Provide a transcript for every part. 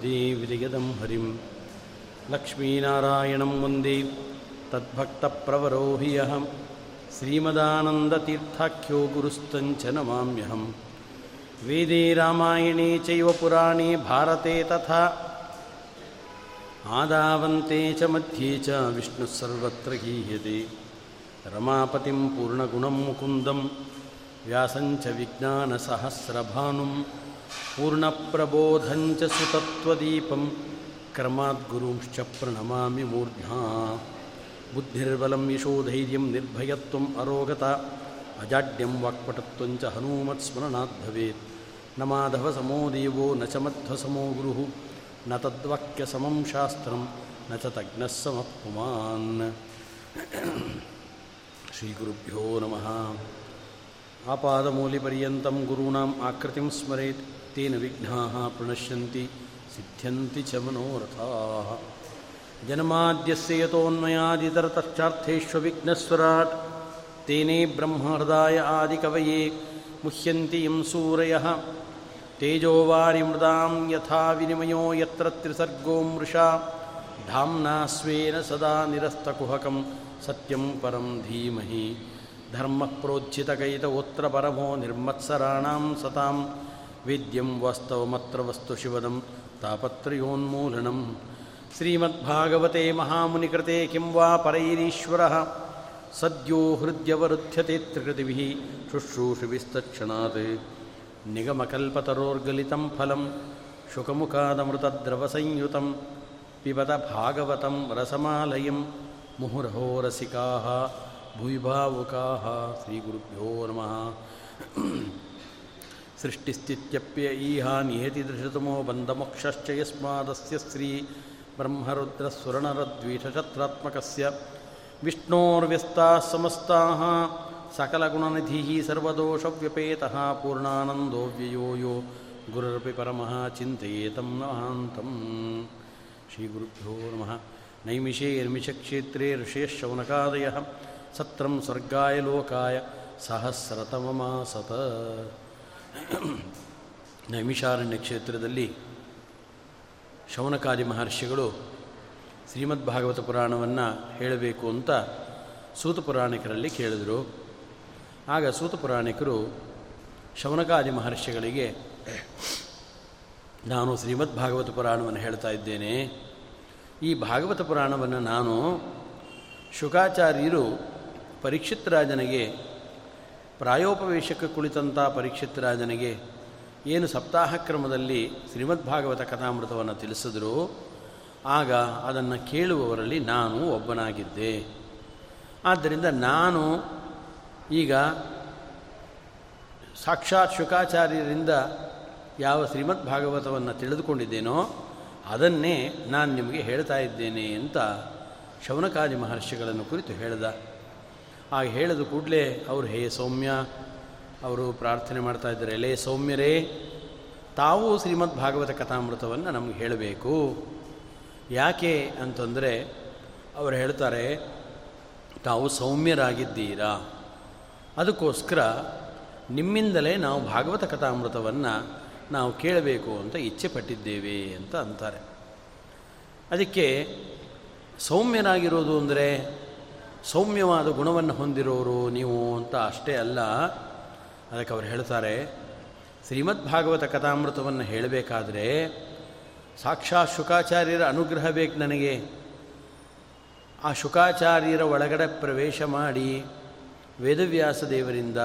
वन्दे विजयदं हरिं लक्ष्मीनारायणं वन्दे तद्भक्तप्रवरो हि अहं श्रीमदानन्दतीर्थाख्यो गुरुस्तञ्च नमाम्यहं वेदे रामायणे चैव पुराणे भारते तथा आदावन्ते च मध्ये च विष्णुः सर्वत्र गीयते रमापतिं पूर्णगुणं मुकुन्दं व्यासञ्च विज्ञानसहस्रभानुं पूर्णप्रबोधञ्च सुतत्वदीपं क्रमाद्गुरुंश्च प्रणमामि मूर्ध्ना बुद्धिर्बलं यशोधैर्यं निर्भयत्वम् अरोगता अजाड्यं वाक्पटुत्वं च हनूमत्स्मरणात् भवेत् न माधवसमो देवो न च मध्वसमो गुरुः न तद्वाक्यसमं शास्त्रं न च तज्ञः समः पुमान् श्रीगुरुभ्यो नमः आपादमूलिपर्यन्तं गुरूणाम् आकृतिं स्मरेत् तेन विघ्नाः प्रणश्यन्ति सिद्ध्यन्ति च मनोरथाः जन्माद्यस्य यतोऽन्मयादितरतश्चार्थेष्वविघ्नस्वराट् तेने ब्रह्महृदाय आदिकवये मुह्यन्ति यं सूरयः तेजोवारिमृदां यथा विनिमयो यत्र त्रिसर्गो मृषा धाम्ना स्वेन सदा निरस्तकुहकं सत्यं परं धीमहि धर्मः प्रोज्झितकैतवोत्र परमो निर्मत्सराणां सतां वेद्यं वास्तवमत्र वस्तुशिवदं तापत्रयोन्मूलनं श्रीमद्भागवते महामुनिकृते किं वा परैरीश्वरः सद्यो हृद्यवरुध्यते त्रिकृतिभिः शुश्रूषुभिस्तत्क्षणात् निगमकल्पतरोर्गलितं फलं शुकमुखादमृतद्रवसंयुतं पिबत भागवतं रसमालयं मुहुर्हो रसिकाः भूयिभावुकाः श्रीगुरुभ्यो नमः सृष्टिस्थित्यप्य ईहा नियति दृशतमो बन्धमोक्षश्च यस्मादस्य श्री ब्रह्मरुद्रस्वरणरद्वीषशत्रात्मकस्य विष्णोर्व्यस्ताः समस्ताः सकलगुणनिधिः सर्वदोषव्यपेतः पूर्णानन्दो व्ययो यो गुरुरपि परमः चिन्तयेतं महान्तं श्रीगुरुभ्यो नमः नैमिषेर्मिषक्षेत्रे ऋषेः शौनकादयः सत्रं स्वर्गाय लोकाय ಸಹಸ್ರತಮಮಾಸತ ನೈಮಿಷಾರಣ್ಯ ಕ್ಷೇತ್ರದಲ್ಲಿ ಶೌನಕಾದಿ ಮಹರ್ಷಿಗಳು ಶ್ರೀಮದ್ ಭಾಗವತ ಪುರಾಣವನ್ನು ಹೇಳಬೇಕು ಅಂತ ಸೂತ ಪುರಾಣಿಕರಲ್ಲಿ ಕೇಳಿದರು. ಆಗ ಸೂತ ಪುರಾಣಿಕರು ಶೌನಕಾದಿ ಮಹರ್ಷಿಗಳಿಗೆ, ನಾನು ಶ್ರೀಮದ್ ಭಾಗವತ ಪುರಾಣವನ್ನು ಹೇಳ್ತಾ ಇದ್ದೇನೆ. ಈ ಭಾಗವತ ಪುರಾಣವನ್ನು ನಾನು ಶುಕಾಚಾರ್ಯರು ಪರೀಕ್ಷಿತ್ ರಾಜನಿಗೆ ಪ್ರಾಯೋಪವೇಶಕ್ಕೆ ಕುಳಿತಂಥ ಪರೀಕ್ಷಿತ್ ರಾಜನಿಗೆ ಏನು ಸಪ್ತಾಹ ಕ್ರಮದಲ್ಲಿ ಶ್ರೀಮದ್ ಭಾಗವತ ಕಥಾಮೃತವನ್ನು ತಿಳಿಸಿದ್ರು, ಆಗ ಅದನ್ನು ಕೇಳುವವರಲ್ಲಿ ನಾನು ಒಬ್ಬನಾಗಿದ್ದೆ. ಆದ್ದರಿಂದ ನಾನು ಈಗ ಸಾಕ್ಷಾತ್ ಶುಕಾಚಾರ್ಯರಿಂದ ಯಾವ ಶ್ರೀಮದ್ ಭಾಗವತವನ್ನು ತಿಳಿದುಕೊಂಡಿದ್ದೇನೋ, ಅದನ್ನೇ ನಾನು ನಿಮಗೆ ಹೇಳ್ತಾ ಇದ್ದೇನೆ ಅಂತ ಶೌನಕಾದಿ ಮಹರ್ಷಿಗಳನ್ನು ಕುರಿತು ಹೇಳ್ದ. ಆಗ ಹೇಳಿದ ಕೂಡಲೇ ಅವರು, ಹೇ ಸೌಮ್ಯ, ಅವರು ಪ್ರಾರ್ಥನೆ ಮಾಡ್ತಾ ಇದ್ದಾರೆ. ಲೇ ಸೌಮ್ಯರೇ, ತಾವು ಶ್ರೀಮದ್ ಭಾಗವತ ಕಥಾಮೃತವನ್ನು ನಮಗೆ ಹೇಳಬೇಕು. ಯಾಕೆ ಅಂತಂದರೆ, ಅವರು ಹೇಳ್ತಾರೆ, ತಾವು ಸೌಮ್ಯರಾಗಿದ್ದೀರಾ. ಅದಕ್ಕೋಸ್ಕರ ನಿಮ್ಮಿಂದಲೇ ನಾವು ಭಾಗವತ ಕಥಾಮೃತವನ್ನು ನಾವು ಕೇಳಬೇಕು ಅಂತ ಇಚ್ಛೆ ಪಟ್ಟಿದ್ದೇವೆ ಅಂತ ಅಂತಾರೆ. ಅದಕ್ಕೆ, ಸೌಮ್ಯರಾಗಿರೋದು ಅಂದರೆ ಸೌಮ್ಯವಾದ ಗುಣವನ್ನು ಹೊಂದಿರೋರು ನೀವು ಅಂತ ಅಷ್ಟೇ ಅಲ್ಲ. ಅದಕ್ಕೆ ಅವರು ಹೇಳ್ತಾರೆ ಶ್ರೀಮದ್ ಭಾಗವತ ಕಥಾಮೃತವನ್ನು ಹೇಳಬೇಕಾದ್ರೆ ಸಾಕ್ಷಾತ್ ಶುಕಾಚಾರ್ಯರ ಅನುಗ್ರಹ ಬೇಕು ನನಗೆ. ಆ ಶುಕಾಚಾರ್ಯರ ಒಳಗಡೆ ಪ್ರವೇಶ ಮಾಡಿ ವೇದವ್ಯಾಸ ದೇವರಿಂದ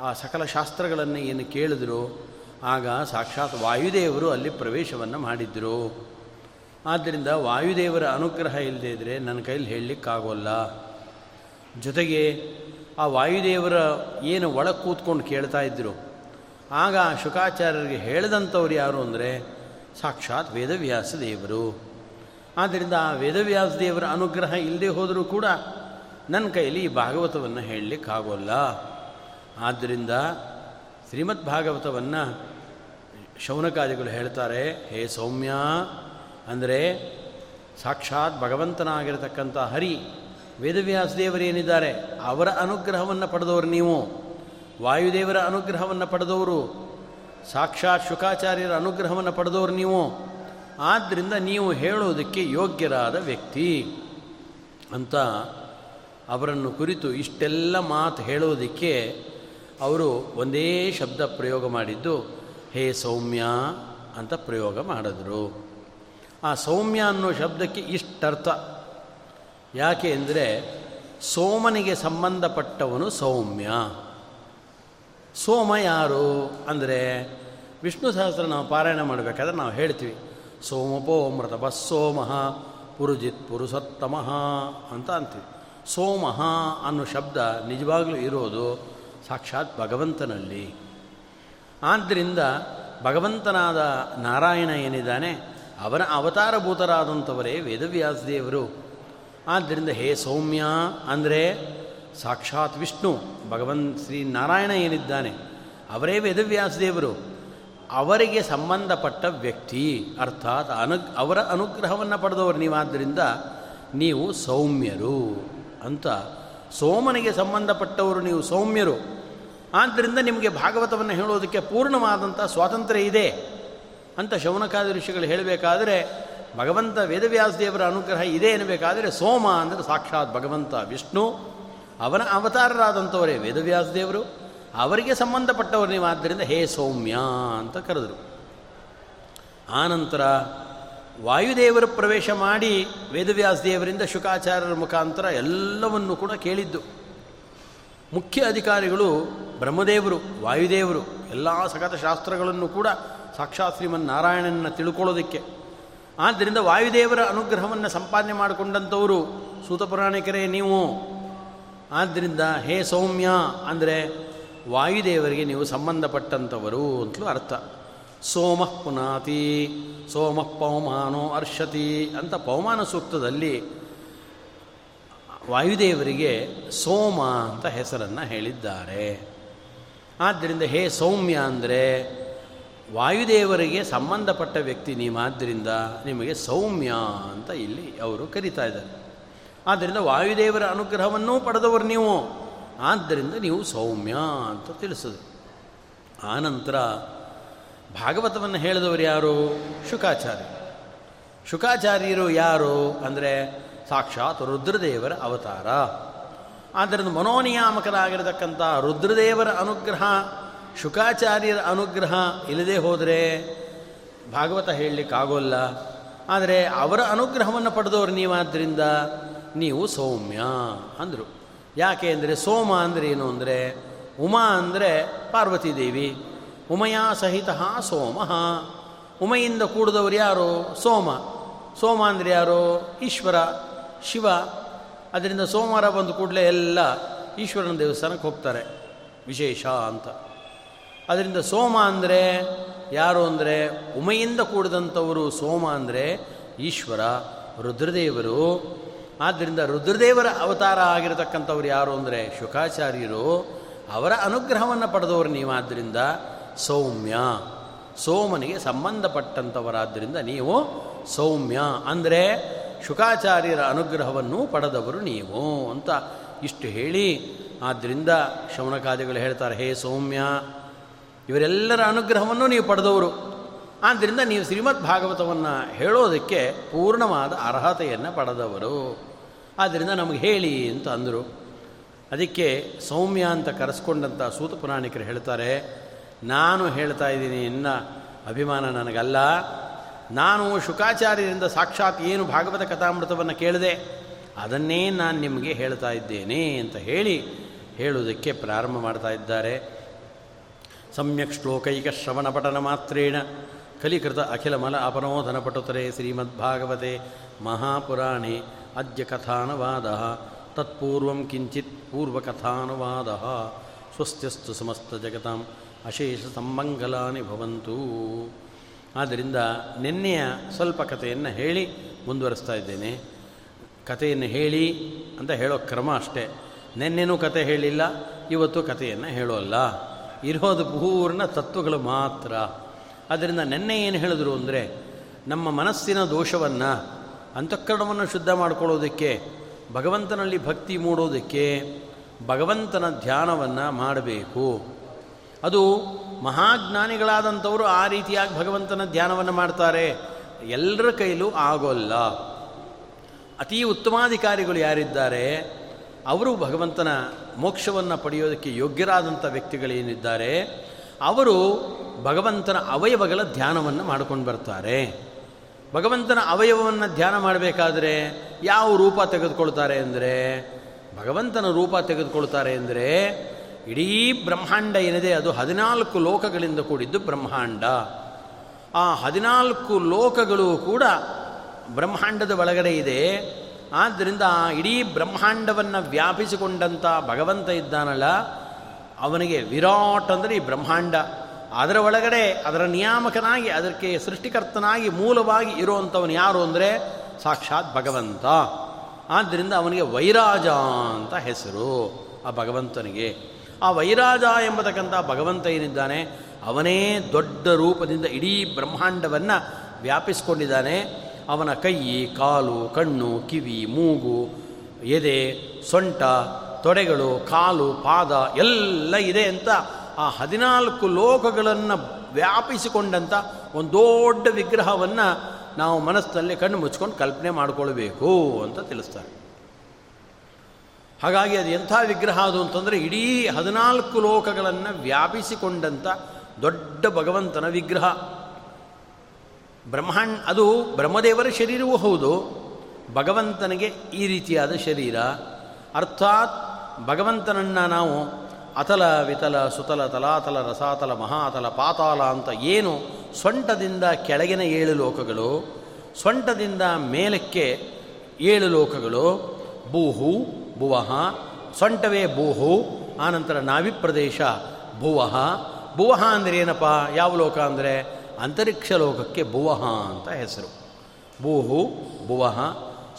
ಆ ಸಕಲ ಶಾಸ್ತ್ರಗಳನ್ನು ಏನು ಕೇಳಿದ್ರು, ಆಗ ಸಾಕ್ಷಾತ್ ವಾಯುದೇವರು ಅಲ್ಲಿ ಪ್ರವೇಶವನ್ನು ಮಾಡಿದ್ದರು ಆದ್ದರಿಂದ ವಾಯುದೇವರ ಅನುಗ್ರಹ ಇಲ್ಲದೇ ಇದ್ದರೆ ನನ್ನ ಕೈಲಿ ಹೇಳಲಿಕ್ಕಾಗೋಲ್ಲ. ಜೊತೆಗೆ ಆ ವಾಯುದೇವರ ಏನು ಒಳಗೆ ಕೂತ್ಕೊಂಡು ಕೇಳ್ತಾ ಇದ್ದರು ಆಗ ಆ ಶುಕಾಚಾರ್ಯರಿಗೆ ಹೇಳಿದಂಥವ್ರು ಯಾರು ಅಂದರೆ ಸಾಕ್ಷಾತ್ ವೇದವ್ಯಾಸ ದೇವರು. ಆದ್ದರಿಂದ ಆ ವೇದವ್ಯಾಸ ದೇವರ ಅನುಗ್ರಹ ಇಲ್ಲದೆ ಹೋದರೂ ಕೂಡ ನನ್ನ ಕೈಲಿ ಈ ಭಾಗವತವನ್ನು ಹೇಳಲಿಕ್ಕಾಗೋಲ್ಲ. ಆದ್ದರಿಂದ ಶ್ರೀಮದ್ ಭಾಗವತವನ್ನು ಶೌನಕಾದಿಗಳು ಹೇಳ್ತಾರೆ, ಹೇ ಸೌಮ್ಯ ಅಂದರೆ ಸಾಕ್ಷಾತ್ ಭಗವಂತನಾಗಿರತಕ್ಕಂಥ ಹರಿ ವೇದವ್ಯಾಸದೇವರೇನಿದ್ದಾರೆ ಅವರ ಅನುಗ್ರಹವನ್ನು ಪಡೆದವರು ನೀವು. ವಾಯುದೇವರ ಅನುಗ್ರಹವನ್ನು ಪಡೆದವರು, ಸಾಕ್ಷಾತ್ ಶುಕಾಚಾರ್ಯರ ಅನುಗ್ರಹವನ್ನು ಪಡೆದವರು ನೀವು. ಆದ್ದರಿಂದ ನೀವು ಹೇಳೋದಕ್ಕೆ ಯೋಗ್ಯರಾದ ವ್ಯಕ್ತಿ ಅಂತ ಅವರನ್ನು ಕುರಿತು ಇಷ್ಟೆಲ್ಲ ಮಾತು ಹೇಳೋದಕ್ಕೆ ಅವರು ಒಂದೇ ಶಬ್ದ ಪ್ರಯೋಗ ಮಾಡಿದ್ದು, ಹೇ ಸೌಮ್ಯ ಅಂತ ಪ್ರಯೋಗ ಮಾಡಿದ್ರು. ಆ ಸೌಮ್ಯ ಅನ್ನೋ ಶಬ್ದಕ್ಕೆ ಇಷ್ಟರ್ಥ. ಯಾಕೆ ಅಂದರೆ ಸೋಮನಿಗೆ ಸಂಬಂಧಪಟ್ಟವನು ಸೌಮ್ಯ. ಸೋಮ ಯಾರು ಅಂದರೆ ವಿಷ್ಣು ಸಹಸ್ರ ನಾವು ಪಾರಾಯಣ ಮಾಡಬೇಕಾದ್ರೆ ನಾವು ಹೇಳ್ತೀವಿ. ಸೋಮಪೋ ಬಸ್ ಸೋಮಃ ಪುರುಜಿತ್ ಪುರುಷೋತ್ತಮಃ ಅಂತ ಅಂತೀವಿ. ಸೋಮಃ ಅನ್ನೋ ಶಬ್ದ ನಿಜವಾಗಲೂ ಇರೋದು ಸಾಕ್ಷಾತ್ ಭಗವಂತನಲ್ಲಿ. ಆದ್ದರಿಂದ ಭಗವಂತನಾದ ನಾರಾಯಣ ಏನಿದ್ದಾನೆ? ಅವನ ಅವತಾರಭೂತರಾದಂಥವರೇ ವೇದವ್ಯಾಸದೇವರು. ಆದ್ದರಿಂದ ಹೇ ಸೌಮ್ಯ ಅಂದರೆ ಸಾಕ್ಷಾತ್ ವಿಷ್ಣು, ಭಗವನ್ ಶ್ರೀ ನಾರಾಯಣ ಏನಿದ್ದಾನೆ, ಅವರೇ ವೇದವ್ಯಾಸದೇವರು. ಅವರಿಗೆ ಸಂಬಂಧಪಟ್ಟ ವ್ಯಕ್ತಿ, ಅರ್ಥಾತ್ ಅನು, ಅವರ ಅನುಗ್ರಹವನ್ನು ಪಡೆದವರು ನೀವಾದ್ದರಿಂದ ನೀವು ಸೌಮ್ಯರು ಅಂತ. ಸೋಮನಿಗೆ ಸಂಬಂಧಪಟ್ಟವರು ನೀವು ಸೌಮ್ಯರು. ಆದ್ದರಿಂದ ನಿಮಗೆ ಭಾಗವತವನ್ನು ಹೇಳೋದಕ್ಕೆ ಪೂರ್ಣವಾದಂಥ ಸ್ವಾತಂತ್ರ್ಯ ಇದೆ. ಅಂತ ಶೌನಕಾದ ಋಷಿಗಳು ಹೇಳಬೇಕಾದರೆ ಭಗವಂತ ವೇದವ್ಯಾಸದೇವರ ಅನುಗ್ರಹ ಇದೆ ಎನ್ನಬೇಕಾದರೆ ಸೋಮ ಅಂದರೆ ಸಾಕ್ಷಾತ್ ಭಗವಂತ ವಿಷ್ಣು. ಅವನ ಅವತಾರರಾದಂಥವರೇ ವೇದವ್ಯಾಸದೇವರು. ಅವರಿಗೆ ಸಂಬಂಧಪಟ್ಟವರು ನೀವು ಆದ್ದರಿಂದ ಹೇ ಸೌಮ್ಯ ಅಂತ ಕರೆದರು. ಆನಂತರ ವಾಯುದೇವರು ಪ್ರವೇಶ ಮಾಡಿ ವೇದವ್ಯಾಸದೇವರಿಂದ ಶುಕಾಚಾರ್ಯರ ಮುಖಾಂತರ ಎಲ್ಲವನ್ನು ಕೂಡ ಕೇಳಿದ್ದು. ಮುಖ್ಯ ಅಧಿಕಾರಿಗಳು ಬ್ರಹ್ಮದೇವರು, ವಾಯುದೇವರು, ಎಲ್ಲ ಸಗತ ಶಾಸ್ತ್ರಗಳನ್ನು ಕೂಡ ಸಾಕ್ಷಾತ್ ಶ್ರೀಮನ್ ನಾರಾಯಣನ ತಿಳ್ಕೊಳ್ಳೋದಕ್ಕೆ. ಆದ್ದರಿಂದ ವಾಯುದೇವರ ಅನುಗ್ರಹವನ್ನು ಸಂಪಾದನೆ ಮಾಡಿಕೊಂಡಂಥವರು ಸೂತಪುರಾಣಿಕರೇ ನೀವು. ಆದ್ದರಿಂದ ಹೇ ಸೌಮ್ಯ ಅಂದರೆ ವಾಯುದೇವರಿಗೆ ನೀವು ಸಂಬಂಧಪಟ್ಟಂಥವರು ಅಂತಲೂ ಅರ್ಥ. ಸೋಮ ಪುನಾತಿ, ಸೋಮಃ ಪೌಮಾನೋ ಅರ್ಷತಿ ಅಂತ ಪೌಮಾನ ಸೂಕ್ತದಲ್ಲಿ ವಾಯುದೇವರಿಗೆ ಸೋಮ ಅಂತ ಹೆಸರನ್ನು ಹೇಳಿದ್ದಾರೆ. ಆದ್ದರಿಂದ ಹೇ ಸೌಮ್ಯ ಅಂದರೆ ವಾಯುದೇವರಿಗೆ ಸಂಬಂಧಪಟ್ಟ ವ್ಯಕ್ತಿ ನೀವಾದ್ದರಿಂದ ನಿಮಗೆ ಸೌಮ್ಯ ಅಂತ ಇಲ್ಲಿ ಅವರು ಕರೀತಾ ಇದ್ದಾರೆ. ಆದ್ದರಿಂದ ವಾಯುದೇವರ ಅನುಗ್ರಹವನ್ನೂ ಪಡೆದವರು ನೀವು. ಆದ್ದರಿಂದ ನೀವು ಸೌಮ್ಯ ಅಂತ ತಿಳಿಸೋದು. ಆನಂತರ ಭಾಗವತವನ್ನು ಹೇಳಿದವರು ಯಾರು? ಶುಕಾಚಾರ್ಯ. ಶುಕಾಚಾರ್ಯರು ಯಾರು ಅಂದರೆ ಸಾಕ್ಷಾತ್ ರುದ್ರದೇವರ ಅವತಾರ. ಆದ್ದರಿಂದ ಮನೋನಿಯಾಮಕರಾಗಿರತಕ್ಕಂಥ ರುದ್ರದೇವರ ಅನುಗ್ರಹ ಶುಕಾಚಾರ್ಯರ ಅನುಗ್ರಹ ಇಲ್ಲದೆ ಹೋದರೆ ಭಾಗವತ ಹೇಳಲಿಕ್ಕಾಗೋಲ್ಲ. ಆದರೆ ಅವರ ಅನುಗ್ರಹವನ್ನು ಪಡೆದವರು ನೀವಾದ್ದರಿಂದ ನೀವು ಸೌಮ್ಯ ಅಂದರು. ಯಾಕೆ ಅಂದರೆ ಸೋಮ ಅಂದರೆ ಏನು ಅಂದರೆ ಉಮಾ ಅಂದರೆ ಪಾರ್ವತೀದೇವಿ ಉಮಯಾ ಸಹಿತ ಸೋಮ. ಉಮೆಯಿಂದ ಕೂಡಿದವರು ಯಾರು? ಸೋಮ. ಸೋಮ ಅಂದರೆ ಯಾರು? ಈಶ್ವರ, ಶಿವ. ಅದರಿಂದ ಸೋಮವಾರ ಬಂದ ಕೂಡಲೇ ಎಲ್ಲ ಈಶ್ವರನ ದೇವಸ್ಥಾನಕ್ಕೆ ಹೋಗ್ತಾರೆ. ವಿಶೇಷ ಅಂತ. ಅದರಿಂದ ಸೋಮ ಅಂದರೆ ಯಾರು ಅಂದರೆ ಉಮೆಯಿಂದ ಕೂಡಿದಂಥವರು ಸೋಮ ಅಂದರೆ ಈಶ್ವರ, ರುದ್ರದೇವರು. ಆದ್ದರಿಂದ ರುದ್ರದೇವರ ಅವತಾರ ಆಗಿರತಕ್ಕಂಥವ್ರು ಯಾರು ಅಂದರೆ ಶುಕಾಚಾರ್ಯರು. ಅವರ ಅನುಗ್ರಹವನ್ನು ಪಡೆದವರು ನೀವಾದ್ದರಿಂದ ಸೌಮ್ಯ. ಸೋಮನಿಗೆ ಸಂಬಂಧಪಟ್ಟಂಥವರಾದ್ದರಿಂದ ನೀವು ಸೌಮ್ಯ. ಅಂದರೆ ಶುಕಾಚಾರ್ಯರ ಅನುಗ್ರಹವನ್ನು ಪಡೆದವರು ನೀವು ಅಂತ ಇಷ್ಟು ಹೇಳಿ. ಆದ್ದರಿಂದ ಶ್ರವಣಕಾದಿಗಳು ಹೇಳ್ತಾರೆ, ಹೇ ಸೌಮ್ಯ ಇವರೆಲ್ಲರ ಅನುಗ್ರಹವನ್ನು ನೀವು ಪಡೆದವರು. ಆದ್ದರಿಂದ ನೀವು ಶ್ರೀಮದ್ ಭಾಗವತವನ್ನು ಹೇಳೋದಕ್ಕೆ ಪೂರ್ಣವಾದ ಅರ್ಹತೆಯನ್ನು ಪಡೆದವರು. ಆದ್ದರಿಂದ ನಮಗೆ ಹೇಳಿ ಅಂತ ಅಂದರು. ಅದಕ್ಕೆ ಸೌಮ್ಯ ಅಂತ ಕರೆಸ್ಕೊಂಡಂಥ ಸೂತ ಪುರಾಣಿಕರು ಹೇಳ್ತಾರೆ, ನಾನು ಹೇಳ್ತಾ ಇದ್ದೀನಿ ಇನ್ನ ಅಭಿಮಾನ ನನಗಲ್ಲ. ನಾನು ಶುಕಾಚಾರ್ಯರಿಂದ ಸಾಕ್ಷಾತ್ ಏನು ಭಾಗವತ ಕಥಾಮೃತವನ್ನು ಕೇಳಿದೆ, ಅದನ್ನೇ ನಾನು ನಿಮಗೆ ಹೇಳ್ತಾ ಇದ್ದೇನೆ ಅಂತ ಹೇಳಿ ಹೇಳುವುದಕ್ಕೆ ಪ್ರಾರಂಭ ಮಾಡ್ತಾ ಇದ್ದಾರೆ. ಸಮ್ಯಕ್ ಶ್ಲೋಕೈಕ ಶ್ರವಣ ಪಠನ ಮಾತ್ರೇಣ ಕಲಿಕೃತ ಅಖಿಲಮಲ ಅಪನೋಧನ ಪಟುತರೆ ಶ್ರೀಮದ್ಭಾಗವತೆ ಮಹಾಪುರಾಣೆ ಅದ್ಯ ಕಥಾನುವಾದ ತತ್ಪೂರ್ವ ಕಿಂಚಿತ್ ಪೂರ್ವಕಥಾನುವಾದ ಸ್ವಸ್ತ್ಯಸ್ತು ಸಮಸ್ತ ಜಗತಾಂ ಅಶೇಷ ಸಂಮಂಗಲಾನಿ ಭವಂತು ಆದ್ದರಿಂದ ನಿನ್ನೆಯ ಸ್ವಲ್ಪ ಕಥೆಯನ್ನು ಹೇಳಿ ಮುಂದುವರಿಸ್ತಾ ಇದ್ದೇನೆ. ಕಥೆಯನ್ನು ಹೇಳಿ ಅಂತ ಹೇಳೋ ಕ್ರಮ ಅಷ್ಟೇ. ನಿನ್ನೆನೂ ಕತೆ ಹೇಳಿಲ್ಲ, ಇವತ್ತು ಕಥೆಯನ್ನು ಹೇಳೋಲ್ಲ. ಇರೋದು ಪೂರ್ಣ ತತ್ವಗಳು ಮಾತ್ರ. ಅದರಿಂದ ನೆನ್ನೆ ಏನು ಹೇಳಿದ್ರು ಅಂದರೆ, ನಮ್ಮ ಮನಸ್ಸಿನ ದೋಷವನ್ನು ಅಂತಃಕರಣವನ್ನು ಶುದ್ಧ ಮಾಡ್ಕೊಳ್ಳೋದಕ್ಕೆ, ಭಗವಂತನಲ್ಲಿ ಭಕ್ತಿ ಮೂಡೋದಕ್ಕೆ ಭಗವಂತನ ಧ್ಯಾನವನ್ನು ಮಾಡಬೇಕು. ಅದು ಮಹಾಜ್ಞಾನಿಗಳಾದಂಥವರು ಆ ರೀತಿಯಾಗಿ ಭಗವಂತನ ಧ್ಯಾನವನ್ನು ಮಾಡ್ತಾರೆ. ಎಲ್ಲರ ಕೈಲೂ ಆಗೋಲ್ಲ. ಅತೀ ಉತ್ತಮಾಧಿಕಾರಿಗಳು ಯಾರಿದ್ದಾರೆ? ಅವರು ಭಗವಂತನ ಮೋಕ್ಷವನ್ನು ಪಡೆಯೋದಕ್ಕೆ ಯೋಗ್ಯರಾದಂಥ ವ್ಯಕ್ತಿಗಳೇನಿದ್ದಾರೆ ಅವರು ಭಗವಂತನ ಅವಯವಗಳ ಧ್ಯಾನವನ್ನು ಮಾಡ್ಕೊಂಡು ಬರ್ತಾರೆ. ಭಗವಂತನ ಅವಯವವನ್ನು ಧ್ಯಾನ ಮಾಡಬೇಕಾದ್ರೆ ಯಾವ ರೂಪ ತೆಗೆದುಕೊಳ್ತಾರೆ ಅಂದರೆ, ಭಗವಂತನ ರೂಪ ತೆಗೆದುಕೊಳ್ತಾರೆ ಅಂದರೆ, ಇಡೀ ಬ್ರಹ್ಮಾಂಡ ಏನಿದೆ ಅದು ಹದಿನಾಲ್ಕು ಲೋಕಗಳಿಂದ ಕೂಡಿದ್ದು ಬ್ರಹ್ಮಾಂಡ. ಆ ಹದಿನಾಲ್ಕು ಲೋಕಗಳು ಕೂಡ ಬ್ರಹ್ಮಾಂಡದ ಒಳಗಡೆ ಇದೆ. ಆದ್ದರಿಂದ ಇಡೀ ಬ್ರಹ್ಮಾಂಡವನ್ನು ವ್ಯಾಪಿಸಿಕೊಂಡಂಥ ಭಗವಂತ ಇದ್ದಾನಲ್ಲ, ಅವನಿಗೆ ವಿರಾಟ್ ಅಂದರೆ ಈ ಬ್ರಹ್ಮಾಂಡ. ಅದರ ಒಳಗಡೆ ಅದರ ನಿಯಾಮಕನಾಗಿ, ಅದಕ್ಕೆ ಸೃಷ್ಟಿಕರ್ತನಾಗಿ ಮೂಲವಾಗಿ ಇರುವಂಥವನು ಯಾರು ಅಂದರೆ ಸಾಕ್ಷಾತ್ ಭಗವಂತ. ಆದ್ದರಿಂದ ಅವನಿಗೆ ವೈರಾಜ ಅಂತ ಹೆಸರು ಆ ಭಗವಂತನಿಗೆ. ಆ ವೈರಾಜ ಎಂಬತಕ್ಕಂಥ ಭಗವಂತ ಏನಿದ್ದಾನೆ, ಅವನೇ ದೊಡ್ಡ ರೂಪದಿಂದ ಇಡೀ ಬ್ರಹ್ಮಾಂಡವನ್ನು ವ್ಯಾಪಿಸ್ಕೊಂಡಿದ್ದಾನೆ. ಅವನ ಕೈ, ಕಾಲು, ಕಣ್ಣು, ಕಿವಿ, ಮೂಗು, ಎದೆ, ಸೊಂಟ, ತೊಡೆಗಳು, ಕಾಲು, ಪಾದ ಎಲ್ಲ ಇದೆ ಅಂತ ಆ ಹದಿನಾಲ್ಕು ಲೋಕಗಳನ್ನು ವ್ಯಾಪಿಸಿಕೊಂಡಂಥ ಒಂದು ದೊಡ್ಡ ವಿಗ್ರಹವನ್ನು ನಾವು ಮನಸ್ಸಿನಲ್ಲಿ ಕಣ್ಣು ಮುಚ್ಕೊಂಡು ಕಲ್ಪನೆ ಮಾಡಿಕೊಳ್ಬೇಕು ಅಂತ ತಿಳಿಸ್ತಾರೆ. ಹಾಗಾಗಿ ಅದು ಎಂಥ ವಿಗ್ರಹ ಅದು ಅಂತಂದರೆ ಇಡೀ ಹದಿನಾಲ್ಕು ಲೋಕಗಳನ್ನು ವ್ಯಾಪಿಸಿಕೊಂಡಂಥ ದೊಡ್ಡ ಭಗವಂತನ ವಿಗ್ರಹ. ಬ್ರಹ್ಮಾಂಡ, ಅದು ಬ್ರಹ್ಮದೇವರ ಶರೀರವೂ ಹೌದು. ಭಗವಂತನಿಗೆ ಈ ರೀತಿಯಾದ ಶರೀರ. ಅರ್ಥಾತ್ ಭಗವಂತನನ್ನು ನಾವು ಅತಲ ವಿತಲ ಸುತಲ ತಲಾತಲ ರಸಾತಲ ಮಹಾತಲ ಪಾತಾಲ ಅಂತ ಏನು ಸೊಂಟದಿಂದ ಕೆಳಗಿನ ಏಳು ಲೋಕಗಳು, ಸೊಂಟದಿಂದ ಮೇಲಕ್ಕೆ ಏಳು ಲೋಕಗಳು, ಭೂಹು, ಭುವಹ, ಸೊಂಟವೇ ಭೂಹು, ಆನಂತರ ನಾವಿ ಪ್ರದೇಶ ಭುವಹ ಭುವಃ ಅಂದರೆ ಏನಪ್ಪ? ಯಾವ ಲೋಕ ಅಂದರೆ ಅಂತರಿಕ್ಷ ಲೋಕಕ್ಕೆ ಭುವಹ ಅಂತ ಹೆಸರು. ಭೂಹು ಭುವಹ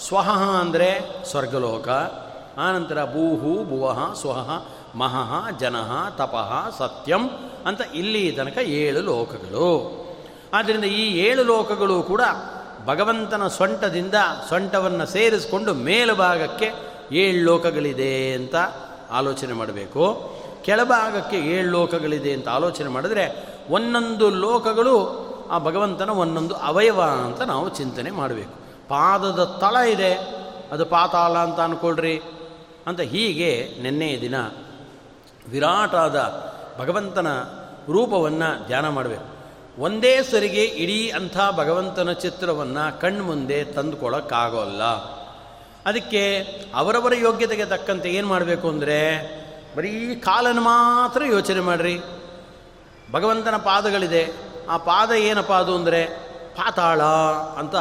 ಸ್ವಹ ಅಂದರೆ ಸ್ವರ್ಗಲೋಕ ಆನಂತರ ಭೂಹು ಭುವಹ ಸ್ವಹ ಮಹಃ, ಜನಃ, ತಪಃ, ಸತ್ಯಂ ಅಂತ ಇಲ್ಲಿ ತನಕ ಏಳು ಲೋಕಗಳು. ಆದ್ದರಿಂದ ಈ ಏಳು ಲೋಕಗಳು ಕೂಡ ಭಗವಂತನ ಸೊಂಟದಿಂದ ಸೊಂಟವನ್ನು ಸೇರಿಸಿಕೊಂಡು ಮೇಲುಭಾಗಕ್ಕೆ ಏಳು ಲೋಕಗಳಿದೆ ಅಂತ ಆಲೋಚನೆ ಮಾಡಬೇಕು. ಕೆಳಭಾಗಕ್ಕೆ ಏಳು ಲೋಕಗಳಿದೆ ಅಂತ ಆಲೋಚನೆ ಮಾಡಿದ್ರೆ ಒಂದೊಂದು ಲೋಕಗಳು ಆ ಭಗವಂತನ ಒಂದೊಂದು ಅವಯವ ಅಂತ ನಾವು ಚಿಂತನೆ ಮಾಡಬೇಕು. ಪಾದದ ತಳ ಇದೆ, ಅದು ಪಾತಾಳ ಅಂತ ಅಂದ್ಕೊಳ್ರಿ ಅಂತ ಹೀಗೆ ನಿನ್ನೆಯ ದಿನ ವಿರಾಟಾದ ಭಗವಂತನ ರೂಪವನ್ನು ಧ್ಯಾನ ಮಾಡಬೇಕು. ಒಂದೇ ಸರಿಗೆ ಇಡೀ ಅಂಥ ಭಗವಂತನ ಚಿತ್ರವನ್ನು ಕಣ್ಮುಂದೆ ತಂದುಕೊಳ್ಳೋಕ್ಕಾಗೋಲ್ಲ ಅದಕ್ಕೆ ಅವರವರ ಯೋಗ್ಯತೆಗೆ ತಕ್ಕಂತೆ ಏನು ಮಾಡಬೇಕು ಅಂದರೆ, ಬರೀ ಕಾಲನ್ನು ಮಾತ್ರ ಯೋಚನೆ ಮಾಡಿರಿ. ಭಗವಂತನ ಪಾದಗಳಿದೆ. ಆ ಪಾದ ಏನಪ್ಪ ಅದು ಅಂದರೆ ಪಾತಾಳ ಅಂತ.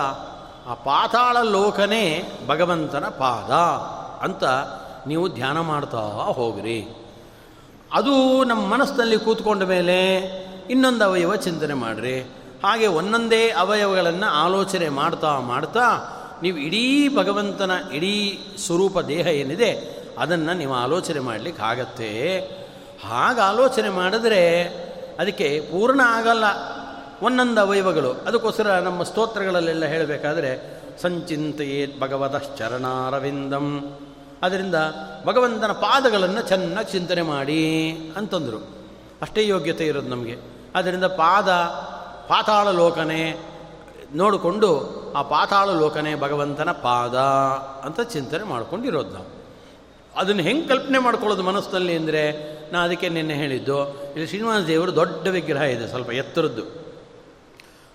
ಆ ಪಾತಾಳ ಲೋಕನೇ ಭಗವಂತನ ಪಾದ ಅಂತ ನೀವು ಧ್ಯಾನ ಮಾಡ್ತಾ ಹೋಗ್ರಿ. ಅದು ನಮ್ಮ ಮನಸ್ಸಿನಲ್ಲಿ ಕೂತ್ಕೊಂಡ ಮೇಲೆ ಇನ್ನೊಂದು ಅವಯವ ಚಿಂತನೆ ಮಾಡಿರಿ. ಹಾಗೆ ಒಂದೊಂದೇ ಅವಯವಗಳನ್ನು ಆಲೋಚನೆ ಮಾಡ್ತಾ ಮಾಡ್ತಾ ನೀವು ಇಡೀ ಭಗವಂತನ ಇಡೀ ಸ್ವರೂಪ ದೇಹ ಏನಿದೆ ಅದನ್ನು ನೀವು ಆಲೋಚನೆ ಮಾಡಲಿಕ್ಕೆ ಆಗತ್ತೆ ಹಾಗೆ ಆಲೋಚನೆ ಮಾಡಿದ್ರೆ ಅದಕ್ಕೆ ಪೂರ್ಣ ಆಗಲ್ಲ ಒಂದೊಂದು ಅವಯವಗಳು ಅದಕ್ಕೋಸ್ಕರ ನಮ್ಮ ಸ್ತೋತ್ರಗಳಲ್ಲೆಲ್ಲ ಹೇಳಬೇಕಾದ್ರೆ ಸಂಚಿಂತೆಯೇತ್ ಭಗವತಶ್ಚರಣಾರವಿಂದಂ ಅದರಿಂದ ಭಗವಂತನ ಪಾದಗಳನ್ನು ಚೆನ್ನಾಗಿ ಚಿಂತನೆ ಮಾಡಿ ಅಂತಂದರು. ಅಷ್ಟೇ ಯೋಗ್ಯತೆ ಇರೋದು ನಮಗೆ. ಅದರಿಂದ ಪಾದ, ಪಾತಾಳ ಲೋಕನೇ ನೋಡಿಕೊಂಡು ಆ ಪಾತಾಳ ಲೋಕನೇ ಭಗವಂತನ ಪಾದ ಅಂತ ಚಿಂತನೆ ಮಾಡ್ಕೊಂಡಿರೋದು ನಾವು. ಅದನ್ನು ಹೆಂಗೆ ಕಲ್ಪನೆ ಮಾಡ್ಕೊಳ್ಳೋದು ಮನಸ್ಸಿನಲ್ಲಿ ಅಂದರೆ ನಾನು ಅದಕ್ಕೆ ನಿನ್ನೆ ಹೇಳಿದ್ದು, ಇಲ್ಲಿ ಶ್ರೀನಿವಾಸ ದೇವರು ದೊಡ್ಡ ವಿಗ್ರಹ ಇದೆ, ಸ್ವಲ್ಪ ಎತ್ತರದ್ದು.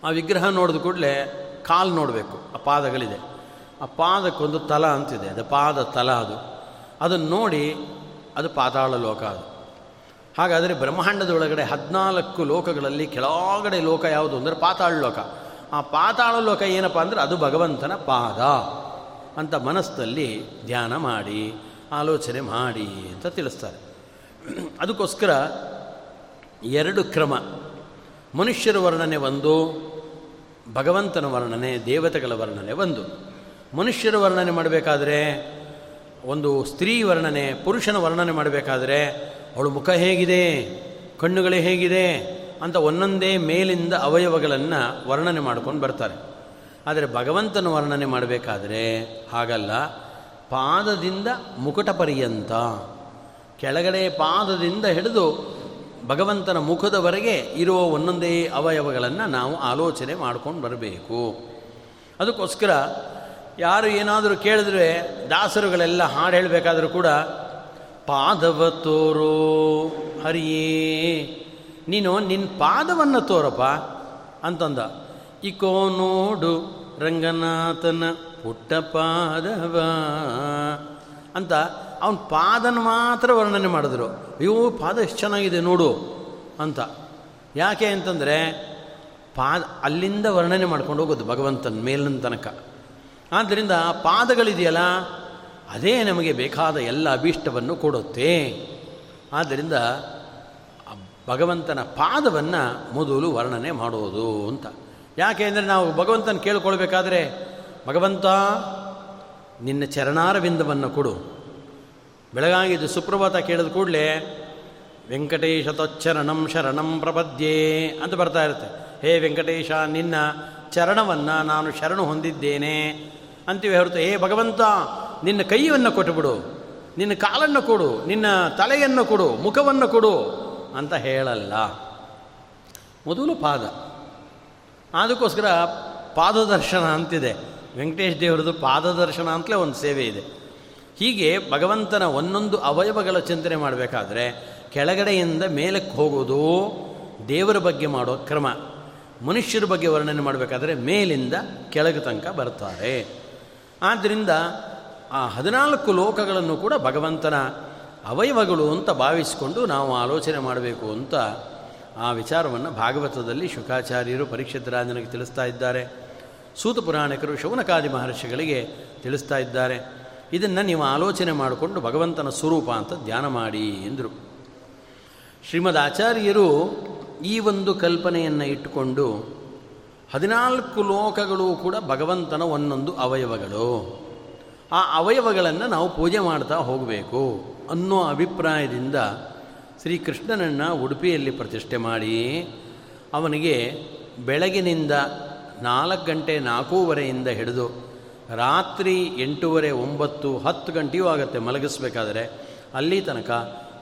ಆ ವಿಗ್ರಹ ನೋಡಿದ ಕೂಡಲೇ ಕಾಲು ನೋಡಬೇಕು, ಆ ಪಾದಗಳಿದೆ. ಆ ಪಾದಕ್ಕೊಂದು ತಲ ಅಂತಿದೆ, ಅದು ಪಾದ ತಲ ಅದು. ಅದನ್ನು ನೋಡಿ ಅದು ಪಾತಾಳ ಲೋಕ ಅದು. ಹಾಗಾದರೆ ಬ್ರಹ್ಮಾಂಡದ ಒಳಗಡೆ ಹದಿನಾಲ್ಕು ಲೋಕಗಳಲ್ಲಿ ಕೆಳಗಡೆ ಲೋಕ ಯಾವುದು ಅಂದರೆ ಪಾತಾಳ ಲೋಕ. ಆ ಪಾತಾಳ ಲೋಕ ಏನಪ್ಪ ಅಂದರೆ ಅದು ಭಗವಂತನ ಪಾದ ಅಂತ ಮನಸ್ಸಲ್ಲಿ ಧ್ಯಾನ ಮಾಡಿ. ಆಲೋಚನೆ ಮಾಡಿ ಅಂತ ತಿಳಿಸ್ತಾರೆ. ಅದಕ್ಕೋಸ್ಕರ ಎರಡು ಕ್ರಮ. ಮನುಷ್ಯರ ವರ್ಣನೆ ಒಂದು, ಭಗವಂತನ ವರ್ಣನೆ, ದೇವತೆಗಳ ವರ್ಣನೆ ಒಂದು. ಮನುಷ್ಯರ ವರ್ಣನೆ ಮಾಡಬೇಕಾದ್ರೆ ಒಂದು ಸ್ತ್ರೀ ವರ್ಣನೆ, ಪುರುಷನ ವರ್ಣನೆ ಮಾಡಬೇಕಾದ್ರೆ ಅವಳು ಮುಖ ಹೇಗಿದೆ, ಕಣ್ಣುಗಳೇ ಹೇಗಿದೆ ಅಂತ ಒಂದೊಂದೇ ಮೇಲಿಂದ ಅವಯವಗಳನ್ನು ವರ್ಣನೆ ಮಾಡ್ಕೊಂಡು ಬರ್ತಾರೆ. ಆದರೆ ಭಗವಂತನ ವರ್ಣನೆ ಮಾಡಬೇಕಾದ್ರೆ ಹಾಗಲ್ಲ. ಪಾದದಿಂದ ಮುಕುಟ ಪರ್ಯಂತ. ಕೆಳಗಡೆ ಪಾದದಿಂದ ಹಿಡಿದು ಭಗವಂತನ ಮುಖದವರೆಗೆ ಇರುವ ಒಂದೊಂದೇ ಅವಯವಗಳನ್ನು ನಾವು ಆಲೋಚನೆ ಮಾಡ್ಕೊಂಡು ಬರಬೇಕು. ಅದಕ್ಕೋಸ್ಕರ ಯಾರು ಏನಾದರೂ ಕೇಳಿದ್ರೆ ದಾಸರುಗಳೆಲ್ಲ ಹಾಡು ಹೇಳಬೇಕಾದ್ರೂ ಕೂಡ, ಪಾದವ ತೋರೋ ಹರಿಯೇ, ನೀನು ನಿನ್ನ ಪಾದವನ್ನು ತೋರಪ್ಪ ಅಂತಂದ. ಇಕೋ ನೋಡು ರಂಗನಾಥನ ಪುಟ್ಟ ಪಾದವ. ಅಂತ ಅವನ ಪಾದನ ಮಾತ್ರ ವರ್ಣನೆ ಮಾಡಿದ್ರು. ಅಯ್ಯೋ, ಪಾದ ಎಷ್ಟು ಚೆನ್ನಾಗಿದೆ ನೋಡು ಅಂತ. ಯಾಕೆ ಅಂತಂದರೆ ಪಾದ ಅಲ್ಲಿಂದ ವರ್ಣನೆ ಮಾಡ್ಕೊಂಡು ಹೋಗೋದು ಭಗವಂತನ ಮೇಲಿನ ತನಕ. ಆದ್ದರಿಂದ ಪಾದಗಳಿದೆಯಲ್ಲ, ಅದೇ ನಮಗೆ ಬೇಕಾದ ಎಲ್ಲ ಅಭೀಷ್ಟವನ್ನು ಕೊಡುತ್ತೆ. ಆದ್ದರಿಂದ ಭಗವಂತನ ಪಾದವನ್ನು ಮೊದಲು ವರ್ಣನೆ ಮಾಡೋದು ಅಂತ. ಯಾಕೆ ಅಂದರೆ ನಾವು ಭಗವಂತನ ಕೇಳ್ಕೊಳ್ಬೇಕಾದ್ರೆ ಭಗವಂತ, ನಿನ್ನ ಚರಣಾರವಿಂದವನ್ನು ಕೊಡು. ಬೆಳಗಾಗಿದ್ದು ಸುಪ್ರಭಾತ ಕೇಳಿದ ಕೂಡಲೇ ವೆಂಕಟೇಶ ತಚ್ಚರಣಂ ಶರಣಂ ಪ್ರಪದ್ಯೆ ಅಂತ ಬರ್ತಾ ಇರುತ್ತೆ. ಹೇ ವೆಂಕಟೇಶ, ನಿನ್ನ ಚರಣವನ್ನು ನಾನು ಶರಣು ಹೊಂದಿದ್ದೇನೆ ಅಂತೀವಿ ಹೊರತು, ಹೇ ಭಗವಂತ, ನಿನ್ನ ಕೈಯನ್ನು ಕೊಟ್ಟುಬಿಡು. ನಿನ್ನ ಕಾಲನ್ನು ಕೊಡು. ನಿನ್ನ ತಲೆಯನ್ನು ಕೊಡು. ಮುಖವನ್ನು ಕೊಡು ಅಂತ ಹೇಳಲ್ಲ. ಮೊದಲು ಪಾದ. ಅದಕ್ಕೋಸ್ಕರ ಪಾದದರ್ಶನ ಅಂತಿದೆ. ವೆಂಕಟೇಶ್ ದೇವರದು ಪಾದದರ್ಶನ ಅಂತಲೇ ಒಂದು ಸೇವೆ ಇದೆ. ಹೀಗೆ ಭಗವಂತನ ಒಂದೊಂದು ಅವಯವಗಳ ಚಿಂತನೆ ಮಾಡಬೇಕಾದ್ರೆ ಕೆಳಗಡೆಯಿಂದ ಮೇಲಕ್ಕೆ ಹೋಗೋದು ದೇವರ ಬಗ್ಗೆ ಮಾಡೋ ಕ್ರಮ. ಮನುಷ್ಯರ ಬಗ್ಗೆ ವರ್ಣನೆ ಮಾಡಬೇಕಾದ್ರೆ ಮೇಲಿಂದ ಕೆಳಗೆ ತನಕ ಬರ್ತಾರೆ. ಆದ್ದರಿಂದ ಆ ಹದಿನಾಲ್ಕು ಲೋಕಗಳನ್ನು ಕೂಡ ಭಗವಂತನ ಅವಯವಗಳು ಅಂತ ಭಾವಿಸಿಕೊಂಡು ನಾವು ಆಲೋಚನೆ ಮಾಡಬೇಕು ಅಂತ ಆ ವಿಚಾರವನ್ನು ಭಾಗವತದಲ್ಲಿ ಶುಕಾಚಾರ್ಯರು ರಾಜನಿಗೆ ತಿಳಿಸ್ತಾ ಇದ್ದಾರೆ. ಸೂತ ಪುರಾಣಿಕರು ಶೌನಕಾದಿ ಮಹರ್ಷಿಗಳಿಗೆ ತಿಳಿಸ್ತಾ ಇದ್ದಾರೆ. ಇದನ್ನು ನೀವು ಆಲೋಚನೆ ಮಾಡಿಕೊಂಡು ಭಗವಂತನ ಸ್ವರೂಪ ಅಂತ ಧ್ಯಾನ ಮಾಡಿ ಎಂದರು. ಶ್ರೀಮದ್ ಆಚಾರ್ಯರು ಈ ಒಂದು ಕಲ್ಪನೆಯನ್ನು ಇಟ್ಟುಕೊಂಡು ಹದಿನಾಲ್ಕು ಲೋಕಗಳು ಕೂಡ ಭಗವಂತನ ಒಂದೊಂದು ಅವಯವಗಳು. ಆ ಅವಯವಗಳನ್ನು ನಾವು ಪೂಜೆ ಮಾಡ್ತಾ ಹೋಗಬೇಕು ಅನ್ನೋ ಅಭಿಪ್ರಾಯದಿಂದ ಶ್ರೀಕೃಷ್ಣನನ್ನು ಉಡುಪಿಯಲ್ಲಿ ಪ್ರತಿಷ್ಠೆ ಮಾಡಿ ಅವನಿಗೆ ಬೆಳಗಿನಿಂದ ನಾಲ್ಕು ಗಂಟೆ ನಾಲ್ಕೂವರೆಯಿಂದ ಹಿಡಿದು ರಾತ್ರಿ ಎಂಟೂವರೆ, ಒಂಬತ್ತು, ಹತ್ತು ಗಂಟೆಯೂ ಆಗುತ್ತೆ ಮಲಗಿಸ್ಬೇಕಾದರೆ. ಅಲ್ಲಿ ತನಕ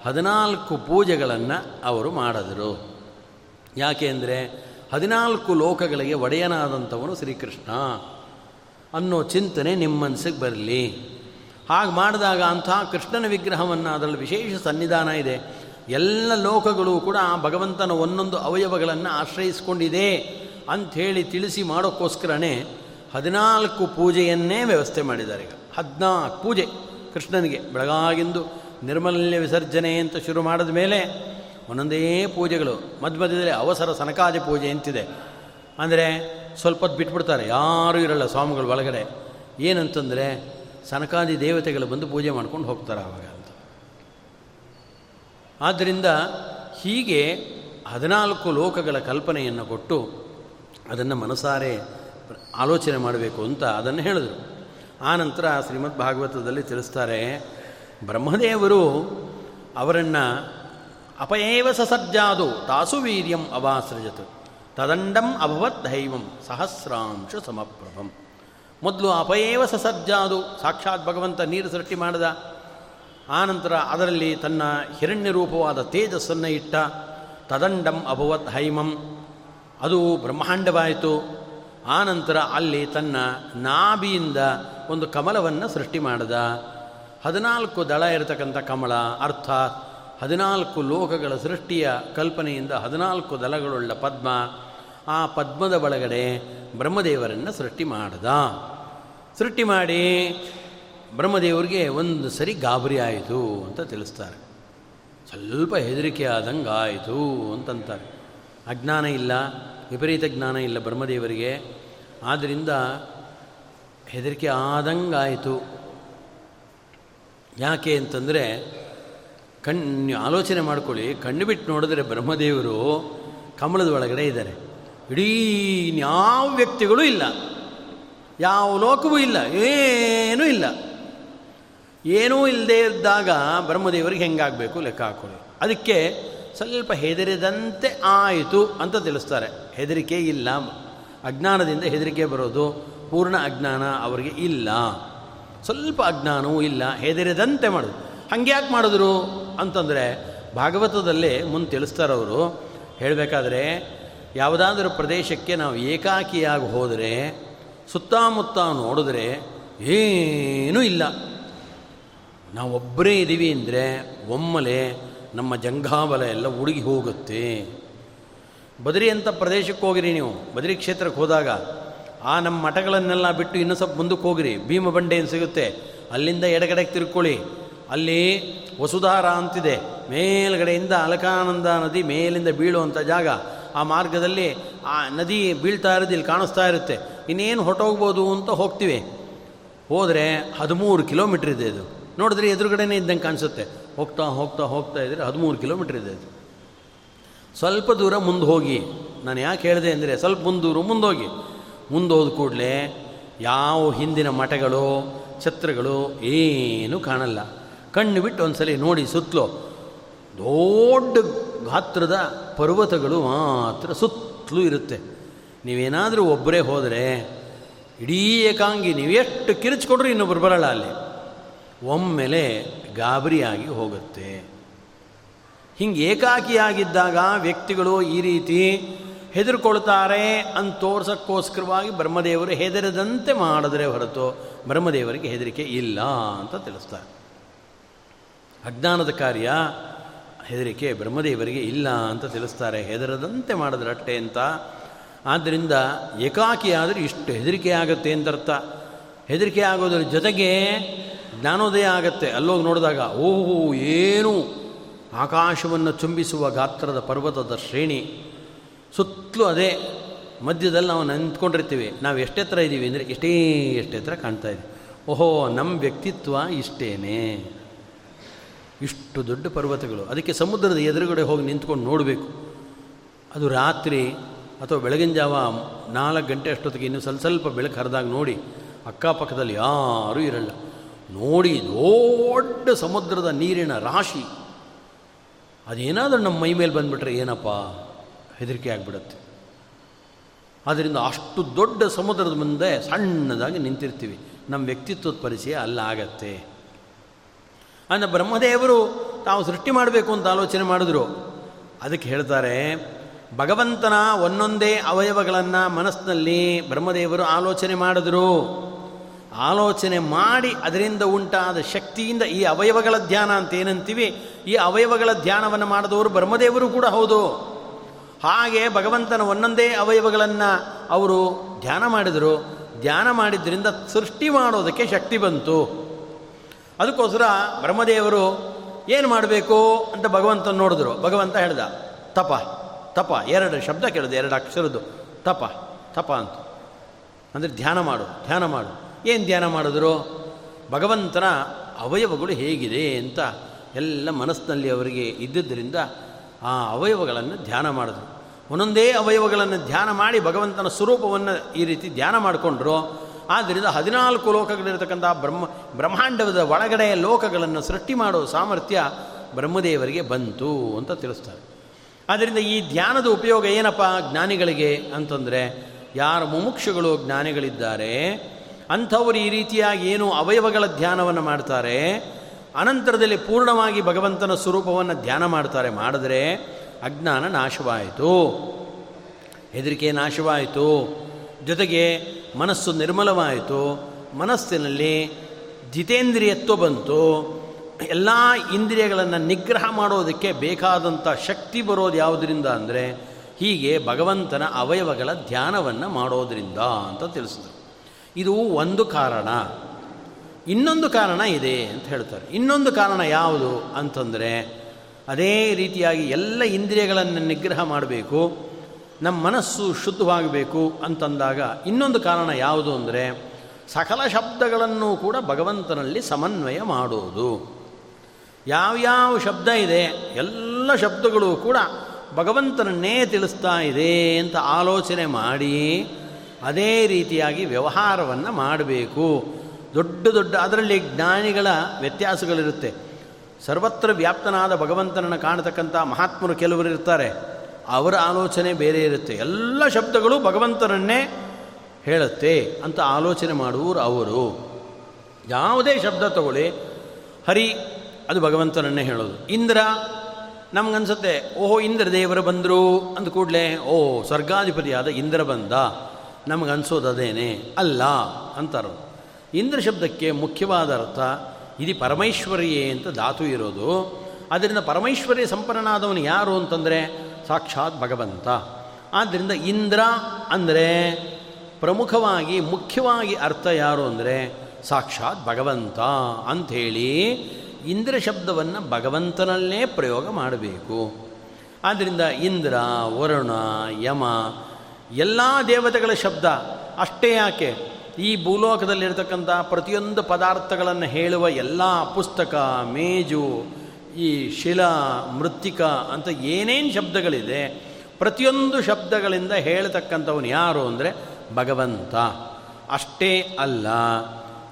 ಹದಿನಾಲ್ಕು ಪೂಜೆಗಳನ್ನು ಅವರು ಮಾಡಿದರು. ಯಾಕೆ ಅಂದರೆ ಹದಿನಾಲ್ಕು ಲೋಕಗಳಿಗೆ ಒಡೆಯನಾದಂಥವನು ಶ್ರೀಕೃಷ್ಣ. ಅನ್ನೋ ಚಿಂತನೆ ನಿಮ್ಮ ಮನಸ್ಸಿಗೆ ಬರಲಿ. ಹಾಗೆ ಮಾಡಿದಾಗ ಅಂಥ ಕೃಷ್ಣನ ವಿಗ್ರಹವನ್ನು ಅದರಲ್ಲಿ ವಿಶೇಷ ಸನ್ನಿಧಾನ ಇದೆ. ಎಲ್ಲ ಲೋಕಗಳು ಕೂಡ ಆ ಭಗವಂತನ ಒಂದೊಂದು ಅವಯವಗಳನ್ನು ಆಶ್ರಯಿಸ್ಕೊಂಡಿದೆ. ಅಂಥೇಳಿ ತಿಳಿಸಿ ಮಾಡೋಕ್ಕೋಸ್ಕರನೇ ಹದಿನಾಲ್ಕು ಪೂಜೆಯನ್ನೇ ವ್ಯವಸ್ಥೆ ಮಾಡಿದ್ದಾರೆ ಈಗ. ಹದಿನಾಲ್ಕು ಪೂಜೆ ಕೃಷ್ಣನಿಗೆ. ಬೆಳಗಾಗಿಂದು ನಿರ್ಮಲ್ಯ ವಿಸರ್ಜನೆ ಅಂತ ಶುರು ಮಾಡಿದ ಮೇಲೆ ಒಂದೊಂದೇ ಪೂಜೆಗಳು. ಮಧ್ಯ ಮಧ್ಯದಲ್ಲಿ ಅವಸರ ಸನಕಾದಿ ಪೂಜೆ ಅಂತಿದೆ. ಅಂದರೆ ಸ್ವಲ್ಪ ಹೊತ್ತು ಬಿಟ್ಬಿಡ್ತಾರೆ. ಯಾರೂ ಇರಲ್ಲ ಸ್ವಾಮಿಗಳು ಒಳಗಡೆ. ಏನಂತಂದರೆ ಸನಕಾದಿ ದೇವತೆಗಳು ಬಂದು ಪೂಜೆ ಮಾಡ್ಕೊಂಡು ಹೋಗ್ತಾರೆ ಆವಾಗ ಅಂತ. ಆದ್ದರಿಂದ ಹೀಗೆ ಹದಿನಾಲ್ಕು ಲೋಕಗಳ ಕಲ್ಪನೆಯನ್ನು ಕೊಟ್ಟು ಅದನ್ನು ಮನಸಾರೆ ಆಲೋಚನೆ ಮಾಡಬೇಕು ಅಂತ ಅದನ್ನು ಹೇಳಿದರು. ಆನಂತರ ಶ್ರೀಮದ್ ಭಾಗವತದಲ್ಲಿ ತಿಳಿಸ್ತಾರೆ, ಬ್ರಹ್ಮದೇವರು ಅವರನ್ನು ಅಪಯೇವ ಸಸಜ್ಜಾದು ತಾಸು ವೀರ್ಯಂ ಅವಾಸೃಜತ್, ತದಂಡಂ ಅಭವತ್ ದೈವಂ ಸಹಸ್ರಾಂಶ ಸಮಪ್ರಭಂ. ಮೊದಲು ಅಪಯೇವ ಸಸಜ್ಜಾದು ಸಾಕ್ಷಾತ್ ಭಗವಂತ ನೀರು ಸೃಷ್ಟಿ ಮಾಡಿದ. ಆನಂತರ ಅದರಲ್ಲಿ ತನ್ನ ಹಿರಣ್ಯ ರೂಪವಾದ ತೇಜಸ್ಸನ್ನು ಇಟ್ಟ, ತದಂಡಂ ಅಭವತ್ ಹೈಮಂ ಅದು ಬ್ರಹ್ಮಾಂಡವಾಯಿತು. ಆನಂತರ ಅಲ್ಲಿ ತನ್ನ ನಾಭಿಯಿಂದ ಒಂದು ಕಮಲವನ್ನು ಸೃಷ್ಟಿ ಮಾಡಿದ. ಹದಿನಾಲ್ಕು ದಳ ಇರತಕ್ಕಂಥ ಕಮಲ ಅರ್ಥ ಹದಿನಾಲ್ಕು ಲೋಕಗಳ ಸೃಷ್ಟಿಯ ಕಲ್ಪನೆಯಿಂದ ಹದಿನಾಲ್ಕು ದಳಗಳುಳ್ಳ ಪದ್ಮ, ಆ ಪದ್ಮದ ಒಳಗಡೆ ಬ್ರಹ್ಮದೇವರನ್ನು ಸೃಷ್ಟಿ ಮಾಡಿದ. ಸೃಷ್ಟಿ ಮಾಡಿ ಬ್ರಹ್ಮದೇವರಿಗೆ ಒಂದು ಸರಿ ಗಾಬರಿ ಆಯಿತು ಅಂತ ತಿಳಿಸ್ತಾರೆ. ಸ್ವಲ್ಪ ಹೆದರಿಕೆ ಆದಂಗೆ ಆಯಿತು ಅಂತಂತಾರೆ. ಅಜ್ಞಾನ ಇಲ್ಲ, ವಿಪರೀತ ಜ್ಞಾನ ಇಲ್ಲ ಬ್ರಹ್ಮದೇವರಿಗೆ. ಆದ್ದರಿಂದ ಹೆದರಿಕೆ ಆದಂಗಾಯಿತು. ಯಾಕೆ ಅಂತಂದರೆ ಕಣ್ಣು ಆಲೋಚನೆ ಮಾಡ್ಕೊಳ್ಳಿ, ಕಣ್ಣು ಬಿಟ್ಟು ನೋಡಿದ್ರೆ ಬ್ರಹ್ಮದೇವರು ಕಮಲದ ಒಳಗಡೆ ಇದ್ದಾರೆ. ಇಡೀ ಯಾವ ವ್ಯಕ್ತಿಗಳೂ ಇಲ್ಲ. ಯಾವ ಲೋಕವೂ ಇಲ್ಲ, ಏನೂ ಇಲ್ಲ. ಏನೂ ಇಲ್ಲದೇ ಇದ್ದಾಗ ಬ್ರಹ್ಮದೇವರಿಗೆ ಹೆಂಗಾಗಬೇಕು ಲೆಕ್ಕ ಹಾಕೊಳ್ಳಿ. ಅದಕ್ಕೆ ಸ್ವಲ್ಪ ಹೆದರಿದಂತೆ ಆಯಿತು ಅಂತ ತಿಳಿಸ್ತಾರೆ. ಹೆದರಿಕೆ ಇಲ್ಲ. ಅಜ್ಞಾನದಿಂದ ಹೆದರಿಕೆ ಬರೋದು ಪೂರ್ಣ ಅಜ್ಞಾನ ಅವರಿಗೆ ಇಲ್ಲ. ಸ್ವಲ್ಪ ಅಜ್ಞಾನವೂ ಇಲ್ಲ. ಹೆದರಿದಂತೆ ಮಾಡೋದು. ಹಂಗೆ ಯಾಕೆ ಮಾಡಿದ್ರು ಅಂತಂದರೆ ಭಾಗವತದಲ್ಲಿ ಮುಂದೆ ತಿಳಿಸ್ತಾರವರು. ಹೇಳಬೇಕಾದ್ರೆ ಯಾವುದಾದ್ರೂ ಪ್ರದೇಶಕ್ಕೆ ನಾವು ಏಕಾಕಿಯಾಗಿ ಹೋದರೆ, ಸುತ್ತಮುತ್ತ ನೋಡಿದ್ರೆ ಏನೂ ಇಲ್ಲ. ನಾವೊಬ್ಬರೇ ಇದ್ದೀವಿ ಅಂದರೆ ಒಮ್ಮಲೆ ನಮ್ಮ ಜಂಘಾಬಲ ಎಲ್ಲ ಉಡುಗಿ ಹೋಗುತ್ತೆ. ಬದರಿ ಅಂತ ಪ್ರದೇಶಕ್ಕೆ ಹೋಗಿರಿ ನೀವು, ಬದರಿ ಕ್ಷೇತ್ರಕ್ಕೆ ಹೋದಾಗ, ಆ ನಮ್ಮ ಮಠಗಳನ್ನೆಲ್ಲ ಬಿಟ್ಟು ಇನ್ನೂ ಸ್ವಲ್ಪ ಮುಂದಕ್ಕೆ ಹೋಗಿರಿ. ಭೀಮಬಂಡೆ ಏನು ಸಿಗುತ್ತೆ? ಅಲ್ಲಿಂದ ಎಡಗಡೆಗೆ ತಿರ್ಕೊಳ್ಳಿ. ಅಲ್ಲಿ ವಸುಧಾರ ಅಂತಿದೆ. ಮೇಲ್ಗಡೆಯಿಂದ ಅಲಕಾನಂದ ನದಿ ಮೇಲಿಂದ ಬೀಳುವಂಥ ಜಾಗ. ಆ ಮಾರ್ಗದಲ್ಲಿ ಆ ನದಿ ಬೀಳ್ತಾ ಇರೋದು ಇಲ್ಲಿ ಕಾಣಿಸ್ತಾ ಇರುತ್ತೆ. ಇನ್ನೇನು ಹೊಟ್ಟೋಗ್ಬೋದು ಅಂತ ಹೋಗ್ತೀವಿ. ಹೋದರೆ ಹದಿಮೂರು ಕಿಲೋಮೀಟ್ರ್ ಇದೆ ಇದು. ನೋಡಿದ್ರೆ ಎದುರುಗಡೆನೇ ಇದ್ದಂಗೆ ಕಾಣಿಸುತ್ತೆ. ಹೋಗ್ತಾ ಹೋಗ್ತಾ ಹೋಗ್ತಾ ಇದ್ದರೆ ಹದಿಮೂರು ಕಿಲೋಮೀಟ್ರ್ ಇದೆ ಅದು. ಸ್ವಲ್ಪ ದೂರ ಮುಂದೆ ಹೋಗಿ. ನಾನು ಯಾಕೆ ಹೇಳಿದೆ ಅಂದರೆ ಸ್ವಲ್ಪ ಮುಂದೆ ಹೋಗಿ. ಮುಂದೆ ಹೋದ ಕೂಡಲೇ ಯಾವ ಹಿಂದಿನ ಮಠಗಳು, ಛತ್ರಗಳು ಏನೂ ಕಾಣಲ್ಲ. ಕಣ್ಣು ಬಿಟ್ಟು ಒಂದ್ಸಲಿ ನೋಡಿ ಸುತ್ತಲೂ ದೊಡ್ಡ ಗಾತ್ರದ ಪರ್ವತಗಳು ಮಾತ್ರ ಸುತ್ತಲೂ ಇರುತ್ತೆ. ನೀವೇನಾದರೂ ಒಬ್ಬರೇ ಹೋದರೆ ಇಡೀ ಏಕಾಂಗಿ ನೀವೆಷ್ಟು ಕಿರಿಚಿಕೊಂಡ್ರೂ ಇನ್ನೊಬ್ಬರು ಬರಲ್ಲ ಅಲ್ಲಿ. ಒಮ್ಮೆಲೆ ಗಾಬರಿಯಾಗಿ ಹೋಗುತ್ತೆ. ಹಿಂಗೆ ಏಕಾಕಿಯಾಗಿದ್ದಾಗ ವ್ಯಕ್ತಿಗಳು ಈ ರೀತಿ ಹೆದರ್ಕೊಳ್ತಾರೆ ಅಂತ ತೋರ್ಸೋಕ್ಕೋಸ್ಕರವಾಗಿ ಬ್ರಹ್ಮದೇವರು ಹೆದರದಂತೆ ಮಾಡಿದ್ರೆ ಹೊರತು ಬ್ರಹ್ಮದೇವರಿಗೆ ಹೆದರಿಕೆ ಇಲ್ಲ ಅಂತ ತಿಳಿಸ್ತಾರೆ. ಅಜ್ಞಾನದ ಕಾರ್ಯ ಹೆದರಿಕೆ ಬ್ರಹ್ಮದೇವರಿಗೆ ಇಲ್ಲ ಅಂತ ತಿಳಿಸ್ತಾರೆ. ಹೆದರದಂತೆ ಮಾಡಿದ್ರಟ್ಟೆ ಅಂತ. ಆದ್ದರಿಂದ ಏಕಾಕಿಯಾದರೆ ಇಷ್ಟು ಹೆದರಿಕೆ ಆಗುತ್ತೆ ಅಂತರ್ಥ ಹೆದರಿಕೆ ಆಗೋದ್ರ ಜೊತೆಗೆ ಜ್ಞಾನೋದಯ ಆಗತ್ತೆ. ಅಲ್ಲೋಗಿ ನೋಡಿದಾಗ, ಓಹೋ, ಏನು? ಆಕಾಶವನ್ನು ಚುಂಬಿಸುವ ಗಾತ್ರದ ಪರ್ವತದ ಶ್ರೇಣಿ. ಸುತ್ತಲೂ ಅದೇ ಮಧ್ಯದಲ್ಲಿ ನಾವು ನಿಂತ್ಕೊಂಡಿರ್ತೀವಿ. ನಾವು ಎಷ್ಟೆತ್ತರ ಇದ್ದೀವಿ ಅಂದರೆ, ಎಷ್ಟೇ ಎಷ್ಟೆತ್ತರ ಕಾಣ್ತಾ ಇದ್ದೀವಿ ಓಹೋ ನಮ್ಮ ವ್ಯಕ್ತಿತ್ವ ಇಷ್ಟೇನೆ. ಇಷ್ಟು ದೊಡ್ಡ ಪರ್ವತಗಳು. ಅದಕ್ಕೆ ಸಮುದ್ರದ ಎದುರುಗಡೆ ಹೋಗಿ ನಿಂತ್ಕೊಂಡು ನೋಡಬೇಕು. ಅದು ರಾತ್ರಿ ಅಥವಾ ಬೆಳಗಿನ ಜಾವ ನಾಲ್ಕು ಗಂಟೆ ಅಷ್ಟೊತ್ತಿಗೆ ಇನ್ನೂ ಸ್ವಲ್ಪ ಸ್ವಲ್ಪ ಬೆಳಕು ಹರಿದಾಗ ನೋಡಿ, ಅಕ್ಕಪಕ್ಕದಲ್ಲಿ ಯಾರೂ ಇರಲ್ಲ. ನೋಡಿ ದೊಡ್ಡ ಸಮುದ್ರದ ನೀರಿನ ರಾಶಿ. ಅದೇನಾದರೂ ನಮ್ಮ ಮೈ ಮೇಲೆ ಬಂದುಬಿಟ್ರೆ ಏನಪ್ಪ? ಹೆದರಿಕೆ ಆಗಿಬಿಡುತ್ತೆ. ಆದ್ದರಿಂದ ಅಷ್ಟು ದೊಡ್ಡ ಸಮುದ್ರದ ಮುಂದೆ ಸಣ್ಣದಾಗಿ ನಿಂತಿರ್ತೀವಿ. ನಮ್ಮ ವ್ಯಕ್ತಿತ್ವದ ಪರಿಚಯ ಅಲ್ಲ ಆಗತ್ತೆ. ಅಂದರೆ ಬ್ರಹ್ಮದೇವರು ತಾವು ಸೃಷ್ಟಿ ಮಾಡಬೇಕು ಅಂತ ಆಲೋಚನೆ ಮಾಡಿದ್ರು. ಅದಕ್ಕೆ ಹೇಳ್ತಾರೆ, ಭಗವಂತನ ಒಂದೊಂದೇ ಅವಯವಗಳನ್ನು ಮನಸ್ಸಿನಲ್ಲಿ ಬ್ರಹ್ಮದೇವರು ಆಲೋಚನೆ ಮಾಡಿದ್ರು. ಆಲೋಚನೆ ಮಾಡಿ ಅದರಿಂದ ಉಂಟಾದ ಶಕ್ತಿಯಿಂದ ಈ ಅವಯವಗಳ ಧ್ಯಾನ ಅಂತ ಏನಂತೀವಿ ಈ ಅವಯವಗಳ ಧ್ಯಾನವನ್ನು ಮಾಡಿದವರು ಬ್ರಹ್ಮದೇವರು ಕೂಡ ಹೌದು. ಹಾಗೆ ಭಗವಂತನ ಒಂದೊಂದೇ ಅವಯವಗಳನ್ನು ಅವರು ಧ್ಯಾನ ಮಾಡಿದರು. ಧ್ಯಾನ ಮಾಡಿದ್ರಿಂದ ಸೃಷ್ಟಿ ಮಾಡೋದಕ್ಕೆ ಶಕ್ತಿ ಬಂತು. ಅದಕ್ಕೋಸ್ಕರ ಬ್ರಹ್ಮದೇವರು ಏನು ಮಾಡಬೇಕು ಅಂತ ಭಗವಂತನ ನೋಡಿದ್ರು. ಭಗವಂತ ಹೇಳ್ದ, ತಪ ತಪ, ಎರಡು ಶಬ್ದ ಕೇಳಿದೆ, ಎರಡು ಅಕ್ಷರದ್ದು, ತಪ ತಪ ಅಂತ. ಅಂದರೆ ಧ್ಯಾನ ಮಾಡು ಧ್ಯಾನ ಮಾಡು. ಏನು ಧ್ಯಾನ ಮಾಡಿದ್ರು? ಭಗವಂತನ ಅವಯವಗಳು ಹೇಗಿದೆ ಅಂತ ಎಲ್ಲ ಮನಸ್ಸಿನಲ್ಲಿ ಅವರಿಗೆ ಇದ್ದಿದ್ದರಿಂದ ಆ ಅವಯವಗಳನ್ನು ಧ್ಯಾನ ಮಾಡಿದ್ರು. ಒಂದೊಂದೇ ಅವಯವಗಳನ್ನು ಧ್ಯಾನ ಮಾಡಿ ಭಗವಂತನ ಸ್ವರೂಪವನ್ನು ಈ ರೀತಿ ಧ್ಯಾನ ಮಾಡಿಕೊಂಡ್ರು. ಆದ್ದರಿಂದ ಹದಿನಾಲ್ಕು ಲೋಕಗಳಿರತಕ್ಕಂಥ ಬ್ರಹ್ಮ, ಬ್ರಹ್ಮಾಂಡದ ಒಳಗಡೆ ಲೋಕಗಳನ್ನು ಸೃಷ್ಟಿ ಮಾಡೋ ಸಾಮರ್ಥ್ಯ ಬ್ರಹ್ಮದೇವರಿಗೆ ಬಂತು ಅಂತ ತಿಳಿಸ್ತಾರೆ. ಆದ್ದರಿಂದ ಈ ಧ್ಯಾನದ ಉಪಯೋಗ ಏನಪ್ಪ ಜ್ಞಾನಿಗಳಿಗೆ ಅಂತಂದರೆ, ಯಾರು ಮುಮುಕ್ಷುಗಳು ಜ್ಞಾನಿಗಳಿದ್ದಾರೆ ಅಂಥವರು ಈ ರೀತಿಯಾಗಿ ಏನು ಅವಯವಗಳ ಧ್ಯಾನವನ್ನು ಮಾಡ್ತಾರೆ, ಅನಂತರದಲ್ಲಿ ಪೂರ್ಣವಾಗಿ ಭಗವಂತನ ಸ್ವರೂಪವನ್ನು ಧ್ಯಾನ ಮಾಡ್ತಾರೆ, ಮಾಡಿದ್ರೆ ಅಜ್ಞಾನ ನಾಶವಾಯಿತು. ಹೆದರಿಕೆ ನಾಶವಾಯಿತು. ಜೊತೆಗೆ ಮನಸ್ಸು ನಿರ್ಮಲವಾಯಿತು. ಮನಸ್ಸಿನಲ್ಲಿ ಜಿತೇಂದ್ರಿಯತ್ವ ಬಂತು. ಎಲ್ಲ ಇಂದ್ರಿಯಗಳನ್ನು ನಿಗ್ರಹ ಮಾಡೋದಕ್ಕೆ ಬೇಕಾದಂಥ ಶಕ್ತಿ ಬರೋದು ಯಾವುದರಿಂದ ಅಂದರೆ ಹೀಗೆ ಭಗವಂತನ ಅವಯವಗಳ ಧ್ಯಾನವನ್ನು ಮಾಡೋದರಿಂದ ಅಂತ ತಿಳಿಸಿದ್ರು ಇದು ಒಂದು ಕಾರಣ. ಇನ್ನೊಂದು ಕಾರಣ ಇದೆ ಅಂತ ಹೇಳ್ತಾರೆ. ಇನ್ನೊಂದು ಕಾರಣ ಯಾವುದು ಅಂತಂದರೆ, ಅದೇ ರೀತಿಯಾಗಿ ಎಲ್ಲ ಇಂದ್ರಿಯಗಳನ್ನು ನಿಗ್ರಹ ಮಾಡಬೇಕು, ನಮ್ಮ ಮನಸ್ಸು ಶುದ್ಧವಾಗಬೇಕು ಅಂತಂದಾಗ ಇನ್ನೊಂದು ಕಾರಣ ಯಾವುದು ಅಂದರೆ, ಸಕಲ ಶಬ್ದಗಳನ್ನು ಕೂಡ ಭಗವಂತನಲ್ಲಿ ಸಮನ್ವಯ ಮಾಡೋದು. ಯಾವ್ಯಾವ ಶಬ್ದ ಇದೆ, ಎಲ್ಲ ಶಬ್ದಗಳು ಕೂಡ ಭಗವಂತನನ್ನೇ ತಿಳಿಸ್ತಾ ಇದೆ ಅಂತ ಆಲೋಚನೆ ಮಾಡಿ ಅದೇ ರೀತಿಯಾಗಿ ವ್ಯವಹಾರವನ್ನು ಮಾಡಬೇಕು. ದೊಡ್ಡ ದೊಡ್ಡ ಅದರಲ್ಲಿ ಜ್ಞಾನಿಗಳ ವ್ಯತ್ಯಾಸಗಳಿರುತ್ತೆ. ಸರ್ವತ್ರ ವ್ಯಾಪ್ತನಾದ ಭಗವಂತನನ್ನು ಕಾಣತಕ್ಕಂಥ ಮಹಾತ್ಮರು ಕೆಲವರು ಇರ್ತಾರೆ. ಅವರ ಆಲೋಚನೆ ಬೇರೆ ಇರುತ್ತೆ. ಎಲ್ಲ ಶಬ್ದಗಳು ಭಗವಂತನನ್ನೇ ಹೇಳುತ್ತೆ ಅಂತ ಆಲೋಚನೆ ಮಾಡುವರು ಅವರು. ಯಾವುದೇ ಶಬ್ದ ತಗೊಳ್ಳಿ, ಹರಿ, ಅದು ಭಗವಂತನನ್ನೇ ಹೇಳೋದು. ಇಂದ್ರ, ನಮಗನ್ಸುತ್ತೆ, ಓಹೋ ಇಂದ್ರ ದೇವರು ಬಂದರು ಅಂದ ಕೂಡಲೇ ಓ ಸ್ವರ್ಗಾಧಿಪತಿಯಾದ ಇಂದ್ರ ಬಂದ. ನಮಗನ್ಸೋದದೇನೆ? ಅಲ್ಲ, ಅಂತಾರೆ. ಇಂದ್ರ ಶಬ್ದಕ್ಕೆ ಮುಖ್ಯವಾದ ಅರ್ಥ, ಇದು ಪರಮೇಶ್ವರಿಯೇ ಅಂತ ಧಾತು ಇರೋದು. ಆದ್ದರಿಂದ ಪರಮೈಶ್ವರ್ಯ ಸಂಪನ್ನನಾದವನು ಯಾರು ಅಂತಂದರೆ, ಸಾಕ್ಷಾತ್ ಭಗವಂತ. ಆದ್ದರಿಂದ ಇಂದ್ರ ಅಂದರೆ, ಪ್ರಮುಖವಾಗಿ, ಮುಖ್ಯವಾಗಿ ಅರ್ಥ ಯಾರು ಅಂದರೆ, ಸಾಕ್ಷಾತ್ ಭಗವಂತ ಅಂಥೇಳಿ ಇಂದ್ರ ಶಬ್ದವನ್ನು ಭಗವಂತನಲ್ಲೇ ಪ್ರಯೋಗ ಮಾಡಬೇಕು. ಆದ್ದರಿಂದ ಇಂದ್ರ, ವರುಣ, ಯಮ ಎಲ್ಲ ದೇವತೆಗಳ ಶಬ್ದ ಅಷ್ಟೇ ಯಾಕೆ? ಈ ಭೂಲೋಕದಲ್ಲಿರ್ತಕ್ಕಂಥ ಪ್ರತಿಯೊಂದು ಪದಾರ್ಥಗಳನ್ನು ಹೇಳುವ ಎಲ್ಲ ಪುಸ್ತಕ, ಮೇಜು, ಈ ಶಿಲಾ, ಮೃತ್ತಿಕ ಅಂತ ಏನೇನು ಶಬ್ದಗಳಿದೆ, ಪ್ರತಿಯೊಂದು ಶಬ್ದಗಳಿಂದ ಹೇಳ್ತಕ್ಕಂಥವನು ಯಾರು ಅಂದರೆ ಭಗವಂತ. ಅಷ್ಟೇ ಅಲ್ಲ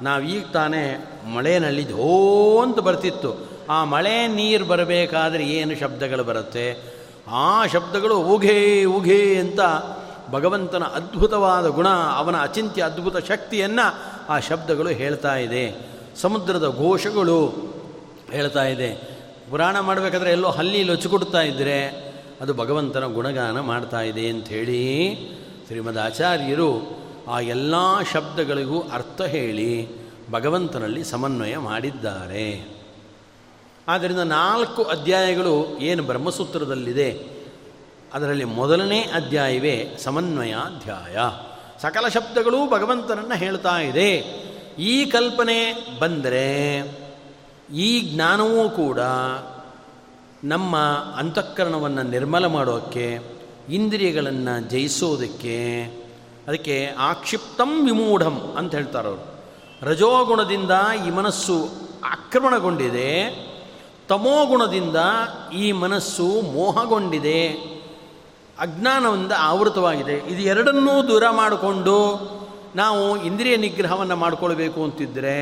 ನಾವೀಗ ತಾನೇ ಮಳೆನಲ್ಲಿ ಧೋ ಅಂತ ಬರ್ತಿತ್ತು. ಆ ಮಳೆ ನೀರು ಬರಬೇಕಾದ್ರೆ ಏನು ಶಬ್ದಗಳು ಬರುತ್ತೆ? ಆ ಶಬ್ದಗಳು ಉಘೇ ಉಘೇ ಅಂತ ಭಗವಂತನ ಅದ್ಭುತವಾದ ಗುಣ, ಅವನ ಅಚಿಂತ್ಯ ಅದ್ಭುತ ಶಕ್ತಿಯನ್ನು ಆ ಶಬ್ದಗಳು ಹೇಳ್ತಾ ಇದೆ. ಸಮುದ್ರದ ಘೋಷಗಳು ಹೇಳ್ತಾ ಇದೆ. ಪುರಾಣ ಮಾಡಬೇಕಾದ್ರೆ ಎಲ್ಲೋ ಹಲ್ಲಿ ಲೊಚ್ಚಿಕೊಡ್ತಾ ಇದ್ದರೆ ಅದು ಭಗವಂತನ ಗುಣಗಾನ ಮಾಡ್ತಾ ಇದೆ ಅಂಥೇಳಿ ಶ್ರೀಮದ್ ಆಚಾರ್ಯರು ಆ ಎಲ್ಲ ಶಬ್ದಗಳಿಗೂ ಅರ್ಥ ಹೇಳಿ ಭಗವಂತನಲ್ಲಿ ಸಮನ್ವಯ ಮಾಡಿದ್ದಾರೆ. ಆದ್ದರಿಂದ ನಾಲ್ಕು ಅಧ್ಯಾಯಗಳು ಏನು ಬ್ರಹ್ಮಸೂತ್ರದಲ್ಲಿದೆ. ಅದರಲ್ಲಿ ಮೊದಲನೇ ಅಧ್ಯಾಯವೇ ಸಮನ್ವಯಾಧ್ಯಾಯ. ಸಕಲ ಶಬ್ದಗಳೂ ಭಗವಂತನನ್ನು ಹೇಳ್ತಾ ಇದೆ. ಈ ಕಲ್ಪನೆ ಬಂದರೆ ಈ ಜ್ಞಾನವೂ ಕೂಡ ನಮ್ಮ ಅಂತಃಕರಣವನ್ನು ನಿರ್ಮಲ ಮಾಡೋಕ್ಕೆ, ಇಂದ್ರಿಯಗಳನ್ನು ಜಯಿಸೋದಕ್ಕೆ, ಅದಕ್ಕೆ ಆಕ್ಷಿಪ್ತಂ ವಿಮೂಢಂ ಅಂತ ಹೇಳ್ತಾರೆ ಅವರು. ರಜೋಗುಣದಿಂದ ಈ ಮನಸ್ಸು ಆಕ್ರಮಣಗೊಂಡಿದೆ, ತಮೋಗುಣದಿಂದ ಈ ಮನಸ್ಸು ಮೋಹಗೊಂಡಿದೆ. ಅಜ್ಞಾನದಿಂದ ಆವೃತವಾಗಿದೆ. ಇದು ಎರಡನ್ನೂ ದೂರ ಮಾಡಿಕೊಂಡು ನಾವು ಇಂದ್ರಿಯ ನಿಗ್ರಹವನ್ನು ಮಾಡಿಕೊಳ್ಬೇಕು ಅಂತಿದ್ದರೆ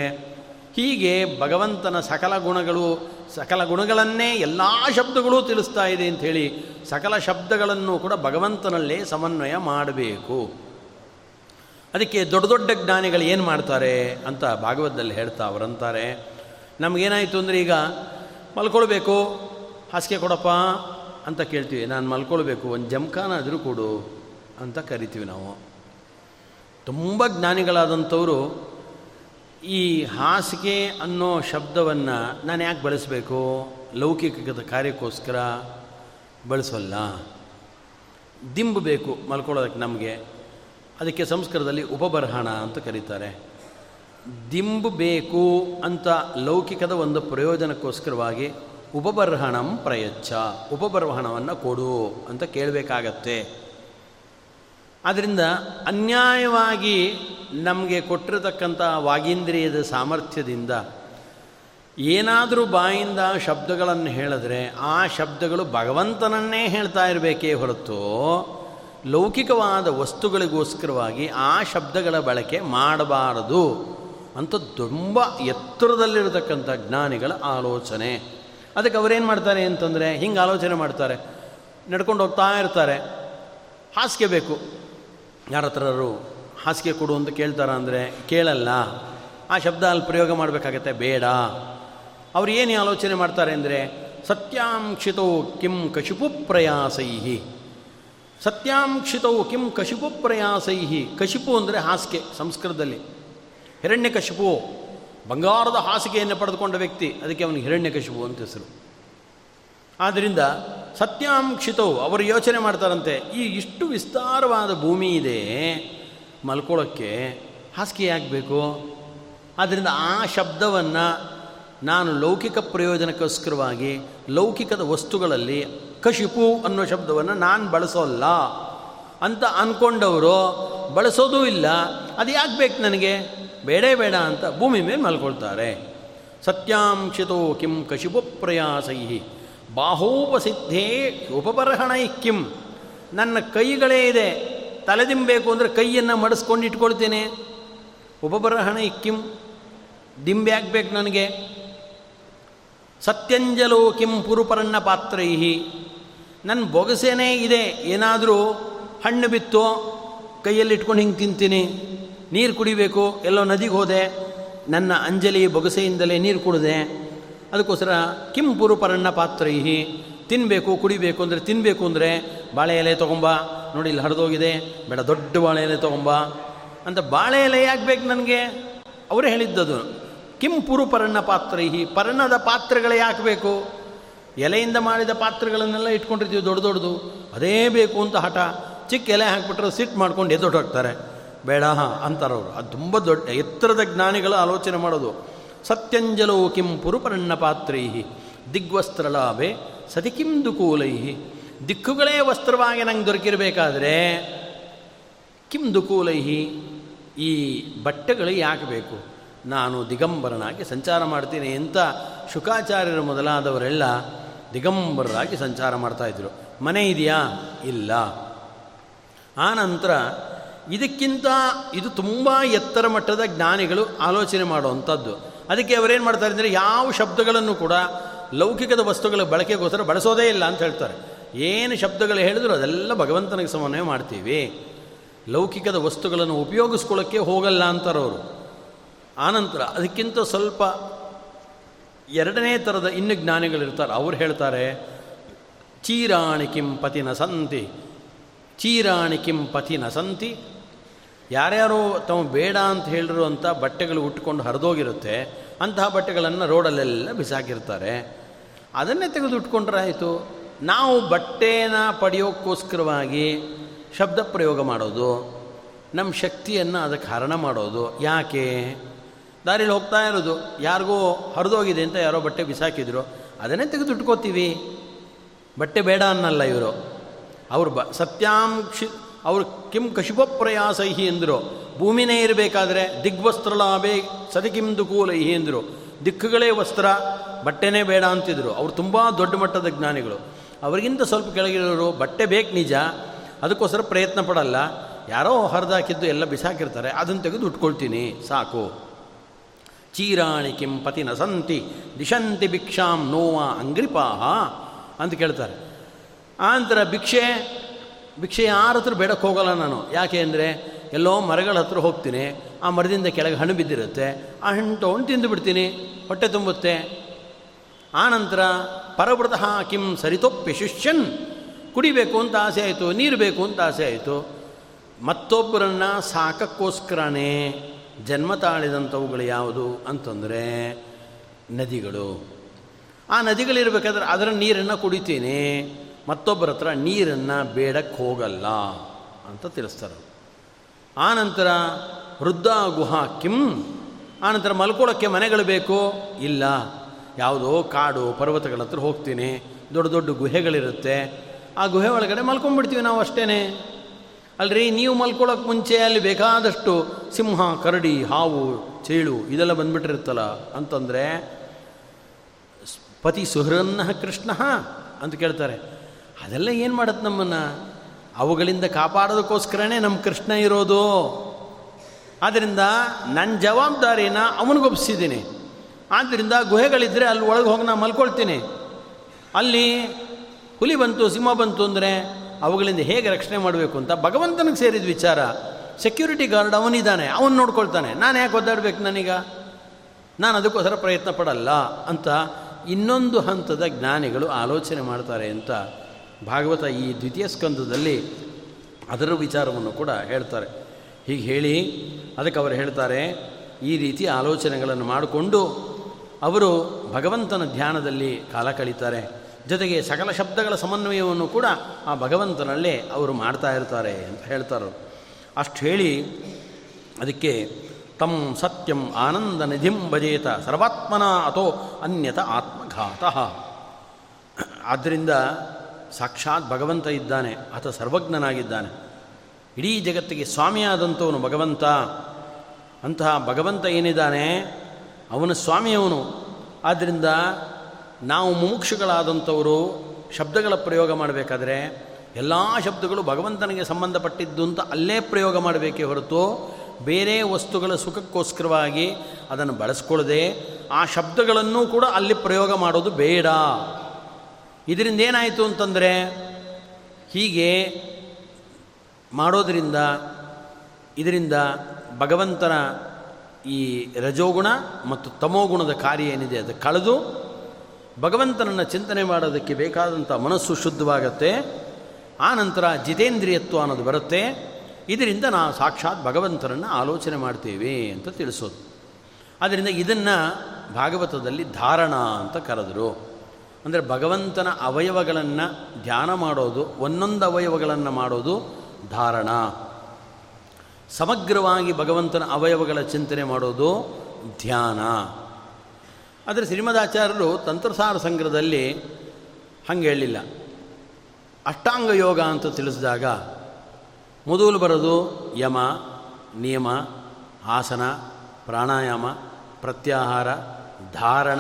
ಹೀಗೆ ಭಗವಂತನ ಸಕಲ ಗುಣಗಳು, ಸಕಲ ಗುಣಗಳನ್ನೇ ಎಲ್ಲ ಶಬ್ದಗಳು ತಿಳಿಸ್ತಾ ಇದೆ ಅಂಥೇಳಿ ಸಕಲ ಶಬ್ದಗಳನ್ನು ಕೂಡ ಭಗವಂತನಲ್ಲೇ ಸಮನ್ವಯ ಮಾಡಬೇಕು. ಅದಕ್ಕೆ ದೊಡ್ಡ ದೊಡ್ಡ ಜ್ಞಾನಿಗಳು ಏನು ಮಾಡ್ತಾರೆ ಅಂತ ಭಾಗವತದಲ್ಲಿ ಹೇಳ್ತಾ ಅವರಂತಾರೆ. ನಮಗೇನಾಯಿತು ಅಂದರೆ ಈಗ ಮಲ್ಕೊಳ್ಬೇಕು, ಹಾಸಿಗೆ ಕೊಡಪ್ಪ ಅಂತ ಕೇಳ್ತೀವಿ, ನಾನು ಮಲ್ಕೊಳ್ಬೇಕು, ಒಂದು ಜಮ್ಖಾನಾದರೂ ಕೊಡು ಅಂತ ಕರಿತೀವಿ ನಾವು. ತುಂಬ ಜ್ಞಾನಿಗಳಾದಂಥವರು ಈ ಹಾಸಿಗೆ ಅನ್ನೋ ಶಬ್ದವನ್ನು ನಾನು ಯಾಕೆ ಬಳಸಬೇಕು? ಲೌಕಿಕದ ಕಾರ್ಯಕ್ಕೋಸ್ಕರ ಬಳಸೋಲ್ಲ. ದಿಂಬು ಬೇಕು ಮಲ್ಕೊಳ್ಳೋದಕ್ಕೆ ನಮಗೆ. ಅದಕ್ಕೆ ಸಂಸ್ಕೃತದಲ್ಲಿ ಉಪಬರಹಣ ಅಂತ ಕರೀತಾರೆ. ದಿಂಬು ಬೇಕು ಅಂತ ಲೌಕಿಕದ ಒಂದು ಪ್ರಯೋಜನಕ್ಕೋಸ್ಕರವಾಗಿ ಉಪಬರ್ಹಣಂ ಪ್ರಯಚ್ಛ. ಉಪಬರ್ಹಣವನ್ನು ಕೊಡು ಅಂತ ಕೇಳಬೇಕಾಗತ್ತೆ. ಆದ್ದರಿಂದ ಅನ್ಯಾಯವಾಗಿ ನಮಗೆ ಕೊಟ್ಟಿರತಕ್ಕಂಥ ವಾಗೀಂದ್ರಿಯದ ಸಾಮರ್ಥ್ಯದಿಂದ ಏನಾದರೂ ಬಾಯಿಂದ ಶಬ್ದಗಳನ್ನು ಹೇಳಿದ್ರೆ ಆ ಶಬ್ದಗಳು ಭಗವಂತನನ್ನೇ ಹೇಳ್ತಾ ಇರಬೇಕೇ ಹೊರತು ಲೌಕಿಕವಾದ ವಸ್ತುಗಳಿಗೋಸ್ಕರವಾಗಿ ಆ ಶಬ್ದಗಳ ಬಳಕೆ ಮಾಡಬಾರದು ಅಂತ ತುಂಬ ಎತ್ತರದಲ್ಲಿರತಕ್ಕಂಥ ಜ್ಞಾನಿಗಳ ಆಲೋಚನೆ. ಅದಕ್ಕೆ ಅವರೇನು ಮಾಡ್ತಾರೆ ಅಂತಂದರೆ ಹಿಂಗೆ ಆಲೋಚನೆ ಮಾಡ್ತಾರೆ. ನಡ್ಕೊಂಡು ಹೋಗ್ತಾ ಇರ್ತಾರೆ. ಹಾಸಿಗೆ ಬೇಕು. ಯಾರ ಹತ್ರರು ಹಾಸಿಗೆ ಕೊಡು ಅಂತ ಕೇಳ್ತಾರ ಅಂದರೆ ಕೇಳಲ್ಲ. ಆ ಶಬ್ದ ಅಲ್ಲಿ ಪ್ರಯೋಗ ಮಾಡಬೇಕಾಗತ್ತೆ, ಬೇಡ. ಅವ್ರು ಏನು ಆಲೋಚನೆ ಮಾಡ್ತಾರೆ ಅಂದರೆ ಸತ್ಯಾಂಕ್ಷಿತೋ ಕಿಂ ಕಶಿಪು ಪ್ರಯಾಸೈಹಿ. ಸತ್ಯಾಂಕ್ಷಿತವು ಕಿಂ ಕಶಿಪು ಪ್ರಯಾಸೈಹಿ. ಕಶಿಪು ಅಂದರೆ ಹಾಸಿಗೆ, ಸಂಸ್ಕೃತದಲ್ಲಿ. ಹಿರಣ್ಯ ಕಶಿಪು ಬಂಗಾರದ ಹಾಸಿಗೆಯನ್ನು ಪಡೆದುಕೊಂಡ ವ್ಯಕ್ತಿ, ಅದಕ್ಕೆ ಅವನಿಗೆ ಹಿರಣ್ಯ ಕಶಿಪು ಅಂತ ಹೆಸರು. ಆದ್ದರಿಂದ ಸತ್ಯಾಂಕ್ಷಿತವು, ಅವರು ಯೋಚನೆ ಮಾಡ್ತಾರಂತೆ, ಈ ಇಷ್ಟು ವಿಸ್ತಾರವಾದ ಭೂಮಿ ಇದೆ, ಮಲ್ಕೊಳ್ಳೋಕ್ಕೆ ಹಾಸಿಗೆ ಆಗಬೇಕು. ಆದ್ದರಿಂದ ಆ ಶಬ್ದವನ್ನು ನಾನು ಲೌಕಿಕ ಪ್ರಯೋಜನಕ್ಕೋಸ್ಕರವಾಗಿ, ಲೌಕಿಕದ ವಸ್ತುಗಳಲ್ಲಿ ಕಶಿಪು ಅನ್ನೋ ಶಬ್ದವನ್ನು ನಾನು ಬಳಸೋಲ್ಲ ಅಂತ ಅಂದ್ಕೊಂಡವರು ಬಳಸೋದೂ ಇಲ್ಲ. ಅದು ಯಾಕೆ ಬೇಕು ನನಗೆ? ಬೇಡೇ ಬೇಡ ಅಂತ ಭೂಮಿ ಮೇಲೆ ಮಲ್ಕೊಳ್ತಾರೆ. ಸತ್ಯಾಂಶಿತೋ ಕಿಂ ಕಶಿಪು ಪ್ರಯಾಸೈ ಬಾಹೋಪಸಿದ್ಧೇ ಉಪಬರ್ಹಣೈ ಕಿಂ. ನನ್ನ ಕೈಗಳೇ ಇದೆ. ತಲೆದಿಂಬೇಕು ಅಂದರೆ ಕೈಯನ್ನು ಮಡಿಸ್ಕೊಂಡು ಇಟ್ಕೊಳ್ತೇನೆ. ಉಪಬರಹಣ ಕಿಂ. ದಿಂಬೆ ಆಗ್ಬೇಕು ನನಗೆ. ಸತ್ಯಂಜಲೋ ಕಿಂ ಪುರುಪರಣ್ಣ ಪಾತ್ರೈಹಿ. ನನ್ನ ಬೊಗಸೇನೇ ಇದೆ. ಏನಾದರೂ ಹಣ್ಣು ಬಿತ್ತು ಕೈಯಲ್ಲಿ ಇಟ್ಕೊಂಡು ಹಿಂಗೆ ತಿಂತೀನಿ. ನೀರು ಕುಡಿಬೇಕು, ಎಲ್ಲೋ ನದಿಗೆ ಹೋದೆ, ನನ್ನ ಅಂಜಲಿ ಬೊಗಸೆಯಿಂದಲೇ ನೀರು ಕುಡಿದೆ. ಅದಕ್ಕೋಸ್ಕರ ಕಿಂಪುರು ಪರಣ್ಣ ಪಾತ್ರೈಹಿ. ತಿನ್ನಬೇಕು ಕುಡಿಬೇಕು ಅಂದರೆ ತಿನ್ನಬೇಕು ಅಂದರೆ ಬಾಳೆ ಎಲೆ ತೊಗೊಂಬ. ನೋಡಿ, ಇಲ್ಲಿ ಹರಿದೋಗಿದೆ. ಬೇಡ, ದೊಡ್ಡ ಬಾಳೆ ಎಲೆ ತೊಗೊಂಬ. ಅಂತ ಬಾಳೆ ಎಲೆ ಯಾಕೆ ಬೇಕು ನನಗೆ? ಅವರೇ ಹೇಳಿದ್ದದು. ಕಿಂಪುರು ಪರಣ್ಣ ಪರ್ಣ ಪಾತ್ರೈಹಿ. ಪರ್ಣದ ಪಾತ್ರೆಗಳೇ ಹಾಕಬೇಕು ಬೇಕು? ಎಲೆಯಿಂದ ಮಾಡಿದ ಪಾತ್ರೆಗಳನ್ನೆಲ್ಲ ಇಟ್ಕೊಂಡಿರ್ತೀವಿ, ದೊಡ್ಡ ದೊಡ್ಡದು. ಅದೇ ಬೇಕು ಅಂತ ಹಠ. ಚಿಕ್ಕ ಎಲೆ ಹಾಕ್ಬಿಟ್ರೆ ಸಿಟ್ಟು ಮಾಡ್ಕೊಂಡು ಎದ್ದೊಟ್ಟು ಹೋಗ್ತಾರೆ. ಬೇಡ ಅಂತಾರವರು. ಅದು ತುಂಬ ದೊಡ್ಡ, ಎತ್ತರದ ಜ್ಞಾನಿಗಳು ಆಲೋಚನೆ ಮಾಡೋದು. ಸತ್ಯಂಜಲೋ ಕಿಂ ಪುರುಪರಣ್ಣ ಪಾತ್ರೈ ದಿಗ್ವಸ್ತ್ರಲಾಭೆ ಸತಿ ಕಿಂ ದುಕೂಲೈಹಿ. ದಿಕ್ಕುಗಳೇ ವಸ್ತ್ರವಾಗಿ ನಂಗೆ ದೊರಕಿರಬೇಕಾದ್ರೆ, ಕಿಂ ದುಕೂಲೈಹಿ, ಈ ಬಟ್ಟೆಗಳು ಯಾಕೆ ಬೇಕು? ನಾನು ದಿಗಂಬರನಾಗಿ ಸಂಚಾರ ಮಾಡ್ತೀನಿ ಅಂತ ಶುಕಾಚಾರ್ಯರು ಮೊದಲಾದವರೆಲ್ಲ ದಿಗಂಬರರಾಗಿ ಸಂಚಾರ ಮಾಡ್ತಾಯಿದ್ರು ಮನೆ ಇದೆಯಾ? ಇಲ್ಲ. ಆನಂತರ ನಂತರ ಇದಕ್ಕಿಂತ ಇದು ತುಂಬ ಎತ್ತರ ಮಟ್ಟದ ಜ್ಞಾನಿಗಳು ಆಲೋಚನೆ ಮಾಡುವಂಥದ್ದು. ಅದಕ್ಕೆ ಅವರೇನು ಮಾಡ್ತಾರೆ ಅಂದರೆ ಯಾವ ಶಬ್ದಗಳನ್ನು ಕೂಡ ಲೌಕಿಕದ ವಸ್ತುಗಳ ಬಳಕೆಗೋಸ್ಕರ ಬಳಸೋದೇ ಇಲ್ಲ ಅಂತ ಹೇಳ್ತಾರೆ. ಏನು ಶಬ್ದಗಳು ಹೇಳಿದ್ರು ಅದೆಲ್ಲ ಭಗವಂತನಿಗೆ ಸಮನ್ವಯ ಮಾಡ್ತೀವಿ. ಲೌಕಿಕದ ವಸ್ತುಗಳನ್ನು ಉಪಯೋಗಿಸ್ಕೊಳ್ಳೋಕ್ಕೆ ಹೋಗಲ್ಲ ಅಂತಾರವರು ಆನಂತರ ಅದಕ್ಕಿಂತ ಸ್ವಲ್ಪ ಎರಡನೇ ಥರದ ಇನ್ನು ಜ್ಞಾನಿಗಳಿರ್ತಾರೆ. ಅವ್ರು ಹೇಳ್ತಾರೆ, ಚೀರಾಣಿ ಕಿಂ ನ ಸಂತಿ ಚೀರಾಣಿ ಕಿಂ ನ ಸಂತಿ ಯಾರ್ಯಾರು ತಮ್ಮ ಬೇಡ ಅಂತ ಹೇಳಿರುವಂಥ ಬಟ್ಟೆಗಳು ಉಟ್ಕೊಂಡು ಹರಿದೋಗಿರುತ್ತೆ, ಅಂತಹ ಬಟ್ಟೆಗಳನ್ನು ರೋಡಲ್ಲೆಲ್ಲ ಬಿಸಾಕಿರ್ತಾರೆ. ಅದನ್ನೇ ತೆಗೆದು ಉಟ್ಕೊಂಡ್ರೆ ಆಯಿತು. ನಾವು ಬಟ್ಟೆನ ಪಡೆಯೋಕ್ಕೋಸ್ಕರವಾಗಿ ಶಬ್ದ ಪ್ರಯೋಗ ಮಾಡೋದು, ನಮ್ಮ ಶಕ್ತಿಯನ್ನು ಅದಕ್ಕೆ ಹರಣ ಮಾಡೋದು. ಯಾಕೆ? ದಾರಿಲಿ ಹೋಗ್ತಾ ಇರೋದು. ಯಾರಿಗೋ ಹರಿದೋಗಿದೆ ಅಂತ ಯಾರೋ ಬಟ್ಟೆ ಬಿಸಾಕಿದ್ರು, ಅದನ್ನೇ ತೆಗೆದು ಉಟ್ಕೋತೀವಿ ಬಟ್ಟೆ ಬೇಡ ಅನ್ನಲ್ಲ ಇವರು. ಅವರು ಬ ಸತ್ಯಾಂಕ್ಷಿ ಅವರು ಕಿಂ ಕಶಿಪ ಪ್ರಯಾಸೈಹಿ ಎಂದರು. ಭೂಮಿನೇ ಇರಬೇಕಾದ್ರೆ ದಿಗ್ವಸ್ತ್ರಲಾಭೆ ಸದಿ ಕಿಂ ದುಕೂಲೈಹಿ ಎಂದರು. ದಿಕ್ಕುಗಳೇ ವಸ್ತ್ರ, ಬಟ್ಟೆನೇ ಬೇಡ ಅಂತಿದ್ರು. ಅವರು ತುಂಬ ದೊಡ್ಡ ಮಟ್ಟದ ಜ್ಞಾನಿಗಳು. ಅವರಿಗಿಂತ ಸ್ವಲ್ಪ ಕೆಳಗಿರೋರು ಬಟ್ಟೆ ಬೇಕು ನಿಜ, ಅದಕ್ಕೋಸ್ಕರ ಪ್ರಯತ್ನ ಪಡಲ್ಲ. ಯಾರೋ ಹರಿದಾಕಿದ್ದು ಎಲ್ಲ ಬಿಸಾಕಿರ್ತಾರೆ ಅದನ್ನು ತೆಗೆದು ಉಟ್ಕೊಳ್ತೀನಿ, ಸಾಕು. ಚೀರಾಣಿ ಕಿಂ ಪತಿ ನಸಂತಿ, ದಿಶಂತಿ ಭಿಕ್ಷಾಂ ನೋವಾ ಅಂಗ್ರಿಪಾಹ ಅಂತ ಕೇಳ್ತಾರೆ. ಆನಂತರ ಭಿಕ್ಷೆ ಭಿಕ್ಷೆ ಯಾರ ಹತ್ರ ಬೇಡಕ್ಕೆ ಹೋಗಲ್ಲ ನಾನು. ಯಾಕೆ ಅಂದರೆ ಎಲ್ಲೋ ಮರಗಳ ಹತ್ರ ಹೋಗ್ತೀನಿ, ಆ ಮರದಿಂದ ಕೆಳಗೆ ಹಣ್ಣು ಬಿದ್ದಿರುತ್ತೆ, ಆ ಹಣ್ಣು ತೊಗೊಂಡು ತಿಂದು ಬಿಡ್ತೀನಿ, ಹೊಟ್ಟೆ ತುಂಬುತ್ತೆ. ಆನಂತರ ಪರವೃತಃ ಕಿಂ ಸರಿತೊಪ್ಪಿ ಶಿಷ್ಯನ್, ಕುಡಿಬೇಕು ಅಂತ ಆಸೆ ಆಯಿತು, ನೀರು ಬೇಕು ಅಂತ ಆಸೆ ಆಯಿತು. ಮತ್ತೊಬ್ಬರನ್ನು ಸಾಕಕ್ಕೋಸ್ಕರನೇ ಜನ್ಮ ತಾಳಿದಂಥವುಗಳು ಯಾವುದು ಅಂತಂದರೆ ನದಿಗಳು. ಆ ನದಿಗಳಿರಬೇಕಾದ್ರೆ ಅದರ ನೀರನ್ನು ಕುಡಿತೀನಿ. ಮತ್ತೊಬ್ಬರ ಹತ್ರ ನೀರನ್ನು ಬೇಡಕ್ಕೆ ಹೋಗಲ್ಲ ಅಂತ ತಿಳಿಸ್ತಾರೆ. ಆನಂತರ ವೃದ್ಧ ಗುಹಾ ಕಿಂ ಆನಂತರ ಮಲ್ಕೊಳ್ಳೋಕ್ಕೆ ಮನೆಗಳು ಬೇಕು? ಇಲ್ಲ. ಯಾವುದೋ ಕಾಡು, ಪರ್ವತಗಳ ಹತ್ರ ಹೋಗ್ತೀನಿ. ದೊಡ್ಡ ದೊಡ್ಡ ಗುಹೆಗಳಿರುತ್ತೆ. ಆ ಗುಹೆ ಒಳಗಡೆ ಮಲ್ಕೊಂಡ್ಬಿಡ್ತೀವಿ ನಾವು ಅಷ್ಟೇ ಅಲ್ರಿ, ನೀವು ಮಲ್ಕೊಳ್ಳೋಕೆ ಮುಂಚೆ ಅಲ್ಲಿ ಬೇಕಾದಷ್ಟು ಸಿಂಹ, ಕರಡಿ, ಹಾವು, ಚೇಳು ಇದೆಲ್ಲ ಬಂದ್ಬಿಟ್ಟಿರುತ್ತಲ್ಲ ಅಂತಂದರೆ ಪತಿ ಸುಹೃನ್ನ ಕೃಷ್ಣ ಅಂತ ಕೇಳ್ತಾರೆ. ಅದೆಲ್ಲ ಏನು ಮಾಡುತ್ತೆ ನಮ್ಮನ್ನು? ಅವುಗಳಿಂದ ಕಾಪಾಡೋದಕ್ಕೋಸ್ಕರನೇ ನಮ್ಮ ಕೃಷ್ಣ ಇರೋದು. ಆದ್ದರಿಂದ ನನ್ನ ಜವಾಬ್ದಾರಿನ ಅವನಿಗೊಪ್ಸಿದ್ದೀನಿ. ಆದ್ದರಿಂದ ಗುಹೆಗಳಿದ್ದರೆ ಅಲ್ಲಿ ಒಳಗೆ ಹೋಗಿ ನಾನು ಮಲ್ಕೊಳ್ತೀನಿ. ಅಲ್ಲಿ ಹುಲಿ ಬಂತು, ಸಿಂಹ ಬಂತು ಅಂದರೆ ಅವುಗಳಿಂದ ಹೇಗೆ ರಕ್ಷಣೆ ಮಾಡಬೇಕು ಅಂತ ಭಗವಂತನಿಗೆ ಸೇರಿದ ವಿಚಾರ. ಸೆಕ್ಯೂರಿಟಿ ಗಾರ್ಡ್ ಅವನಿದ್ದಾನೆ ಅವನು ನೋಡ್ಕೊಳ್ತಾನೆ. ನಾನು ಯಾಕೆ ಒದ್ದಾಡಬೇಕು ನನಗ? ನಾನು ಅದಕ್ಕೋಸ್ಕರ ಪ್ರಯತ್ನ ಪಡಲ್ಲ ಅಂತ ಇನ್ನೊಂದು ಹಂತದ ಜ್ಞಾನಿಗಳು ಆಲೋಚನೆ ಮಾಡ್ತಾರೆ ಅಂತ ಭಾಗವತ ಈ ದ್ವಿತೀಯ ಸ್ಕಂದದಲ್ಲಿ ಅದರ ವಿಚಾರವನ್ನು ಕೂಡ ಹೇಳ್ತಾರೆ. ಹೀಗೆ ಹೇಳಿ ಅದಕ್ಕೆ ಅವರು ಹೇಳ್ತಾರೆ, ಈ ರೀತಿ ಆಲೋಚನೆಗಳನ್ನು ಮಾಡಿಕೊಂಡು ಅವರು ಭಗವಂತನ ಧ್ಯಾನದಲ್ಲಿ ಕಾಲ ಕಳೀತಾರೆ. ಜೊತೆಗೆ ಸಕಲ ಶಬ್ದಗಳ ಸಮನ್ವಯವನ್ನು ಕೂಡ ಆ ಭಗವಂತನಲ್ಲೇ ಅವರು ಮಾಡ್ತಾ ಇರ್ತಾರೆ ಅಂತ ಹೇಳ್ತಾರೆ. ಅಷ್ಟು ಹೇಳಿ ಅದಕ್ಕೆ ತಂ ಸತ್ಯಂ ಆನಂದ ನಿಧಿಂ ಭಜೇತ ಸರ್ವಾತ್ಮನ ಅಥೋ ಅನ್ಯತ ಆತ್ಮಘಾತ. ಆದ್ದರಿಂದ ಸಾಕ್ಷಾತ್ ಭಗವಂತ ಇದ್ದಾನೆ, ಆತ ಸರ್ವಜ್ಞನಾಗಿದ್ದಾನೆ. ಇಡೀ ಜಗತ್ತಿಗೆ ಸ್ವಾಮಿಯಾದಂಥವನು ಭಗವಂತ. ಅಂತಹ ಭಗವಂತ ಏನಿದ್ದಾನೆ? ಅವನ ಸ್ವಾಮಿಯವನು. ಆದ್ದರಿಂದ ನಾವು ಮುಮುಕ್ಷುಗಳಾದಂಥವರು ಶಬ್ದಗಳ ಪ್ರಯೋಗ ಮಾಡಬೇಕಾದ್ರೆ ಎಲ್ಲ ಶಬ್ದಗಳು ಭಗವಂತನಿಗೆ ಸಂಬಂಧಪಟ್ಟಿದ್ದು ಅಂತ ಅಲ್ಲೇ ಪ್ರಯೋಗ ಮಾಡಬೇಕೇ ಹೊರತು ಬೇರೆ ವಸ್ತುಗಳ ಸುಖಕ್ಕೋಸ್ಕರವಾಗಿ ಅದನ್ನು ಬಳಸ್ಕೊಳ್ಳದೆ ಆ ಶಬ್ದಗಳನ್ನು ಕೂಡ ಅಲ್ಲಿ ಪ್ರಯೋಗ ಮಾಡೋದು ಬೇಡ. ಇದರಿಂದ ಏನಾಯಿತು ಅಂತಂದರೆ, ಹೀಗೆ ಮಾಡೋದರಿಂದ, ಇದರಿಂದ ಭಗವಂತನ ಈ ರಜೋಗುಣ ಮತ್ತು ತಮೋಗುಣದ ಕಾರ್ಯ ಏನಿದೆ ಅದು ಕಳೆದು, ಭಗವಂತನನ್ನು ಚಿಂತನೆ ಮಾಡೋದಕ್ಕೆ ಬೇಕಾದಂಥ ಮನಸ್ಸು ಶುದ್ಧವಾಗತ್ತೆ. ಆ ನಂತರ ಜಿತೇಂದ್ರಿಯತ್ವ ಅನ್ನೋದು ಬರುತ್ತೆ. ಇದರಿಂದ ನಾವು ಸಾಕ್ಷಾತ್ ಭಗವಂತನನ್ನು ಆಲೋಚನೆ ಮಾಡ್ತೇವೆ ಅಂತ ತಿಳಿಸೋದು. ಆದ್ದರಿಂದ ಇದನ್ನು ಭಾಗವತದಲ್ಲಿ ಧಾರಣ ಅಂತ ಕರೆದರು. ಅಂದರೆ ಭಗವಂತನ ಅವಯವಗಳನ್ನು ಧ್ಯಾನ ಮಾಡೋದು, ಒಂದೊಂದು ಅವಯವಗಳನ್ನು ಮಾಡೋದು ಧಾರಣ. ಸಮಗ್ರವಾಗಿ ಭಗವಂತನ ಅವಯವಗಳ ಚಿಂತನೆ ಮಾಡೋದು ಧ್ಯಾನ. ಆದರೆ ಶ್ರೀಮದಾಚಾರ್ಯರು ತಂತ್ರಸಾರ ಸಂಗ್ರಹದಲ್ಲಿ ಹಂಗೆ ಹೇಳಲಿಲ್ಲ ಅಷ್ಟಾಂಗ ಯೋಗ ಅಂತ ತಿಳಿಸಿದಾಗ ಮೊದಲು ಬರೋದು ಯಮ, ನಿಯಮ, ಆಸನ, ಪ್ರಾಣಾಯಾಮ, ಪ್ರತ್ಯಾಹಾರ, ಧಾರಣ,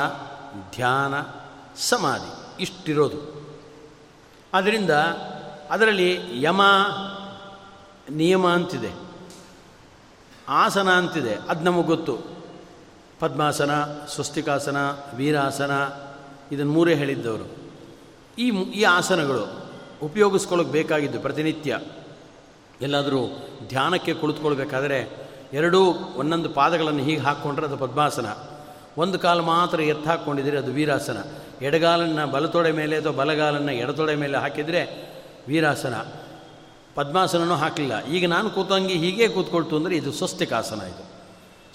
ಧ್ಯಾನ ಸಮಾಧಿ, ಇಷ್ಟಿರೋದು. ಆದ್ದರಿಂದ ಅದರಲ್ಲಿ ಯಮ, ನಿಯಮ ಅಂತಿದೆ. ಆಸನ ಅಂತಿದೆ. ಅದು ನಮಗೆ ಗೊತ್ತು. ಪದ್ಮಾಸನ, ಸ್ವಸ್ತಿಕಾಸನ, ವೀರಾಸನ ಇದನ್ನು ಮೂರೇ ಹೇಳಿದ್ದವರು. ಈ ಈ ಆಸನಗಳು ಉಪಯೋಗಿಸ್ಕೊಳ್ಳೋಕೆ ಬೇಕಾಗಿದ್ದು ಪ್ರತಿನಿತ್ಯ. ಎಲ್ಲಾದರೂ ಧ್ಯಾನಕ್ಕೆ ಕುಳಿತುಕೊಳ್ಬೇಕಾದರೆ ಎರಡೂ ಒಂದೊಂದು ಪಾದಗಳನ್ನು ಹೀಗೆ ಹಾಕ್ಕೊಂಡ್ರೆ ಅದು ಪದ್ಮಾಸನ. ಒಂದು ಕಾಲು ಮಾತ್ರ ಎತ್ತ ಹಾಕ್ಕೊಂಡಿದ್ರೆ ಅದು ವೀರಾಸನ. ಎಡಗಾಲನ್ನು ಬಲತೊಡೆ ಮೇಲೆ ಅಥವಾ ಬಲಗಾಲನ್ನು ಎಡತೊಡೆ ಮೇಲೆ ಹಾಕಿದರೆ ವೀರಾಸನ. ಪದ್ಮಾಸನೂ ಹಾಕಲಿಲ್ಲ ಈಗ ನಾನು ಕೂತಂಗಿ ಹೀಗೆ ಕೂತ್ಕೊಳ್ತು ಅಂದರೆ ಇದು ಸ್ವಸ್ತಿಕಾಸನ ಇದು.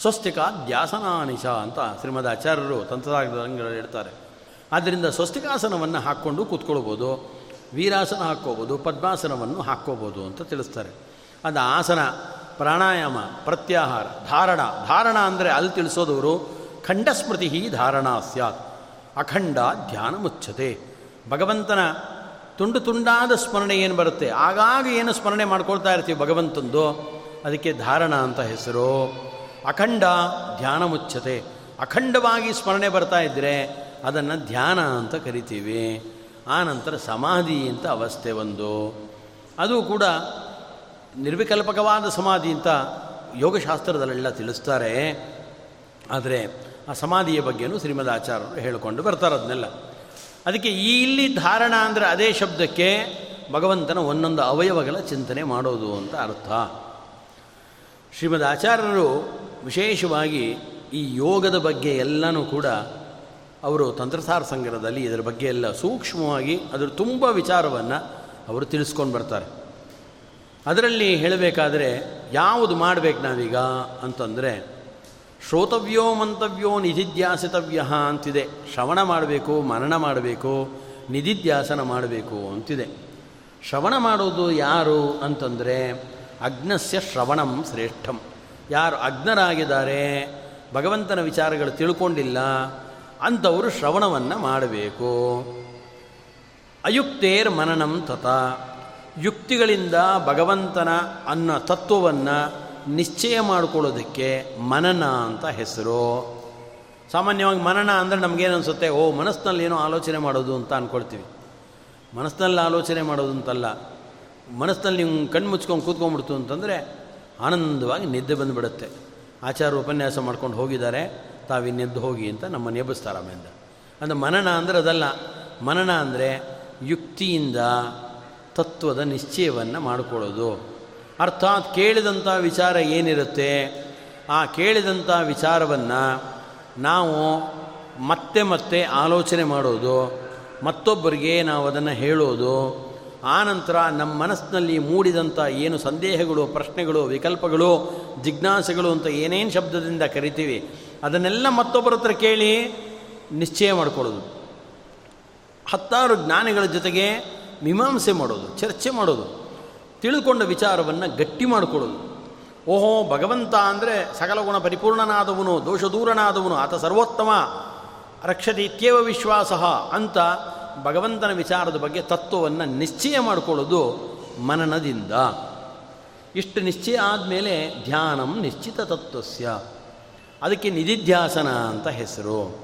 ಸ್ವಸ್ತಿಕ ಧ್ಯಾಸನಾನಿಶ ಅಂತ ಶ್ರೀಮದ್ ಆಚಾರ್ಯರು ತಂತ್ರದಂಗಗಳು ಹೇಳ್ತಾರೆ. ಆದ್ದರಿಂದ ಸ್ವಸ್ತಿಕಾಸನವನ್ನು ಹಾಕ್ಕೊಂಡು ಕೂತ್ಕೊಳ್ಬೋದು, ವೀರಾಸನ ಹಾಕ್ಕೋಬೋದು, ಪದ್ಮಾಸನವನ್ನು ಹಾಕ್ಕೋಬೋದು ಅಂತ ತಿಳಿಸ್ತಾರೆ. ಅದು ಆಸನ, ಪ್ರಾಣಾಯಾಮ, ಪ್ರತ್ಯಾಹಾರ, ಧಾರಣ. ಧಾರಣ ಅಂದರೆ ಅಲ್ಲಿ ತಿಳಿಸೋದವರು ಖಂಡಸ್ಮೃತಿ ಧಾರಣ ಸ್ಯಾತ್. ಅಖಂಡ ಧ್ಯಾನ ಮುಚ್ಚತೆ. ಭಗವಂತನ ತುಂಡು ತುಂಡಾದ ಸ್ಮರಣೆ ಏನು ಬರುತ್ತೆ? ಆಗಾಗ ಏನು ಸ್ಮರಣೆ ಮಾಡ್ಕೊಳ್ತಾ ಇರ್ತೀವಿ ಭಗವಂತಂದು? ಅದಕ್ಕೆ ಧಾರಣ ಅಂತ ಹೆಸರು. ಅಖಂಡ ಧ್ಯಾನ ಮುಚ್ಚತೆ. ಅಖಂಡವಾಗಿ ಸ್ಮರಣೆ ಬರ್ತಾ ಇದ್ದರೆ ಅದನ್ನು ಧ್ಯಾನ ಅಂತ ಕರಿತೀವಿ. ಆನಂತರ ನಂತರ ಸಮಾಧಿ ಅಂತ ಅವಸ್ಥೆ ಒಂದು. ಅದು ಕೂಡ ನಿರ್ವಿಕಲ್ಪಕವಾದ ಸಮಾಧಿ ಅಂತ ಯೋಗಶಾಸ್ತ್ರದಲ್ಲೆಲ್ಲ ತಿಳಿಸ್ತಾರೆ. ಆದರೆ ಆ ಸಮಾಧಿಯ ಬಗ್ಗೆಯೂ ಶ್ರೀಮದ್ ಆಚಾರ್ಯರು ಹೇಳಿಕೊಂಡು ಬರ್ತಾರೆ ಅದನ್ನೆಲ್ಲ. ಅದಕ್ಕೆ ಈ ಇಲ್ಲಿ ಧಾರಣ ಅಂದರೆ ಅದೇ ಶಬ್ದಕ್ಕೆ ಭಗವಂತನ ಒಂದೊಂದು ಅವಯವಗಳ ಚಿಂತನೆ ಮಾಡೋದು ಅಂತ ಅರ್ಥ. ಶ್ರೀಮದ್ ಆಚಾರ್ಯರು ವಿಶೇಷವಾಗಿ ಈ ಯೋಗದ ಬಗ್ಗೆ ಎಲ್ಲನೂ ಕೂಡ ಅವರು ತಂತ್ರಸಾರ ಸಂಗ್ರಹದಲ್ಲಿ ಇದರ ಬಗ್ಗೆ ಎಲ್ಲ ಸೂಕ್ಷ್ಮವಾಗಿ ಅದರ ತುಂಬ ವಿಚಾರವನ್ನು ಅವರು ತಿಳಿಸ್ಕೊಂಡು ಬರ್ತಾರೆ. ಅದರಲ್ಲಿ ಹೇಳಬೇಕಾದ್ರೆ, ಯಾವುದು ಮಾಡಬೇಕು ನಾವೀಗ ಅಂತಂದರೆ ಶ್ರೋತವ್ಯೋ ಮಂತವ್ಯೋ ನಿಧಿಧ್ಯಾಸಿತವ್ಯ ಅಂತಿದೆ. ಶ್ರವಣ ಮಾಡಬೇಕು ಮನನ ಮಾಡಬೇಕು, ನಿಧಿಧ್ಯಾಸನ ಮಾಡಬೇಕು ಅಂತಿದೆ. ಶ್ರವಣ ಮಾಡೋದು ಯಾರು ಅಂತಂದರೆ ಅಗ್ನಸ್ಯ ಶ್ರವಣಂ ಶ್ರೇಷ್ಠಂ. ಯಾರು ಅಗ್ನರಾಗಿದ್ದಾರೆ ಭಗವಂತನ ವಿಚಾರಗಳು ತಿಳ್ಕೊಂಡಿಲ್ಲ, ಅಂಥವರು ಶ್ರವಣವನ್ನು ಮಾಡಬೇಕು. ಅಯುಕ್ತೇರ್ ಮನನಂ ತಥಾ. ಯುಕ್ತಿಗಳಿಂದ ಭಗವಂತನ ಅನ್ನ ತತ್ವವನ್ನು ನಿಶ್ಚಯ ಮಾಡಿಕೊಳ್ಳೋದಕ್ಕೆ ಮನನ ಅಂತ ಹೆಸರು. ಸಾಮಾನ್ಯವಾಗಿ ಮನನ ಅಂದರೆ ನಮಗೇನು ಅನಿಸುತ್ತೆ, ಓ, ಮನಸ್ಸಿನಲ್ಲಿ ಏನೋ ಆಲೋಚನೆ ಮಾಡೋದು ಅಂತ ಅಂದ್ಕೊಳ್ತೀವಿ ಮನಸ್ಸಿನಲ್ಲಿ ಆಲೋಚನೆ ಮಾಡೋದು ಅಂತಲ್ಲ, ಮನಸ್ಸಿನಲ್ಲಿ ನೀವು ಕಣ್ಣು ಮುಚ್ಕೊಂಡು ಕೂತ್ಕೊಂಡ್ಬಿಡ್ತು ಅಂತಂದರೆ ಆನಂದವಾಗಿ ನಿದ್ದೆ ಬಂದುಬಿಡುತ್ತೆ. ಆಚಾರ ಉಪನ್ಯಾಸ ಮಾಡ್ಕೊಂಡು ಹೋಗಿದ್ದಾರೆ ತಾವಿನ್ನೆದ್ದು ಹೋಗಿ ಅಂತ ನಮ್ಮ ನೇಬಿಸ್ತಾರೆ ಆಮೇಲೆ ಅಂದರೆ ಮನನ ಅಂದರೆ ಅದಲ್ಲ, ಮನನ ಅಂದರೆ ಯುಕ್ತಿಯಿಂದ ತತ್ವದ ನಿಶ್ಚಯವನ್ನು ಮಾಡಿಕೊಳ್ಳೋದು. ಅರ್ಥಾತ್ ಕೇಳಿದಂಥ ವಿಚಾರ ಏನಿರುತ್ತೆ? ಆ ಕೇಳಿದಂಥ ವಿಚಾರವನ್ನು ನಾವು ಮತ್ತೆ ಮತ್ತೆ ಆಲೋಚನೆ ಮಾಡೋದು, ಮತ್ತೊಬ್ಬರಿಗೆ ನಾವು ಅದನ್ನು ಹೇಳೋದು ಆನಂತರ ನಮ್ಮ ಮನಸ್ಸಿನಲ್ಲಿ ಮೂಡಿದಂಥ ಏನು ಸಂದೇಹಗಳು, ಪ್ರಶ್ನೆಗಳು, ವಿಕಲ್ಪಗಳು, ಜಿಜ್ಞಾಸೆಗಳು ಅಂತ ಏನೇನು ಶಬ್ದದಿಂದ ಕರಿತೀವಿ, ಅದನ್ನೆಲ್ಲ ಮತ್ತೊಬ್ಬರ ಹತ್ರ ಕೇಳಿ ನಿಶ್ಚಯ ಮಾಡಿಕೊಳ್ಳೋದು. ಹತ್ತಾರು ಜ್ಞಾನಿಗಳ ಜೊತೆಗೆ ಮೀಮಾಂಸೆ ಮಾಡೋದು, ಚರ್ಚೆ ಮಾಡೋದು. ತಿಳಿದುಕೊಂಡ ವಿಚಾರವನ್ನು ಗಟ್ಟಿ ಮಾಡಿಕೊಳ್ಳೋದು ಓಹೋ, ಭಗವಂತ ಅಂದರೆ ಸಕಲ ಗುಣ ಪರಿಪೂರ್ಣನಾದವನು ದೋಷದೂರನಾದವನು ಆತ ಸರ್ವೋತ್ತಮ, ರಕ್ಷತೆ ಇತ್ಯೇವ ವಿಶ್ವಾಸ ಅಂತ ಭಗವಂತನ ವಿಚಾರದ ಬಗ್ಗೆ ತತ್ವವನ್ನು ನಿಶ್ಚಯ ಮಾಡಿಕೊಳ್ಳೋದು ಮನನದಿಂದ. ಇಷ್ಟು ನಿಶ್ಚಯ ಆದಮೇಲೆ ಧ್ಯಾನಂ ನಿಶ್ಚಿತ ತತ್ವಸ್ಯ ಅದಕ್ಕೆ ನಿಧಿಧ್ಯಾಸನ ಅಂತ ಹೆಸರು.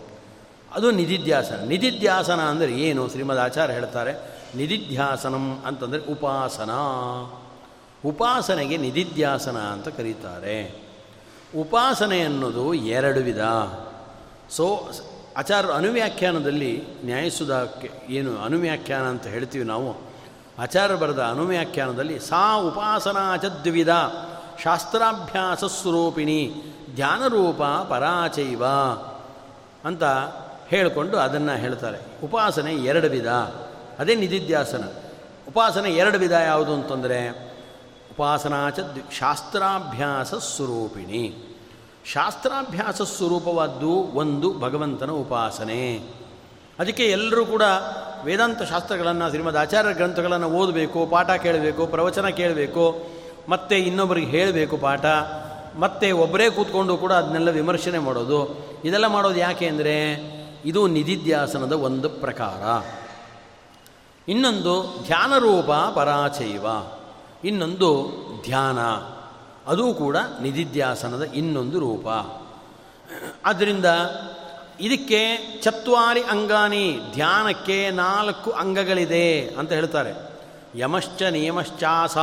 ಅದು ನಿಧಿಧ್ಯಾಸನ. ನಿಧಿಧ್ಯಾಸನ ಅಂದರೆ ಏನು? ಶ್ರೀಮದ್ ಆಚಾರ್ಯ ಹೇಳ್ತಾರೆ ನಿಧಿಧ್ಯಾಸನಂ ಅಂತಂದರೆ ಉಪಾಸನ. ಉಪಾಸನೆಗೆ ನಿಧಿಧ್ಯಾಸನ ಅಂತ ಕರೀತಾರೆ. ಉಪಾಸನೆ ಅನ್ನೋದು ಎರಡು ವಿಧ. ಸೊ ಆಚಾರ್ಯ ಅನುವ್ಯಾಖ್ಯಾನದಲ್ಲಿ ನ್ಯಾಯಿಸುವುದಕ್ಕೆ ಏನು ಅನುವ್ಯಾಖ್ಯಾನ ಅಂತ ಹೇಳ್ತೀವಿ ನಾವು ಆಚಾರ್ಯ ಬರೆದ ಅನುವ್ಯಾಖ್ಯಾನದಲ್ಲಿ ಸಾ ಉಪಾಸನಾ ಚದ್ವಿಧ ಶಾಸ್ತ್ರಾಭ್ಯಾಸ ಸ್ವರೂಪಿಣಿ ಧ್ಯಾನರೂಪ ಪರಾಚೈವ ಅಂತ ಹೇಳಿಕೊಂಡು ಅದನ್ನು ಹೇಳ್ತಾರೆ. ಉಪಾಸನೆ ಎರಡು ವಿಧ. ಅದೇ ನಿಧಿಧ್ಯಾಸನ. ಉಪಾಸನೆ ಎರಡು ವಿಧ ಯಾವುದು ಅಂತಂದರೆ, ಉಪಾಸನಾಚ ಶಾಸ್ತ್ರಾಭ್ಯಾಸ ಸ್ವರೂಪಿಣಿ. ಶಾಸ್ತ್ರಾಭ್ಯಾಸ ಸ್ವರೂಪವಾದ್ದು ಒಂದು ಭಗವಂತನ ಉಪಾಸನೆ. ಅದಕ್ಕೆ ಎಲ್ಲರೂ ಕೂಡ ವೇದಾಂತ ಶಾಸ್ತ್ರಗಳನ್ನು, ಶ್ರೀಮದ್ ಆಚಾರ್ಯ ಗ್ರಂಥಗಳನ್ನು ಓದಬೇಕು, ಪಾಠ ಕೇಳಬೇಕು, ಪ್ರವಚನ ಕೇಳಬೇಕು, ಮತ್ತು ಇನ್ನೊಬ್ಬರಿಗೆ ಹೇಳಬೇಕು ಪಾಠ, ಮತ್ತು ಒಬ್ಬರೇ ಕೂತ್ಕೊಂಡು ಕೂಡ ಅದನ್ನೆಲ್ಲ ವಿಮರ್ಶನೆ ಮಾಡೋದು. ಇದೆಲ್ಲ ಮಾಡೋದು ಯಾಕೆ ಅಂದರೆ, ಇದು ನಿಧಿಧ್ಯಾಸನದ ಒಂದು ಪ್ರಕಾರ. ಇನ್ನೊಂದು ಧ್ಯಾನರೂಪ ಪರಾಚೈವ. ಇನ್ನೊಂದು ಧ್ಯಾನ. ಅದು ಕೂಡ ನಿಧಿಧ್ಯಾಸನದ ಇನ್ನೊಂದು ರೂಪ. ಆದ್ದರಿಂದ ಇದಕ್ಕೆ ಚತ್ವಾರಿ ಅಂಗಾನಿ ಧ್ಯಾನಕ್ಕೆ ನಾಲ್ಕು ಅಂಗಗಳಿದೆ ಅಂತ ಹೇಳ್ತಾರೆ. ಯಮಶ್ಚ ನಿಯಮಶ್ಚಾಸ.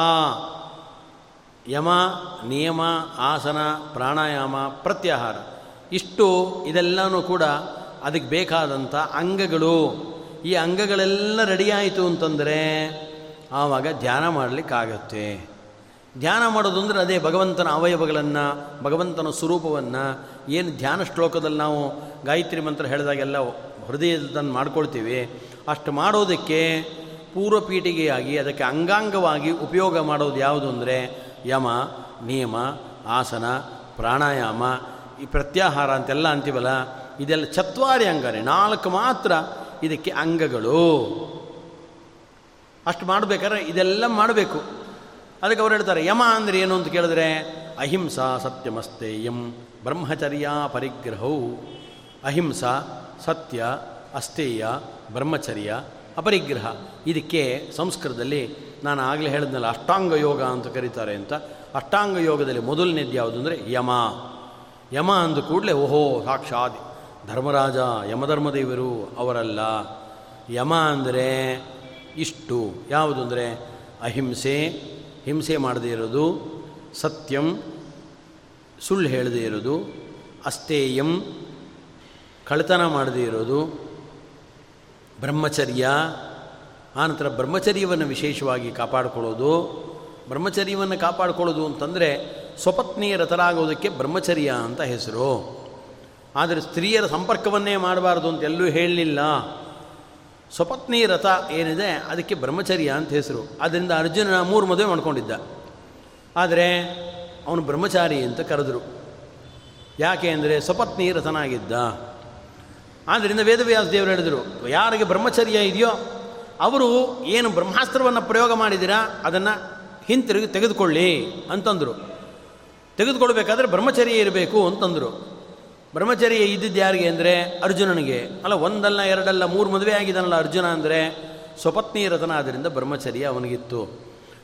ಯಮ, ನಿಯಮ, ಆಸನ, ಪ್ರಾಣಾಯಾಮ, ಪ್ರತ್ಯಾಹಾರ. ಇಷ್ಟು ಇದೆಲ್ಲನೂ ಕೂಡ ಅದಕ್ಕೆ ಬೇಕಾದಂಥ ಅಂಗಗಳು. ಈ ಅಂಗಗಳೆಲ್ಲ ರೆಡಿಯಾಯಿತು ಅಂತಂದರೆ ಆವಾಗ ಧ್ಯಾನ ಮಾಡಲಿಕ್ಕಾಗತ್ತೆ. ಧ್ಯಾನ ಮಾಡೋದು ಅದೇ ಭಗವಂತನ ಅವಯವಗಳನ್ನು, ಭಗವಂತನ ಸ್ವರೂಪವನ್ನು, ಏನು ಧ್ಯಾನ ಶ್ಲೋಕದಲ್ಲಿ ನಾವು ಗಾಯತ್ರಿ ಮಂತ್ರ ಹೇಳಿದಾಗೆಲ್ಲ ಹೃದಯದನ್ನು ಮಾಡ್ಕೊಳ್ತೀವಿ. ಅಷ್ಟು ಮಾಡೋದಕ್ಕೆ ಪೂರ್ವಪೀಠಿಗೆಯಾಗಿ ಅದಕ್ಕೆ ಅಂಗಾಂಗವಾಗಿ ಉಪಯೋಗ ಮಾಡೋದು ಯಾವುದು ಅಂದರೆ ಯಮ, ನಿಯಮ, ಆಸನ, ಪ್ರಾಣಾಯಾಮ, ಈ ಪ್ರತ್ಯಾಹಾರ ಅಂತೆಲ್ಲ ಅಂತೀವಲ್ಲ, ಇದೆಲ್ಲ ಚತ್ವಾರಿ ಅಂಗನೇ. ನಾಲ್ಕು ಮಾತ್ರ ಇದಕ್ಕೆ ಅಂಗಗಳು. ಅಷ್ಟು ಮಾಡಬೇಕಾದ್ರೆ ಇದೆಲ್ಲ ಮಾಡಬೇಕು. ಅದಕ್ಕೆ ಅವ್ರು ಹೇಳ್ತಾರೆ, ಯಮ ಅಂದರೆ ಏನು ಅಂತ ಕೇಳಿದ್ರೆ, ಅಹಿಂಸಾ ಸತ್ಯಮಸ್ತೇಯಂ ಬ್ರಹ್ಮಚರ್ಯ ಪರಿಗ್ರಹವು ಅಹಿಂಸಾ ಸತ್ಯ ಅಸ್ತೇಯ ಬ್ರಹ್ಮಚರ್ಯ ಅಪರಿಗ್ರಹ. ಇದಕ್ಕೆ ಸಂಸ್ಕೃತದಲ್ಲಿ ನಾನು ಆಗಲೇ ಹೇಳಿದ್ನಲ್ಲ, ಅಷ್ಟಾಂಗ ಯೋಗ ಅಂತ ಕರೀತಾರೆ ಅಂತ. ಅಷ್ಟಾಂಗ ಯೋಗದಲ್ಲಿ ಮೊದಲನೇದು ಯಾವುದು ಅಂದರೆ ಯಮ. ಯಮ ಅಂದ ಕೂಡಲೇ, ಓಹೋ, ಸಾಕ್ಷಾತ್. ಧರ್ಮರಾಜ ಯಮಧರ್ಮದೇವರು ಅವರಲ್ಲ. ಯಮ ಅಂದರೆ ಇಷ್ಟು. ಯಾವುದು ಅಂದರೆ ಅಹಿಂಸೆ. ಹಿಂಸೆ ಮಾಡದೇ ಇರೋದು. ಸತ್ಯಂ ಸುಳ್ಳು ಹೇಳದೇ ಇರೋದು. ಅಸ್ತೇಯಂ ಕಳತನ ಮಾಡದೇ ಇರೋದು. ಬ್ರಹ್ಮಚರ್ಯ. ಆನಂತರ ಬ್ರಹ್ಮಚರ್ಯವನ್ನು ವಿಶೇಷವಾಗಿ ಕಾಪಾಡಿಕೊಳ್ಳೋದು. ಬ್ರಹ್ಮಚರ್ಯವನ್ನು ಕಾಪಾಡಿಕೊಳ್ಳೋದು ಅಂತಂದರೆ ಸ್ವಪತ್ನಿಯ ರಥರಾಗೋದಕ್ಕೆ ಬ್ರಹ್ಮಚರ್ಯ ಅಂತ ಹೆಸರು. ಆದರೆ ಸ್ತ್ರೀಯರ ಸಂಪರ್ಕವನ್ನೇ ಮಾಡಬಾರ್ದು ಅಂತ ಎಲ್ಲೂ ಹೇಳಲಿಲ್ಲ. ಸ್ವಪತ್ನಿ ರಥ ಏನಿದೆ, ಅದಕ್ಕೆ ಬ್ರಹ್ಮಚರ್ಯ ಅಂತ ಹೆಸರು. ಆದ್ದರಿಂದ ಅರ್ಜುನ ಮೂರು ಮದುವೆ ಮಾಡ್ಕೊಂಡಿದ್ದ. ಆದರೆ ಅವನು ಬ್ರಹ್ಮಚಾರಿ ಅಂತ ಕರೆದರು. ಯಾಕೆ ಅಂದರೆ ಸ್ವಪತ್ನಿ ರಥನಾಗಿದ್ದ. ಆದ್ದರಿಂದ ವೇದವ್ಯಾಸ ದೇವರು ಹೇಳಿದರು, ಯಾರಿಗೆ ಬ್ರಹ್ಮಚರ್ಯ ಇದೆಯೋ, ಅವರು ಏನು ಬ್ರಹ್ಮಾಸ್ತ್ರವನ್ನು ಪ್ರಯೋಗ ಮಾಡಿದ್ದೀರಾ, ಅದನ್ನು ಹಿಂತಿರುಗಿ ತೆಗೆದುಕೊಳ್ಳಿ ಅಂತಂದರು. ತೆಗೆದುಕೊಳ್ಬೇಕಾದ್ರೆ ಬ್ರಹ್ಮಚರ್ಯ ಇರಬೇಕು ಅಂತಂದರು. ಬ್ರಹ್ಮಚರ್ಯ ಇದ್ದಿದ್ದು ಯಾರಿಗೆ ಅಂದರೆ ಅರ್ಜುನನಿಗೆ. ಅಲ್ಲ, ಒಂದಲ್ಲ, ಎರಡಲ್ಲ, ಮೂರು ಮದುವೆ ಆಗಿದ್ದಾನಲ್ಲ ಅರ್ಜುನ ಅಂದರೆ ಸ್ವಪತ್ನಿ ರತನ ಆದ್ದರಿಂದ ಬ್ರಹ್ಮಚರ್ಯ ಅವನಿಗಿತ್ತು.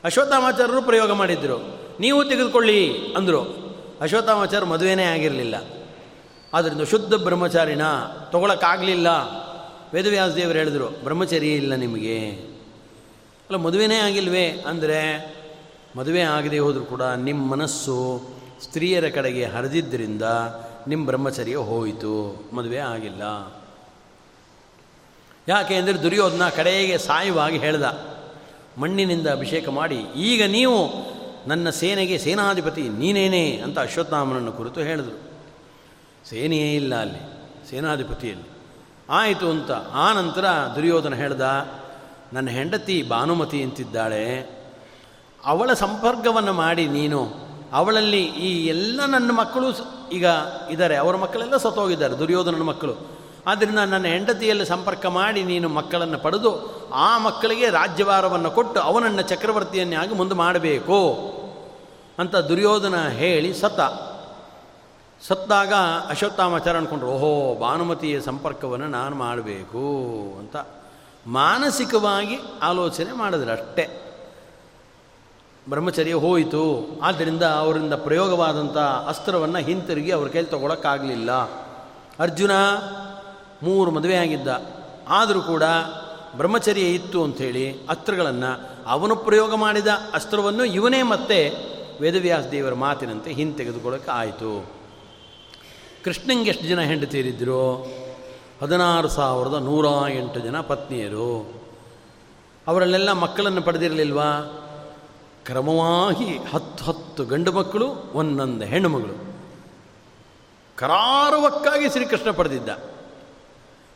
ಅಶ್ವತ್ಥಾಮಾಚಾರ್ಯರು ಪ್ರಯೋಗ ಮಾಡಿದ್ದರು ನೀವು ತೆಗೆದುಕೊಳ್ಳಿ ಅಂದರು. ಅಶ್ವತ್ಥಾಮಾಚಾರ್ಯ ಮದುವೆನೇ ಆಗಿರಲಿಲ್ಲ. ಆದ್ದರಿಂದ ಶುದ್ಧ ಬ್ರಹ್ಮಚಾರಿನ ತೊಗೊಳಕ್ಕಾಗಲಿಲ್ಲ. ವೇದವ್ಯಾಸ ದೇವರು ಹೇಳಿದರು, ಬ್ರಹ್ಮಚರ್ಯ ಇಲ್ಲ ನಿಮಗೆ. ಅಲ್ಲ, ಮದುವೆನೇ ಆಗಿಲ್ವೇ? ಅಂದರೆ ಮದುವೆ ಆಗದೆ ಹೋದರೂ ಕೂಡ ನಿಮ್ಮ ಮನಸ್ಸು ಸ್ತ್ರೀಯರ ಕಡೆಗೆ ಹರಿದಿದ್ದರಿಂದ ನಿಮ್ಮ ಬ್ರಹ್ಮಚರ್ಯ ಹೋಯಿತು, ಮದುವೆ ಆಗಿಲ್ಲ. ಯಾಕೆ ಅಂದರೆ ದುರ್ಯೋಧನ ಕಡೆಗೆ ಸಾಯುವಾಗಿ ಹೇಳ್ದ, ಮಣ್ಣಿನಿಂದ ಅಭಿಷೇಕ ಮಾಡಿ, ಈಗ ನೀವು ನನ್ನ ಸೇನೆಗೆ ಸೇನಾಧಿಪತಿ, ನೀನೇನೇ ಅಂತ ಅಶ್ವತ್ಥಾಮನನ್ನು ಕುರಿತು ಹೇಳಿದರು. ಸೇನೆಯೇ ಇಲ್ಲ ಅಲ್ಲಿ, ಸೇನಾಧಿಪತಿಯಲ್ಲಿ. ಆಯಿತು ಅಂತ, ಆ ನಂತರ ದುರ್ಯೋಧನ ಹೇಳ್ದ, ನನ್ನ ಹೆಂಡತಿ ಭಾನುಮತಿ ಅಂತಿದ್ದಾಳೆ, ಅವಳ ಸಂಪರ್ಕವನ್ನು ಮಾಡಿ ನೀನು ಅವಳಲ್ಲಿ ಈ ಎಲ್ಲ ನನ್ನ ಮಕ್ಕಳು ಈಗ ಇದ್ದಾರೆ. ಅವರ ಮಕ್ಕಳೆಲ್ಲ ಸತ್ತೋಗಿದ್ದಾರೆ, ದುರ್ಯೋಧನನ ಮಕ್ಕಳು. ಆದ್ದರಿಂದ ನನ್ನ ಹೆಂಡತಿಯಲ್ಲಿ ಸಂಪರ್ಕ ಮಾಡಿ ನೀನು ಮಕ್ಕಳನ್ನು ಪಡೆದು ಆ ಮಕ್ಕಳಿಗೆ ರಾಜ್ಯಭಾರವನ್ನು ಕೊಟ್ಟು ಅವನನ್ನು ಚಕ್ರವರ್ತಿಯನ್ನಾಗಿ ಮುಂದೆ ಮಾಡಬೇಕು ಅಂತ ದುರ್ಯೋಧನ ಹೇಳಿ ಸತ ಸತ್ತಾಗ ಅಶ್ವತ್ಥಾಮಾಚಾರ ಅಂದ್ಕೊಂಡ್ರು ಓಹೋ, ಭಾನುಮತಿಯ ಸಂಪರ್ಕವನ್ನು ನಾನು ಮಾಡಬೇಕು ಅಂತ ಮಾನಸಿಕವಾಗಿ ಆಲೋಚನೆ ಮಾಡಿದ್ರು ಅಷ್ಟೇ. ಬ್ರಹ್ಮಚರ್ಯ ಹೋಯಿತು. ಆದ್ದರಿಂದ ಅವರಿಂದ ಪ್ರಯೋಗವಾದಂಥ ಅಸ್ತ್ರವನ್ನು ಹಿಂತಿರುಗಿ ಅವ್ರ ಕೈಲಿ ತಗೊಳಕ್ಕಾಗಲಿಲ್ಲ. ಅರ್ಜುನ ಮೂರು ಮದುವೆ ಆಗಿದ್ದ. ಆದರೂ ಕೂಡ ಬ್ರಹ್ಮಚರ್ಯ ಇತ್ತು ಅಂಥೇಳಿ ಅಸ್ತ್ರಗಳನ್ನು ಅವನು ಪ್ರಯೋಗ ಮಾಡಿದ ಅಸ್ತ್ರವನ್ನು ಇವನೇ ಮತ್ತೆ ವೇದವ್ಯಾಸ ದೇವರ ಮಾತಿನಂತೆ ಹಿಂತೆಗೆದುಕೊಳ್ಳೋಕೆ ಆಯಿತು. ಕೃಷ್ಣಂಗೆ ಎಷ್ಟು ಜನ ಹೆಂಡತಿಯರಿದ್ದರು ಹದಿನಾರು ಸಾವಿರದ ನೂರ ಎಂಟು ಜನ ಪತ್ನಿಯರು. ಅವರಲ್ಲೆಲ್ಲ ಮಕ್ಕಳನ್ನು ಪಡೆದಿರಲಿಲ್ವಾ? ಕ್ರಮವಾಗಿ ಹತ್ತು ಹತ್ತು ಗಂಡು ಮಕ್ಕಳು, ಒಂದೊಂದು ಹೆಣ್ಣು ಮಗಳು. ಕರಾರುವಕ್ಕಾಗಿ ಶ್ರೀಕೃಷ್ಣ ಪಡೆದಿದ್ದ.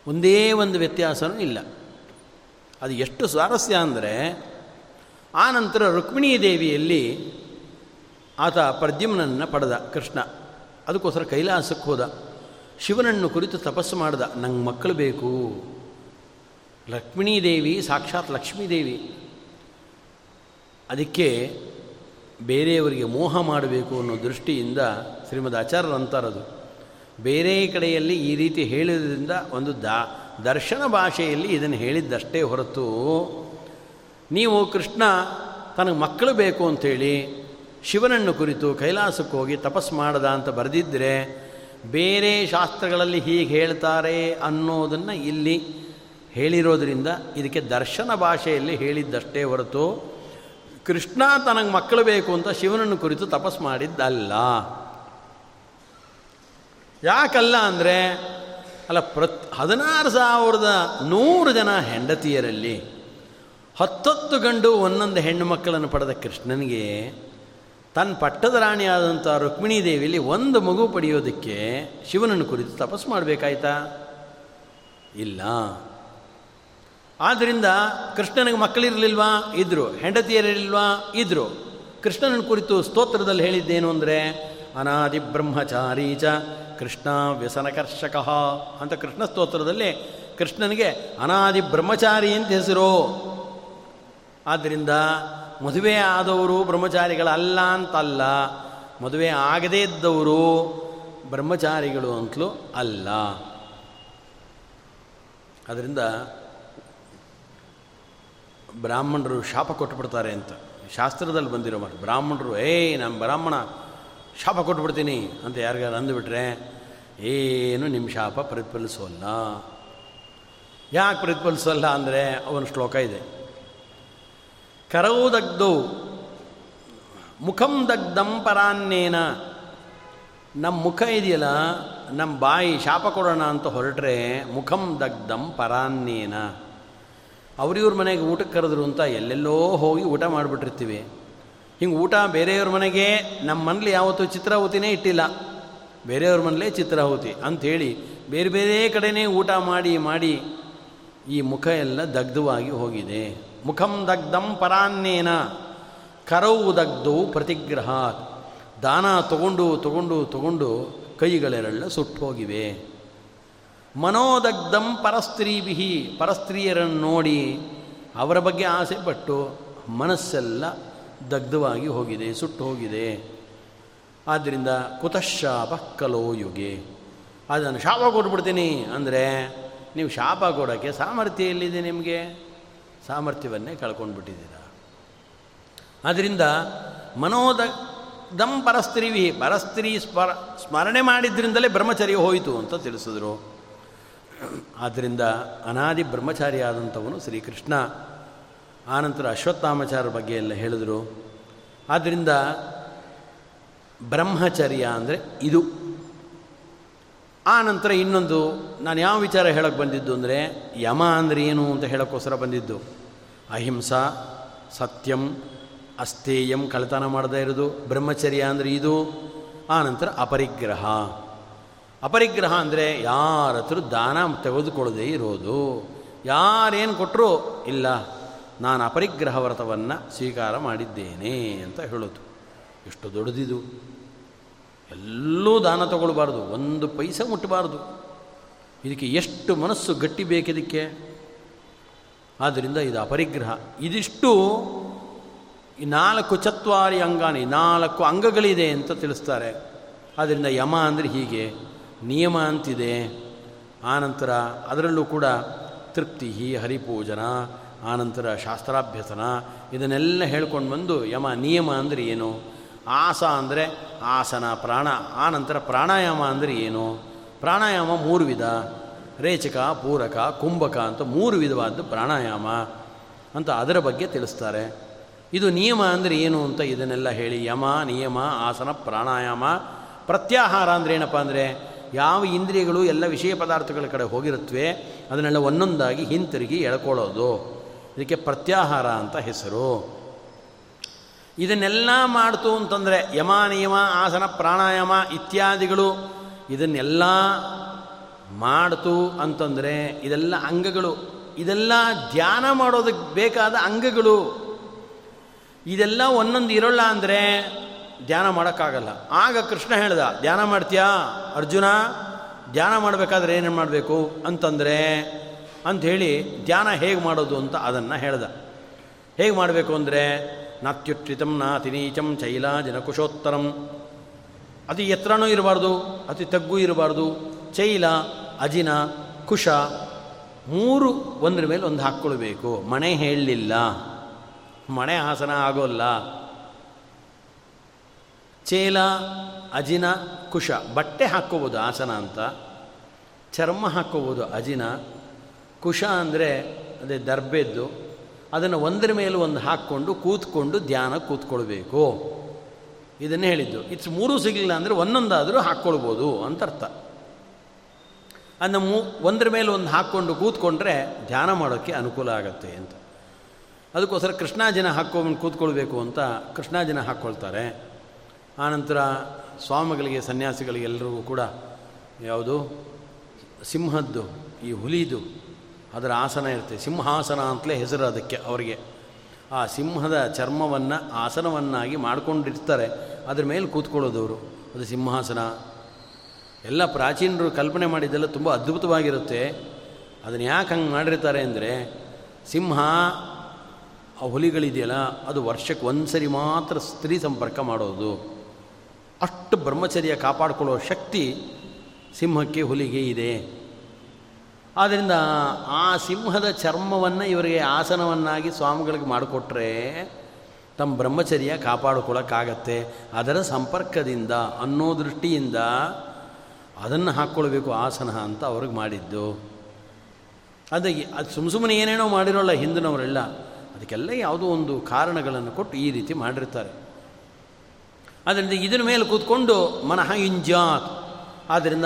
ಒಂದೇ ಒಂದು ವ್ಯತ್ಯಾಸವೂ ಇಲ್ಲ. ಅದು ಎಷ್ಟು ಸ್ವಾರಸ್ಯ ಅಂದರೆ, ಆ ನಂತರ ರುಕ್ಮಿಣೀ ದೇವಿಯಲ್ಲಿ ಆತ ಪ್ರದ್ಯುಮ್ನನ್ನು ಪಡೆದ ಕೃಷ್ಣ. ಅದಕ್ಕೋಸ್ಕರ ಕೈಲಾಸಕ್ಕೆ ಹೋದ. ಶಿವನನ್ನು ಕುರಿತು ತಪಸ್ಸು ಮಾಡಿದ. ನಂಗೆ ಮಕ್ಕಳು ಬೇಕು. ಲಕ್ಷ್ಮೀ ದೇವಿ, ಸಾಕ್ಷಾತ್ ಲಕ್ಷ್ಮೀದೇವಿ ಅದಕ್ಕೆ ಬೇರೆಯವರಿಗೆ ಮೋಹ ಮಾಡಬೇಕು ಅನ್ನೋ ದೃಷ್ಟಿಯಿಂದ ಶ್ರೀಮದ್ ಆಚಾರ್ಯರು ಅಂತಾರದು. ಬೇರೆ ಕಡೆಯಲ್ಲಿ ಈ ರೀತಿ ಹೇಳಿದ್ರಿಂದ ಒಂದು ದಾ, ದರ್ಶನ ಭಾಷೆಯಲ್ಲಿ ಇದನ್ನು ಹೇಳಿದ್ದಷ್ಟೇ ಹೊರತು, ನೀವು ಕೃಷ್ಣ ತನಗೆ ಮಕ್ಕಳು ಬೇಕು ಅಂಥೇಳಿ, ಶಿವನನ್ನು ಕುರಿತು ಕೈಲಾಸಕ್ಕೆ ಹೋಗಿ ತಪಸ್ಸು ಮಾಡದ ಅಂತ ಬರೆದಿದ್ದರೆ ಬೇರೆ ಶಾಸ್ತ್ರಗಳಲ್ಲಿ ಹೀಗೆ ಹೇಳ್ತಾರೆ ಅನ್ನೋದನ್ನು ಇಲ್ಲಿ ಹೇಳಿರೋದರಿಂದ ಇದಕ್ಕೆ ದರ್ಶನ ಭಾಷೆಯಲ್ಲಿ ಹೇಳಿದ್ದಷ್ಟೇ ಹೊರತು ಕೃಷ್ಣ ತನಗೆ ಮಕ್ಕಳು ಬೇಕು ಅಂತ ಶಿವನನ್ನು ಕುರಿತು ತಪಸ್ ಮಾಡಿದ್ದಲ್ಲ. ಯಾಕಲ್ಲ ಅಂದರೆ, ಅಲ್ಲ ಪ್ರತ್, ಹದಿನಾರು ಸಾವಿರದ ನೂರು ಜನ ಹೆಂಡತಿಯರಲ್ಲಿ ಹತ್ತತ್ತು ಗಂಡು ಒಂದೊಂದು ಹೆಣ್ಣು ಮಕ್ಕಳನ್ನು ಪಡೆದ ಕೃಷ್ಣನಿಗೆ ತನ್ನ ಪಟ್ಟದ ರಾಣಿಯಾದಂಥ ರುಕ್ಮಿಣೀ ದೇವಿಯಲ್ಲಿ ಒಂದು ಮಗು ಪಡೆಯೋದಕ್ಕೆ ಶಿವನನ್ನು ಕುರಿತು ತಪಸ್ಸು ಮಾಡಬೇಕಾಯ್ತಾ? ಇಲ್ಲ. ಆದ್ದರಿಂದ ಕೃಷ್ಣನಿಗೆ ಮಕ್ಕಳಿರಲಿಲ್ವಾ? ಇದ್ದರು ಹೆಂಡತಿಯರಿರಲಿಲ್ವಾ? ಇದ್ದರು ಕೃಷ್ಣನ ಕುರಿತು ಸ್ತೋತ್ರದಲ್ಲಿ ಹೇಳಿದ್ದೇನು ಅಂದರೆ, ಅನಾದಿ ಬ್ರಹ್ಮಚಾರಿ ಚ ಕೃಷ್ಣ ವ್ಯಸನಕರ್ಷಕ ಅಂತ ಕೃಷ್ಣ ಸ್ತೋತ್ರದಲ್ಲಿ ಕೃಷ್ಣನಿಗೆ ಅನಾದಿ ಬ್ರಹ್ಮಚಾರಿ ಅಂತ ಹೆಸರು. ಆದ್ದರಿಂದ ಮದುವೆ ಆದವರು ಬ್ರಹ್ಮಚಾರಿಗಳಲ್ಲ ಅಂತಲ್ಲ, ಮದುವೆ ಆಗದೇ ಇದ್ದವರು ಬ್ರಹ್ಮಚಾರಿಗಳು ಅಂತಲೂ ಅಲ್ಲ. ಅದರಿಂದ ಬ್ರಾಹ್ಮಣರು ಶಾಪ ಕೊಟ್ಟುಬಿಡ್ತಾರೆ ಅಂತ. ಶಾಸ್ತ್ರದಲ್ಲಿ ಬಂದಿರೋ ಮಾತು, ಬ್ರಾಹ್ಮಣರು, ಏಯ್ ನಮ್ಮ ಬ್ರಾಹ್ಮಣ, ಶಾಪ ಕೊಟ್ಬಿಡ್ತೀನಿ ಅಂತ ಯಾರಿಗಾರು ಅಂದುಬಿಟ್ರೆ, ಏನು ನಿಮ್ಮ ಶಾಪ ಪ್ರತಿಫಲಿಸೋಲ್ಲ ಯಾಕೆ ಪ್ರತಿಫಲಿಸೋಲ್ಲ ಅಂದರೆ ಅವನ ಶ್ಲೋಕ ಇದೆ. ಕರವು ದಗ್ಧು ಮುಖಂ ದಗ್ಧಂ ಪರಾನ್ನೇನ. ನಮ್ಮ ಮುಖ ಇದೆಯಲ್ಲ ನಮ್ಮ ಬಾಯಿ ಶಾಪ ಕೊಡೋಣ ಅಂತ ಹೊರಟ್ರೆ ಮುಖಂ ದಗ್ಧಂ ಪರಾನ್ನೇನ. ಅವ್ರಿವ್ರ ಮನೆಗೆ ಊಟಕ್ಕೆ ಕರೆದ್ರು ಅಂತ ಎಲ್ಲೆಲ್ಲೋ ಹೋಗಿ ಊಟ ಮಾಡಿಬಿಟ್ಟಿರ್ತೀವಿ. ಹಿಂಗೆ ಊಟ ಬೇರೆಯವ್ರ ಮನೆಗೆ ನಮ್ಮ ಮನೇಲಿ ಯಾವತ್ತೂ ಚಿತ್ರಾಹುತಿನೇ ಇಟ್ಟಿಲ್ಲ. ಬೇರೆಯವ್ರ ಮನೇಲೇ ಚಿತ್ರಾಹುತಿ ಅಂಥೇಳಿ ಬೇರೆ ಬೇರೆ ಕಡೆನೇ ಊಟ ಮಾಡಿ ಮಾಡಿ ಈ ಮುಖ ಎಲ್ಲ ದಗ್ಧವಾಗಿ ಹೋಗಿದೆ. ಮುಖಂ ದಗ್ಧಂ ಪರಾನ್ನೇನ ಕರವು ದಗ್ಧವು ಪ್ರತಿಗ್ರಹ ದಾನ ತಗೊಂಡು ತಗೊಂಡು ತಗೊಂಡು ಕೈಗಳೆಲ್ಲ ಸುಟ್ಟು ಹೋಗಿವೆ. ಮನೋದಗ್ಧಂ ಪರಸ್ತ್ರೀಭಿ ಪರಸ್ತ್ರೀಯರನ್ನು ನೋಡಿ ಅವರ ಬಗ್ಗೆ ಆಸೆ ಪಟ್ಟು ಮನಸ್ಸೆಲ್ಲ ದಗ್ಧವಾಗಿ ಹೋಗಿದೆ, ಸುಟ್ಟು ಹೋಗಿದೆ. ಆದ್ದರಿಂದ ಕುತಃಶಾಪ ಕಲೋ ಯುಗೆ. ಅದನ್ನು ಶಾಪ ಕೊಟ್ಬಿಡ್ತೀನಿ ಅಂದರೆ ನೀವು ಶಾಪ ಕೊಡೋಕ್ಕೆ ಸಾಮರ್ಥ್ಯ ಎಲ್ಲಿದೆ ನಿಮಗೆ? ಸಾಮರ್ಥ್ಯವನ್ನೇ ಕಳ್ಕೊಂಡು ಬಿಟ್ಟಿದ್ದೀರ ಆದ್ದರಿಂದ ಮನೋದ ದಂ ಪರಸ್ತ್ರೀವಿ ಪರಸ್ತ್ರೀ ಸ್ಮರ, ಸ್ಮರಣೆ ಮಾಡಿದ್ರಿಂದಲೇ ಬ್ರಹ್ಮಚರ್ಯ ಹೋಯಿತು ಅಂತ ತಿಳಿಸಿದ್ರು. ಆದ್ದರಿಂದ ಅನಾದಿ ಬ್ರಹ್ಮಚಾರಿಯಾದಂಥವನು ಶ್ರೀಕೃಷ್ಣ. ಆನಂತರ ಅಶ್ವತ್ಥಾಮಚಾರ ಬಗ್ಗೆ ಎಲ್ಲ ಹೇಳಿದರು. ಆದ್ದರಿಂದ ಬ್ರಹ್ಮಚರ್ಯ ಅಂದರೆ ಇದು. ಆ ನಂತರ ಇನ್ನೊಂದು, ನಾನು ಯಾವ ವಿಚಾರ ಹೇಳಕ್ಕೆ ಬಂದಿದ್ದು ಅಂದರೆ, ಯಮ ಅಂದರೆ ಏನು ಅಂತ ಹೇಳೋಕ್ಕೋಸ್ಕರ ಬಂದಿದ್ದು. ಅಹಿಂಸಾ, ಸತ್ಯಂ, ಅಸ್ಥೇಯಂ ಕಳತನ ಮಾಡದೇ ಇರೋದು. ಬ್ರಹ್ಮಚರ್ಯ ಅಂದರೆ ಇದು. ಆ ನಂತರ ಅಪರಿಗ್ರಹ. ಅಪರಿಗ್ರಹ ಅಂದರೆ ಯಾರ ಹತ್ರ ದಾನ ತೆಗೆದುಕೊಳ್ಳದೆ ಇರೋದು, ಯಾರೇನು ಕೊಟ್ಟರು ಇಲ್ಲ, ನಾನು ಅಪರಿಗ್ರಹ ವ್ರತವನ್ನು ಸ್ವೀಕಾರ ಮಾಡಿದ್ದೇನೆ ಅಂತ ಹೇಳೋದು. ಎಷ್ಟು ದೊಡ್ಡದಿದು. ಎಲ್ಲೂ ದಾನ ತಗೊಳ್ಬಾರ್ದು, ಒಂದು ಪೈಸೆ ಮುಟ್ಟಬಾರ್ದು ಇದಕ್ಕೆ ಎಷ್ಟು ಮನಸ್ಸು ಗಟ್ಟಿ ಬೇಕಿದಕ್ಕೆ? ಆದ್ದರಿಂದ ಇದು ಅಪರಿಗ್ರಹ. ಇದಿಷ್ಟು ಈ ನಾಲ್ಕು ಚತ್ವಾರಿ ಅಂಗಾನಿ ನಾಲ್ಕು ಅಂಗಗಳಿದೆ ಅಂತ ತಿಳಿಸ್ತಾರೆ. ಆದ್ದರಿಂದ ಯಮ ಅಂದರೆ ಹೀಗೆ. ನಿಯಮ ಅಂತಿದೆ. ಆನಂತರ ಅದರಲ್ಲೂ ಕೂಡ ತೃಪ್ತಿ ಹರಿಪೂಜನ, ಆನಂತರ ಶಾಸ್ತ್ರಾಭ್ಯಸನ, ಇದನ್ನೆಲ್ಲ ಹೇಳ್ಕೊಂಡು ಬಂದು ಯಮ ನಿಯಮ ಅಂದರೆ ಏನು? ಆಸ ಅಂದರೆ ಆಸನ ಪ್ರಾಣ, ಆನಂತರ ಪ್ರಾಣಾಯಾಮ ಅಂದರೆ ಏನು? ಪ್ರಾಣಾಯಾಮ ಮೂರು ವಿಧ. ರೇಚಕ, ಪೂರಕ, ಕುಂಭಕ ಅಂತ ಮೂರು ವಿಧವಾದ ಪ್ರಾಣಾಯಾಮ ಅಂತ ಅದರ ಬಗ್ಗೆ ತಿಳಿಸ್ತಾರೆ. ಇದು ನಿಯಮ ಅಂದರೆ ಏನು ಅಂತ ಇದನ್ನೆಲ್ಲ ಹೇಳಿ, ಯಮ, ನಿಯಮ, ಆಸನ, ಪ್ರಾಣಾಯಾಮ. ಪ್ರತ್ಯಾಹಾರ ಅಂದರೆ ಏನಪ್ಪ ಅಂದರೆ ಯಾವ ಇಂದ್ರಿಯಗಳು ಎಲ್ಲ ವಿಷಯ ಪದಾರ್ಥಗಳ ಕಡೆ ಹೋಗಿರುತ್ತವೆ ಅದನ್ನೆಲ್ಲ ಒಂದೊಂದಾಗಿ ಹಿಂತಿರುಗಿ ಎಳ್ಕೊಳ್ಳೋದು. ಇದಕ್ಕೆ ಪ್ರತ್ಯಾಹಾರ ಅಂತ ಹೆಸರು. ಇದನ್ನೆಲ್ಲ ಮಾಡ್ತು ಅಂತಂದರೆ ಯಮ ನಿಯಮ ಆಸನ, ಪ್ರಾಣಾಯಾಮ ಇತ್ಯಾದಿಗಳು ಇದನ್ನೆಲ್ಲ ಮಾಡ್ತು ಅಂತಂದರೆ ಇದೆಲ್ಲ ಅಂಗಗಳು. ಇದೆಲ್ಲ ಧ್ಯಾನ ಮಾಡೋದಕ್ಕೆ ಬೇಕಾದ ಅಂಗಗಳು. ಇದೆಲ್ಲ ಒಂದೊಂದು ಇರೋಲ್ಲ ಅಂದರೆ ಧ್ಯಾನ ಮಾಡೋಕ್ಕಾಗಲ್ಲ. ಆಗ ಕೃಷ್ಣ ಹೇಳ್ದ, ಧ್ಯಾನ ಮಾಡ್ತೀಯಾ? ಅರ್ಜುನ, ಧ್ಯಾನ ಮಾಡಬೇಕಾದ್ರೆ ಏನೇನು ಮಾಡಬೇಕು? ಅಂತಂದರೆ, ಅಂಥೇಳಿ ಧ್ಯಾನ ಹೇಗೆ ಮಾಡೋದು ಅಂತ ಅದನ್ನು ಹೇಳ್ದ. ಹೇಗೆ ಮಾಡಬೇಕು ಅಂದರೆ ನಾತ್ಯುಚ್ಛಿತಂ ನಾತಿನೀಚಂ ಚೈಲ ಜನಕುಶೋತ್ತರಂ ಅತಿ ಎತ್ತರನೂ ಇರಬಾರ್ದು, ಅತಿ ತಗ್ಗು ಇರಬಾರ್ದು. ಚೈಲ, ಅಜಿನ, ಕುಶ, ಮೂರು ಒಂದ್ರ ಮೇಲೆ ಒಂದು ಹಾಕ್ಕೊಳ್ಬೇಕು. ಮಣೆ ಹೇಳಲಿಲ್ಲ. ಮಣೆ ಆಸನ ಆಗೋಲ್ಲ. ಚೇಲ, ಅಜಿನ, ಕುಶ. ಬಟ್ಟೆ ಹಾಕ್ಕೋಬೋದು ಆಸನ ಅಂತ. ಚರ್ಮ ಹಾಕ್ಕೋಬೋದು ಅಜಿನ. ಕುಶ ಅಂದರೆ ಅದೇ ದರ್ಬೆದ್ದು. ಅದನ್ನು ಒಂದರ ಮೇಲೆ ಒಂದು ಹಾಕ್ಕೊಂಡು ಕೂತ್ಕೊಂಡು ಧ್ಯಾನ ಕೂತ್ಕೊಳ್ಬೇಕು. ಇದನ್ನು ಹೇಳಿದ್ದು. ಇಟ್ಸ್ ಮೂರೂ ಸಿಗಲಿಲ್ಲ ಅಂದರೆ ಒಂದೊಂದಾದರೂ ಹಾಕ್ಕೊಳ್ಬೋದು ಅಂತ ಅರ್ಥ. ಅದನ್ನು ಮೂ, ಒಂದರ ಮೇಲೆ ಒಂದು ಹಾಕ್ಕೊಂಡು ಕೂತ್ಕೊಂಡ್ರೆ ಧ್ಯಾನ ಮಾಡೋಕ್ಕೆ ಅನುಕೂಲ ಆಗುತ್ತೆ ಅಂತ. ಅದಕ್ಕೋಸ್ಕರ ಕೃಷ್ಣಾಜಿನ ಹಾಕ್ಕೊಂಡು ಕೂತ್ಕೊಳ್ಬೇಕು ಅಂತ ಕೃಷ್ಣಾಜಿನ ಹಾಕ್ಕೊಳ್ತಾರೆ. ಆನಂತರ ಸ್ವಾಮಿಗಳಿಗೆ, ಸನ್ಯಾಸಿಗಳಿಗೆ ಎಲ್ಲರಿಗೂ ಕೂಡ ಯಾವುದು? ಸಿಂಹದ್ದು, ಈ ಹುಲಿದು, ಅದರ ಆಸನ ಇರುತ್ತೆ. ಸಿಂಹಾಸನ ಅಂತಲೇ ಹೆಸರು ಅದಕ್ಕೆ ಅವರಿಗೆ. ಆ ಸಿಂಹದ ಚರ್ಮವನ್ನು, ಆಸನವನ್ನಾಗಿ ಮಾಡಿಕೊಂಡಿರ್ತಾರೆ. ಅದ್ರ ಮೇಲೆ ಕೂತ್ಕೊಳ್ಳೋದವರು ಅದು ಸಿಂಹಾಸನ. ಎಲ್ಲ ಪ್ರಾಚೀನರು ಕಲ್ಪನೆ ಮಾಡಿದ್ದೆಲ್ಲ ತುಂಬ ಅದ್ಭುತವಾಗಿರುತ್ತೆ. ಅದನ್ನು ಯಾಕೆ ಹಂಗೆ ಮಾಡಿರ್ತಾರೆ ಅಂದರೆ, ಸಿಂಹ, ಆ ಹುಲಿಗಳಿದೆಯಲ್ಲ, ಅದು ವರ್ಷಕ್ಕೆ ಒಂದು ಸರಿ ಮಾತ್ರ ಸ್ತ್ರೀ ಸಂಪರ್ಕ ಮಾಡೋದು. ಅಷ್ಟು ಬ್ರಹ್ಮಚರ್ಯ ಕಾಪಾಡಿಕೊಳ್ಳೋ ಶಕ್ತಿ ಸಿಂಹಕ್ಕೆ ಹುಲಿಗೆ ಇದೆ. ಆದ್ದರಿಂದ ಆ ಸಿಂಹದ ಚರ್ಮವನ್ನು ಇವರಿಗೆ ಆಸನವನ್ನಾಗಿ ಸ್ವಾಮಿಗಳಿಗೆ ಮಾಡಿಕೊಟ್ರೆ ತಮ್ಮ ಬ್ರಹ್ಮಚರ್ಯ ಕಾಪಾಡಿಕೊಳ್ಳೋಕ್ಕಾಗತ್ತೆ. ಅದರ ಸಂಪರ್ಕದಿಂದ ಅನ್ನೋ ದೃಷ್ಟಿಯಿಂದ ಅದನ್ನು ಹಾಕ್ಕೊಳ್ಬೇಕು ಆಸನ ಅಂತ ಅವ್ರಿಗೆ ಮಾಡಿದ್ದು. ಅದು ಅದು ಸುಮ್ಮ ಸುಮ್ಮನೆ ಏನೇನೋ ಮಾಡಿರೋಲ್ಲ ಹಿಂದಿನವರೆಲ್ಲ. ಅದಕ್ಕೆಲ್ಲ ಯಾವುದೋ ಒಂದು ಕಾರಣಗಳನ್ನು ಕೊಟ್ಟು ಈ ರೀತಿ ಮಾಡಿರ್ತಾರೆ. ಆದ್ದರಿಂದ ಇದರ ಮೇಲೆ ಕೂತ್ಕೊಂಡು ಮನಃ ಇಂಜಾತ್. ಆದ್ದರಿಂದ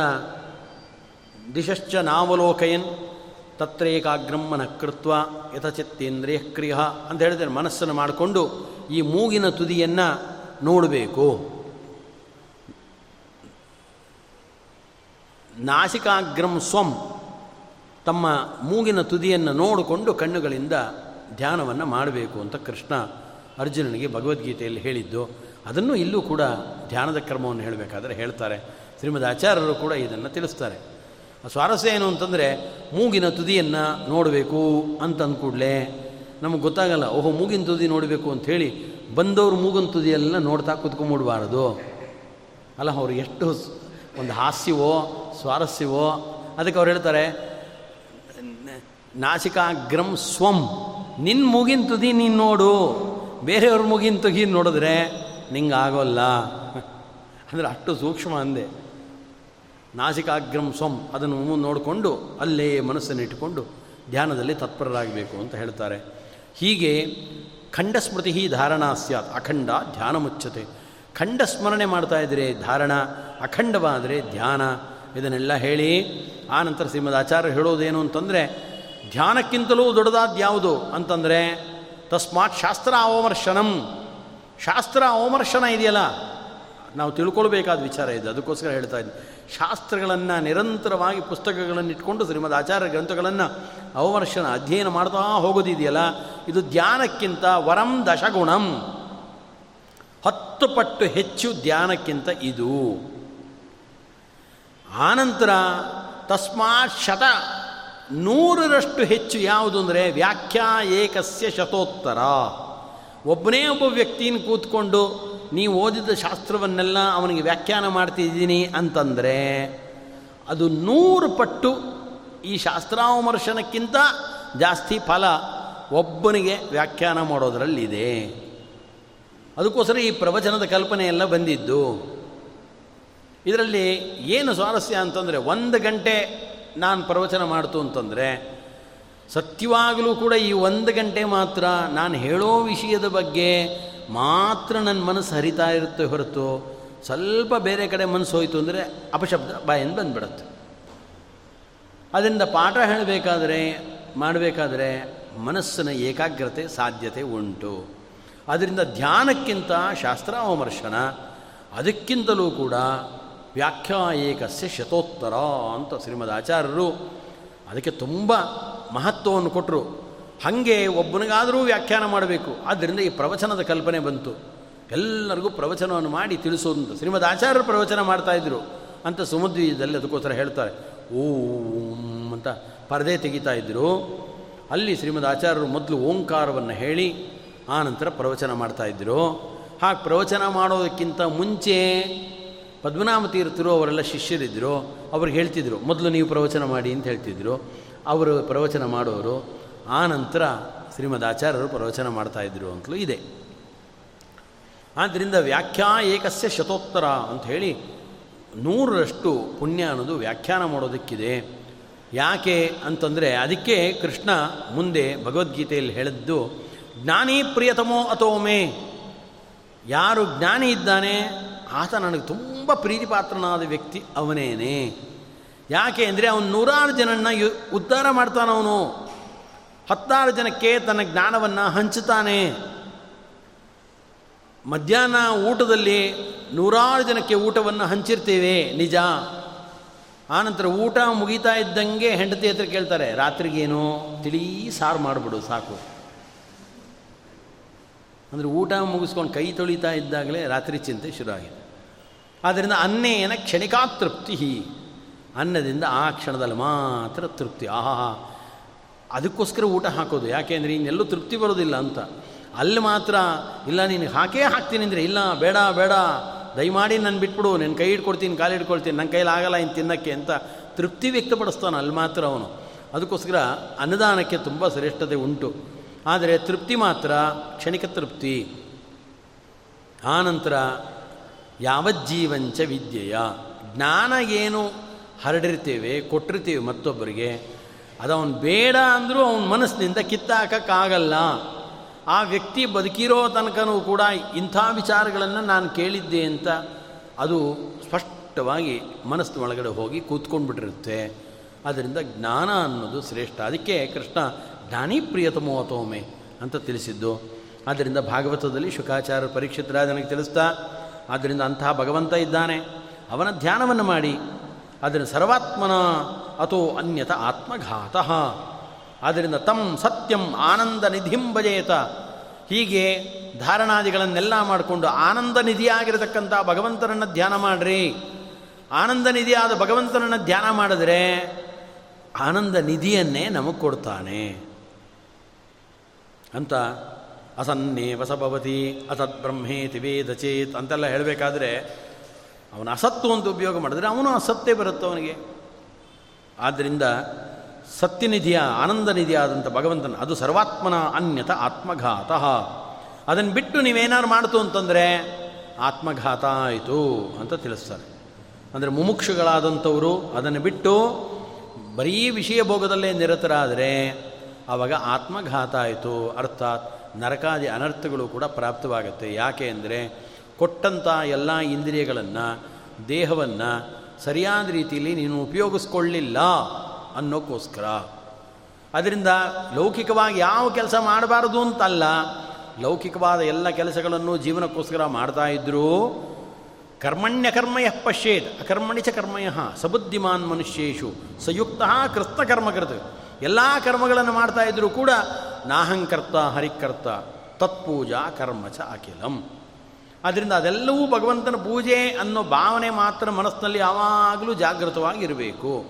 ದಿಶಶ್ಚ ನಾವಲೋಕಯನ್ ತತ್ರೇಕಾಗ್ರಂ ಕೃತ್ವ ಯಥಚಿತ್ತೇಂದ್ರಿಯ ಕ್ರಿಯ ಅಂತ ಹೇಳಿದರೆ ಮನಸ್ಸನ್ನು ಮಾಡಿಕೊಂಡು ಈ ಮೂಗಿನ ತುದಿಯನ್ನು ನೋಡಬೇಕು. ನಾಸಿಕಾಗ್ರಂ ಸ್ವಂ ತಮ್ಮ ಮೂಗಿನ ತುದಿಯನ್ನು ನೋಡಿಕೊಂಡು ಕಣ್ಣುಗಳಿಂದ ಧ್ಯಾನವನ್ನು ಮಾಡಬೇಕು ಅಂತ ಕೃಷ್ಣ ಅರ್ಜುನನಿಗೆ ಭಗವದ್ಗೀತೆಯಲ್ಲಿ ಹೇಳಿದ್ದು. ಅದನ್ನು ಇಲ್ಲೂ ಕೂಡ ಧ್ಯಾನದ ಕ್ರಮವನ್ನು ಹೇಳಬೇಕಾದ್ರೆ ಹೇಳ್ತಾರೆ. ಶ್ರೀಮದ್ ಆಚಾರ್ಯರು ಕೂಡ ಇದನ್ನು ತಿಳಿಸ್ತಾರೆ. ಸ್ವಾರಸ್ಯ ಏನು ಅಂತಂದರೆ, ಮೂಗಿನ ತುದಿಯನ್ನು ನೋಡಬೇಕು ಅಂತ ಅಂದ್ಕೂಡಲೇ ನಮಗೆ ಗೊತ್ತಾಗಲ್ಲ, ಓಹೋ, ಮೂಗಿನ ತುದಿ ನೋಡಬೇಕು ಅಂಥೇಳಿ ಬಂದವರು ಮೂಗಿನ ತುದಿಯೆಲ್ಲ ನೋಡ್ತಾ ಕೂತ್ಕೊಂಡ್ಬಿಡ್ಬಾರ್ದು. ಅಲ್ಲ, ಅವ್ರು ಎಷ್ಟು ಒಂದು ಹಾಸ್ಯವೋ, ಸ್ವಾರಸ್ಯವೋ, ಅದಕ್ಕೆ ಅವ್ರು ಹೇಳ್ತಾರೆ, ನಾಸಿಕಾಗ್ರಂ ಸ್ವಂ ನಿನ್ನ ಮೂಗಿನ ತುದಿ ನೀನು ನೋಡು. ಬೇರೆಯವ್ರ ಮೂಗಿನ ತುಗಿ ನೋಡಿದ್ರೆ ನಿಂಗೆ ಆಗೋಲ್ಲ ಅಂದರೆ ಅಷ್ಟು ಸೂಕ್ಷ್ಮ ಅಂದೆ. ನಾಸಿಕಾಗ್ರಂ ಸ್ವಂ, ಅದನ್ನು ನೋಡಿಕೊಂಡು ಅಲ್ಲೇ ಮನಸ್ಸನ್ನು ಇಟ್ಟುಕೊಂಡು ಧ್ಯಾನದಲ್ಲಿ ತತ್ಪರರಾಗಬೇಕು ಅಂತ ಹೇಳ್ತಾರೆ. ಹೀಗೆ ಖಂಡಸ್ಮೃತಿ ಧಾರಣಾ ಸ್ಯಾತ್, ಅಖಂಡ ಧ್ಯಾನ ಮುಚ್ಚತೆ ಖಂಡ ಸ್ಮರಣೆ ಮಾಡ್ತಾ ಇದ್ದರೆ ಧಾರಣ, ಅಖಂಡವಾದರೆ ಧ್ಯಾನ. ಇದನ್ನೆಲ್ಲ ಹೇಳಿ ಆ ನಂತರ ಶ್ರೀಮದ್ ಆಚಾರ್ಯ ಹೇಳೋದೇನು ಅಂತಂದರೆ, ಧ್ಯಾನಕ್ಕಿಂತಲೂ ದೊಡ್ಡದಾದ ಯಾವುದು ಅಂತಂದರೆ, ತಸ್ಮಾತ್ ಶಾಸ್ತ್ರ ಅವಮರ್ಶನಂ. ಶಾಸ್ತ್ರ ಅವಮರ್ಶನ ಇದೆಯಲ್ಲ? ನಾವು ತಿಳ್ಕೊಳ್ಬೇಕಾದ ವಿಚಾರ ಇದೆ. ಅದಕ್ಕೋಸ್ಕರ ಹೇಳ್ತಾ ಇದ್ದೀನಿ. ಶಾಸ್ತ್ರಗಳನ್ನು ನಿರಂತರವಾಗಿ ಪುಸ್ತಕಗಳನ್ನು ಇಟ್ಕೊಂಡು ಶ್ರೀಮದ್ ಆಚಾರ್ಯ ಗ್ರಂಥಗಳನ್ನು ಅವಮರ್ಶನ ಅಧ್ಯಯನ ಮಾಡ್ತಾ ಹೋಗೋದಿದೆಯಲ್ಲ? ಇದು ಧ್ಯಾನಕ್ಕಿಂತ ವರಂ ದಶಗುಣಂ. ಹತ್ತು ಪಟ್ಟು ಹೆಚ್ಚು ಧ್ಯಾನಕ್ಕಿಂತ ಇದು. ಆನಂತರ ತಸ್ಮಾತ್ ಶತ ನೂರರಷ್ಟು ಹೆಚ್ಚು ಯಾವುದು ಅಂದರೆ ವ್ಯಾಖ್ಯಾ ಏಕಸ್ಯ ಶತೋತ್ತರ. ಒಬ್ಬನೇ ಒಬ್ಬ ವ್ಯಕ್ತಿನ ಕೂತ್ಕೊಂಡು, ನೀವು ಓದಿದ ಶಾಸ್ತ್ರವನ್ನೆಲ್ಲ ಅವನಿಗೆ ವ್ಯಾಖ್ಯಾನ ಮಾಡ್ತಿದ್ದೀನಿ ಅಂತಂದರೆ, ಅದು ನೂರು ಪಟ್ಟು ಈ ಶಾಸ್ತ್ರಾವಮರ್ಶನಕ್ಕಿಂತ ಜಾಸ್ತಿ ಫಲ ಒಬ್ಬನಿಗೆ ವ್ಯಾಖ್ಯಾನ ಮಾಡೋದರಲ್ಲಿದೆ. ಅದಕ್ಕೋಸ್ಕರ ಈ ಪ್ರವಚನದ ಕಲ್ಪನೆ ಎಲ್ಲ ಬಂದಿದ್ದು, ಇದರಲ್ಲಿ ಏನು ಸ್ವಾರಸ್ಯ ಅಂತಂದರೆ, ಒಂದು ಗಂಟೆ ನಾನು ಪ್ರವಚನ ಮಾಡ್ತು ಅಂತಂದರೆ ಸತ್ಯವಾಗಲೂ ಕೂಡ ಈ ಒಂದು ಗಂಟೆ ಮಾತ್ರ ನಾನು ಹೇಳೋ ವಿಷಯದ ಬಗ್ಗೆ ಮಾತ್ರ ನನ್ನ ಮನಸ್ಸು ಹರಿತಾ ಇರುತ್ತೆ ಹೊರತು ಸ್ವಲ್ಪ ಬೇರೆ ಕಡೆ ಮನಸ್ಸು ಹೋಯಿತು ಅಂದರೆ ಅಪಶಬ್ದ ಬಾಯಿಂದ ಬಂದುಬಿಡುತ್ತೆ. ಅದರಿಂದ ಪಾಠ ಹೇಳಬೇಕಾದ್ರೆ, ಮಾಡಬೇಕಾದ್ರೆ ಮನಸ್ಸಿನ ಏಕಾಗ್ರತೆ, ಸಾಧ್ಯತೆ ಉಂಟು. ಅದರಿಂದ ಧ್ಯಾನಕ್ಕಿಂತ ಶಾಸ್ತ್ರಾವಮರ್ಶನ ಅದಕ್ಕಿಂತಲೂ ಕೂಡ ವ್ಯಾಖ್ಯಾ ಏಕಸ್ಯ ಶತೋತ್ತರ ಅಂತ ಶ್ರೀಮದ್ ಆಚಾರ್ಯರು ಅದಕ್ಕೆ ತುಂಬ ಮಹತ್ವವನ್ನು ಕೊಟ್ಟರು ಹಾಗೆ ಒಬ್ಬನಿಗಾದರೂ ವ್ಯಾಖ್ಯಾನ ಮಾಡಬೇಕು. ಆದ್ದರಿಂದ ಈ ಪ್ರವಚನದ ಕಲ್ಪನೆ ಬಂತು. ಎಲ್ಲರಿಗೂ ಪ್ರವಚನವನ್ನು ಮಾಡಿ ತಿಳಿಸೋದು ಶ್ರೀಮದ್ ಆಚಾರ್ಯರು ಪ್ರವಚನ ಮಾಡ್ತಾಯಿದ್ರು ಅಂತ ಸುಮಧ್ವೀಯದಲ್ಲಿ ಅದಕ್ಕೋಸ್ಕರ ಹೇಳ್ತಾರೆ. ಓಂ ಅಂತ ಪರದೆ ತೆಗಿತಾ ಇದ್ದರು ಅಲ್ಲಿ ಶ್ರೀಮದ್ ಆಚಾರ್ಯರು ಮೊದಲು ಓಂಕಾರವನ್ನು ಹೇಳಿ, ಆ ನಂತರ ಪ್ರವಚನ ಮಾಡ್ತಾಯಿದ್ರು ಹಾಗೆ ಪ್ರವಚನ ಮಾಡೋದಕ್ಕಿಂತ ಮುಂಚೆ ಪದ್ಮನಾಭ ತೀರ್ಥರು ಅವರೆಲ್ಲ ಶಿಷ್ಯರಿದ್ದರು ಅವ್ರಿಗೆ ಹೇಳ್ತಿದ್ರು, ಮೊದಲು ನೀವು ಪ್ರವಚನ ಮಾಡಿ ಅಂತ ಹೇಳ್ತಿದ್ರು. ಅವರು ಪ್ರವಚನ ಮಾಡೋರು. ಆ ನಂತರ ಶ್ರೀಮದ್ ಆಚಾರ್ಯರು ಪ್ರವಚನ ಮಾಡ್ತಾಯಿದ್ರು ಅಂತಲೂ ಇದೆ. ಆದ್ದರಿಂದ ವ್ಯಾಖ್ಯಾ ಏಕಸ್ಯ ಶತೋತ್ತರ ಅಂತ ಹೇಳಿ ನೂರರಷ್ಟು ಪುಣ್ಯ ಅನ್ನೋದು ವ್ಯಾಖ್ಯಾನ ಮಾಡೋದಕ್ಕಿದೆ. ಯಾಕೆ ಅಂತಂದರೆ ಅದಕ್ಕೆ ಕೃಷ್ಣ ಮುಂದೆ ಭಗವದ್ಗೀತೆಯಲ್ಲಿ ಹೇಳಿದ್ದು, ಜ್ಞಾನಿ ಪ್ರಿಯತಮೋ ಅಥೋಮೆ ಯಾರು ಜ್ಞಾನಿ ಇದ್ದಾನೆ, ಆತ ನನಗೆ ತುಂಬ ಪ್ರೀತಿಪಾತ್ರನಾದ ವ್ಯಕ್ತಿ ಅವನೇನೆ. ಯಾಕೆ ಅಂದರೆ ಅವನು ನೂರಾರು ಜನನ್ನ ಯು, ಉದ್ಧಾರ ಮಾಡ್ತಾನವನು ಹತ್ತಾರು ಜನಕ್ಕೆ ತನ್ನ ಜ್ಞಾನವನ್ನು ಹಂಚುತ್ತಾನೆ. ಮಧ್ಯಾಹ್ನ ಊಟದಲ್ಲಿ ನೂರಾರು ಜನಕ್ಕೆ ಊಟವನ್ನು ಹಂಚಿರ್ತೇವೆ, ನಿಜ. ಆನಂತರ ಊಟ ಮುಗಿತಾ ಇದ್ದಂಗೆ ಹೆಂಡತಿ ಹತ್ರ ಕೇಳ್ತಾರೆ, ರಾತ್ರಿಗೇನು? ತಿಳಿ ಸಾರು ಮಾಡಿಬಿಡು, ಸಾಕು. ಅಂದರೆ ಊಟ ಮುಗಿಸ್ಕೊಂಡು ಕೈ ತೊಳಿತಾ ಇದ್ದಾಗಲೇ ರಾತ್ರಿ ಚಿಂತೆ ಶುರುವಾಗಿದೆ. ಆದ್ದರಿಂದ ಅನ್ನೇನ ಕ್ಷಣಿಕಾ ತೃಪ್ತಿ ಅನ್ನದಿಂದ ಆ ಕ್ಷಣದಲ್ಲಿ ಮಾತ್ರ ತೃಪ್ತಿ. ಆಹಾ, ಅದಕ್ಕೋಸ್ಕರ ಊಟ ಹಾಕೋದು. ಯಾಕೆಂದರೆ ಇನ್ನೆಲ್ಲೂ ತೃಪ್ತಿ ಬರೋದಿಲ್ಲ ಅಂತ. ಅಲ್ಲಿ ಮಾತ್ರ, ಇಲ್ಲ ನೀನು ಹಾಕೇ ಹಾಕ್ತೀನಿ ಅಂದರೆ, ಇಲ್ಲ, ಬೇಡ ಬೇಡ, ದಯಮಾಡಿ ನನ್ನ ಬಿಟ್ಬಿಡು ನಿನ್ನ ಕೈ ಇಟ್ಕೊಡ್ತೀನಿ ಕಾಲು ಇಟ್ಕೊಳ್ತೀನಿ ನನ್ನ ಕೈಲಿ ಆಗಲ್ಲ ಇನ್ನು ತಿನ್ನಕ್ಕೆ ಅಂತ ತೃಪ್ತಿ ವ್ಯಕ್ತಪಡಿಸ್ತಾನೆ ಅಲ್ಲಿ ಮಾತ್ರ ಅವನು. ಅದಕ್ಕೋಸ್ಕರ ಅನ್ನದಾನಕ್ಕೆ ತುಂಬ ಶ್ರೇಷ್ಠತೆ ಉಂಟು. ಆದರೆ ತೃಪ್ತಿ ಮಾತ್ರ ಕ್ಷಣಿಕ ತೃಪ್ತಿ. ಆನಂತರ ಯಾವಜ್ಜೀವಂಚ ವಿದ್ಯೆಯ. ಜ್ಞಾನ ಏನು? ಹರಡಿರ್ತೇವೆ, ಕೊಟ್ಟಿರ್ತೀವಿ ಮತ್ತೊಬ್ಬರಿಗೆ. ಅದು ಅವನು ಬೇಡ ಅಂದರೂ ಅವನ ಮನಸ್ಸಿನಿಂದ ಕಿತ್ತಾಕಕ್ಕಾಗಲ್ಲ. ಆ ವ್ಯಕ್ತಿ ಬದುಕಿರೋ ತನಕನೂ ಕೂಡ ಇಂಥ ವಿಚಾರಗಳನ್ನು ನಾನು ಕೇಳಿದ್ದೆ ಅಂತ ಅದು ಸ್ಪಷ್ಟವಾಗಿ ಮನಸ್ಸಿನ ಒಳಗಡೆ ಹೋಗಿ ಕೂತ್ಕೊಂಡ್ಬಿಟ್ಟಿರುತ್ತೆ. ಅದರಿಂದ ಜ್ಞಾನ ಅನ್ನೋದು ಶ್ರೇಷ್ಠ. ಅದಕ್ಕೆ ಕೃಷ್ಣ, ಜ್ಞಾನಿ ಪ್ರಿಯತಮೋ ಅಥೋಮೆ ಅಂತ ತಿಳಿಸಿದ್ದು. ಆದ್ದರಿಂದ ಭಾಗವತದಲ್ಲಿ ಶುಕಾಚಾರ್ಯ ಪರೀಕ್ಷಿತರಾಜನಿಗೆ ತಿಳಿಸ್ತಾ ಆದ್ದರಿಂದ ಅಂತಹ ಭಗವಂತ ಇದ್ದಾನೆ. ಅವನ ಧ್ಯಾನವನ್ನು ಮಾಡಿ. ಅದನ್ನು ಸರ್ವಾತ್ಮನ ಅಥೋ ಅನ್ಯತ ಆತ್ಮಘಾತಃ. ಆದ್ದರಿಂದ ತಂ ಸತ್ಯಂ ಆನಂದ ನಿಧಿಂ ಭಜೇತ. ಹೀಗೆ ಧಾರಣಾದಿಗಳನ್ನೆಲ್ಲ ಮಾಡಿಕೊಂಡು ಆನಂದ ನಿಧಿಯಾಗಿರತಕ್ಕಂಥ ಭಗವಂತನನ್ನು ಧ್ಯಾನ ಮಾಡಿರಿ. ಆನಂದ ನಿಧಿಯಾದ ಭಗವಂತನನ್ನು ಧ್ಯಾನ ಮಾಡಿದ್ರೆ ಆನಂದ ನಿಧಿಯನ್ನೇ ನಮಗೆ ಕೊಡ್ತಾನೆ. ಅಂತ ಅಸನ್ನೇ ವಸಭವತಿ ಅಸತ್ ಬ್ರಹ್ಮೇತಿ ವೇದ ಚೇತ್ ಅಂತೆಲ್ಲ ಹೇಳಬೇಕಾದ್ರೆ ಅವನು ಅಸತ್ತು ಅಂತ ಉಪಯೋಗ ಮಾಡಿದ್ರೆ ಅವನು ಅಸತ್ತೇ ಬರುತ್ತೆ ಅವನಿಗೆ. ಆದ್ದರಿಂದ ಸತ್ಯನಿಧಿಯ ಆನಂದ ನಿಧಿಯಾದಂಥ ಭಗವಂತನ, ಅದು ಸರ್ವಾತ್ಮನ ಅನ್ಯತ ಆತ್ಮಘಾತ. ಅದನ್ನು ಬಿಟ್ಟು ನೀವೇನಾರು ಮಾಡ್ತು ಅಂತಂದರೆ ಆತ್ಮಘಾತ ಆಯಿತು ಅಂತ ತಿಳಿಸ್ತಾರೆ. ಅಂದರೆ ಮುಮುಕ್ಷುಗಳಾದಂಥವರು ಅದನ್ನು ಬಿಟ್ಟು ಬರೀ ವಿಷಯ ಭೋಗದಲ್ಲೇ ನಿರತರಾದರೆ ಆವಾಗ ಆತ್ಮಘಾತ ಆಯಿತು. ಅರ್ಥಾತ್ ನರಕಾದಿ ಅನರ್ಥಗಳು ಕೂಡ ಪ್ರಾಪ್ತವಾಗುತ್ತೆ. ಯಾಕೆ ಅಂದರೆ ಕೊಟ್ಟಂಥ ಎಲ್ಲ ಇಂದ್ರಿಯಗಳನ್ನು, ದೇಹವನ್ನು ಸರಿಯಾದ ರೀತಿಯಲ್ಲಿ ನೀನು ಉಪಯೋಗಿಸ್ಕೊಳ್ಳಿಲ್ಲ ಅನ್ನೋಕ್ಕೋಸ್ಕರ. ಅದರಿಂದ ಲೌಕಿಕವಾಗಿ ಯಾವ ಕೆಲಸ ಮಾಡಬಾರದು ಅಂತಲ್ಲ, ಲೌಕಿಕವಾದ ಎಲ್ಲ ಕೆಲಸಗಳನ್ನು ಜೀವನಕ್ಕೋಸ್ಕರ ಮಾಡ್ತಾ ಇದ್ದರೂ ಕರ್ಮಣ್ಯ ಕರ್ಮಯ ಪಶ್ಯೇತ್, ಅಕರ್ಮಣಿ ಚ ಕರ್ಮಯ, ಸಬುದ್ಧಿಮಾನ್ ಮನುಷ್ಯೇಶು ಸಂಯುಕ್ತ ಕೃತ ಎಲ್ಲ ಕರ್ಮಗಳನ್ನು ಮಾಡ್ತಾ ಇದ್ದರೂ ಕೂಡ ನಾಹಂಕರ್ತ, ಹರಿಕರ್ತ, ತತ್ಪೂಜಾ ಕರ್ಮ ಚ ಅಖಿಲಂ. ಆದ್ದರಿಂದ ಅದೆಲ್ಲವೂ ಭಗವಂತನ ಪೂಜೆ ಅನ್ನೋ ಭಾವನೆ ಮಾತ್ರ ಮನಸ್ಸಿನಲ್ಲಿ ಯಾವಾಗಲೂ ಜಾಗೃತವಾಗಿರಬೇಕು.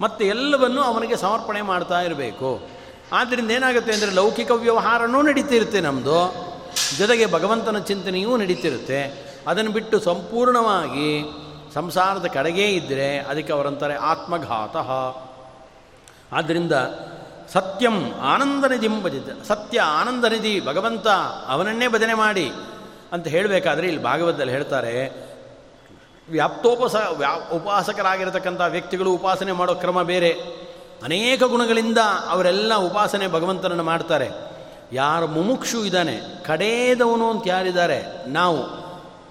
ಮತ್ತು ಎಲ್ಲವನ್ನೂ ಅವನಿಗೆ ಸಮರ್ಪಣೆ ಮಾಡ್ತಾ ಇರಬೇಕು. ಆದ್ದರಿಂದ ಏನಾಗುತ್ತೆ ಅಂದರೆ ಲೌಕಿಕ ವ್ಯವಹಾರನೂ ನಡೀತಿರುತ್ತೆ ನಮ್ಮದು ಜೊತೆಗೆ ಭಗವಂತನ ಚಿಂತನೆಯೂ ನಡೀತಿರುತ್ತೆ. ಅದನ್ನು ಬಿಟ್ಟು ಸಂಪೂರ್ಣವಾಗಿ ಸಂಸಾರದ ಕಡೆಗೇ ಇದ್ದರೆ ಅದಕ್ಕೆ ಅವರಂತಾರೆ ಆತ್ಮಘಾತ. ಆದ್ದರಿಂದ ಸತ್ಯಂ ಆನಂದನಿಧಿಂ ಭಜಿತ. ಸತ್ಯ ಆನಂದನಿಧಿ ಭಗವಂತ ಅವನನ್ನೇ ಭಜನೆ ಮಾಡಿ ಅಂತ ಹೇಳಬೇಕಾದ್ರೆ ಇಲ್ಲಿ ಭಾಗವತದಲ್ಲಿ ಹೇಳ್ತಾರೆ, ವ್ಯಾಪ್ತೋಪಸ, ವ್ಯಾ, ಉಪಾಸಕರಾಗಿರತಕ್ಕಂಥ ವ್ಯಕ್ತಿಗಳು ಉಪಾಸನೆ ಮಾಡೋ ಕ್ರಮ ಬೇರೆ. ಅನೇಕ ಗುಣಗಳಿಂದ ಅವರೆಲ್ಲ ಉಪಾಸನೆ ಭಗವಂತನನ್ನು ಮಾಡ್ತಾರೆ. ಯಾರು ಮುಮುಕ್ಷು ಇದ್ದಾನೆ, ಕಡೇದವನು ಅಂತ ಯಾರಿದ್ದಾರೆ? ನಾವು.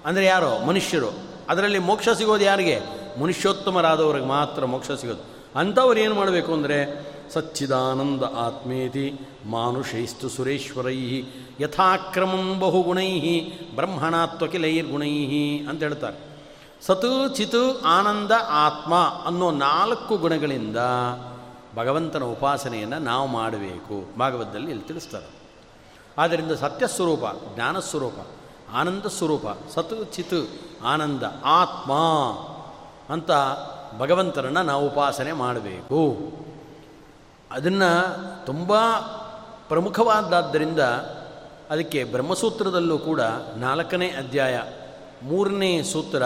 ಅಂದರೆ ಯಾರೋ? ಮನುಷ್ಯರು. ಅದರಲ್ಲಿ ಮೋಕ್ಷ ಸಿಗೋದು ಯಾರಿಗೆ? ಮನುಷ್ಯೋತ್ತಮರಾದವ್ರಿಗೆ ಮಾತ್ರ ಮೋಕ್ಷ ಸಿಗೋದು. ಅಂಥವ್ರು ಏನು ಮಾಡಬೇಕು ಅಂದರೆ, ಸಚ್ಚಿದಾನಂದ ಆತ್ಮೇತಿ ಮಾನುಷೈಸ್ತು ಸುರೇಶ್ವರೈ ಯಥಾಕ್ರಮಂ ಬಹುಗುಣೈ ಬ್ರಹ್ಮಣಾತ್ವಕಿಲೈರ್ಗುಣೈ ಅಂತ ಹೇಳ್ತಾರೆ. ಸತು ಚಿತು ಆನಂದ ಆತ್ಮ ಅನ್ನೋ ನಾಲ್ಕು ಗುಣಗಳಿಂದ ಭಗವಂತನ ಉಪಾಸನೆಯನ್ನು ನಾವು ಮಾಡಬೇಕು. ಭಾಗವತದಲ್ಲಿ ಇಲ್ಲಿ ತಿಳಿಸ್ತಾರೆ. ಆದ್ದರಿಂದ ಸತ್ಯಸ್ವರೂಪ, ಜ್ಞಾನಸ್ವರೂಪ ಆನಂದ ಸ್ವರೂಪ ಸತು ಚಿತ್ ಆನಂದ ಆತ್ಮ ಅಂತ ಭಗವಂತನನ್ನು ನಾವು ಉಪಾಸನೆ ಮಾಡಬೇಕು. ಅದನ್ನು ತುಂಬ ಪ್ರಮುಖವಾದದ್ದರಿಂದ ಅದಕ್ಕೆ ಬ್ರಹ್ಮಸೂತ್ರದಲ್ಲೂ ಕೂಡ ನಾಲ್ಕನೇ ಅಧ್ಯಾಯ ಮೂರನೇ ಸೂತ್ರ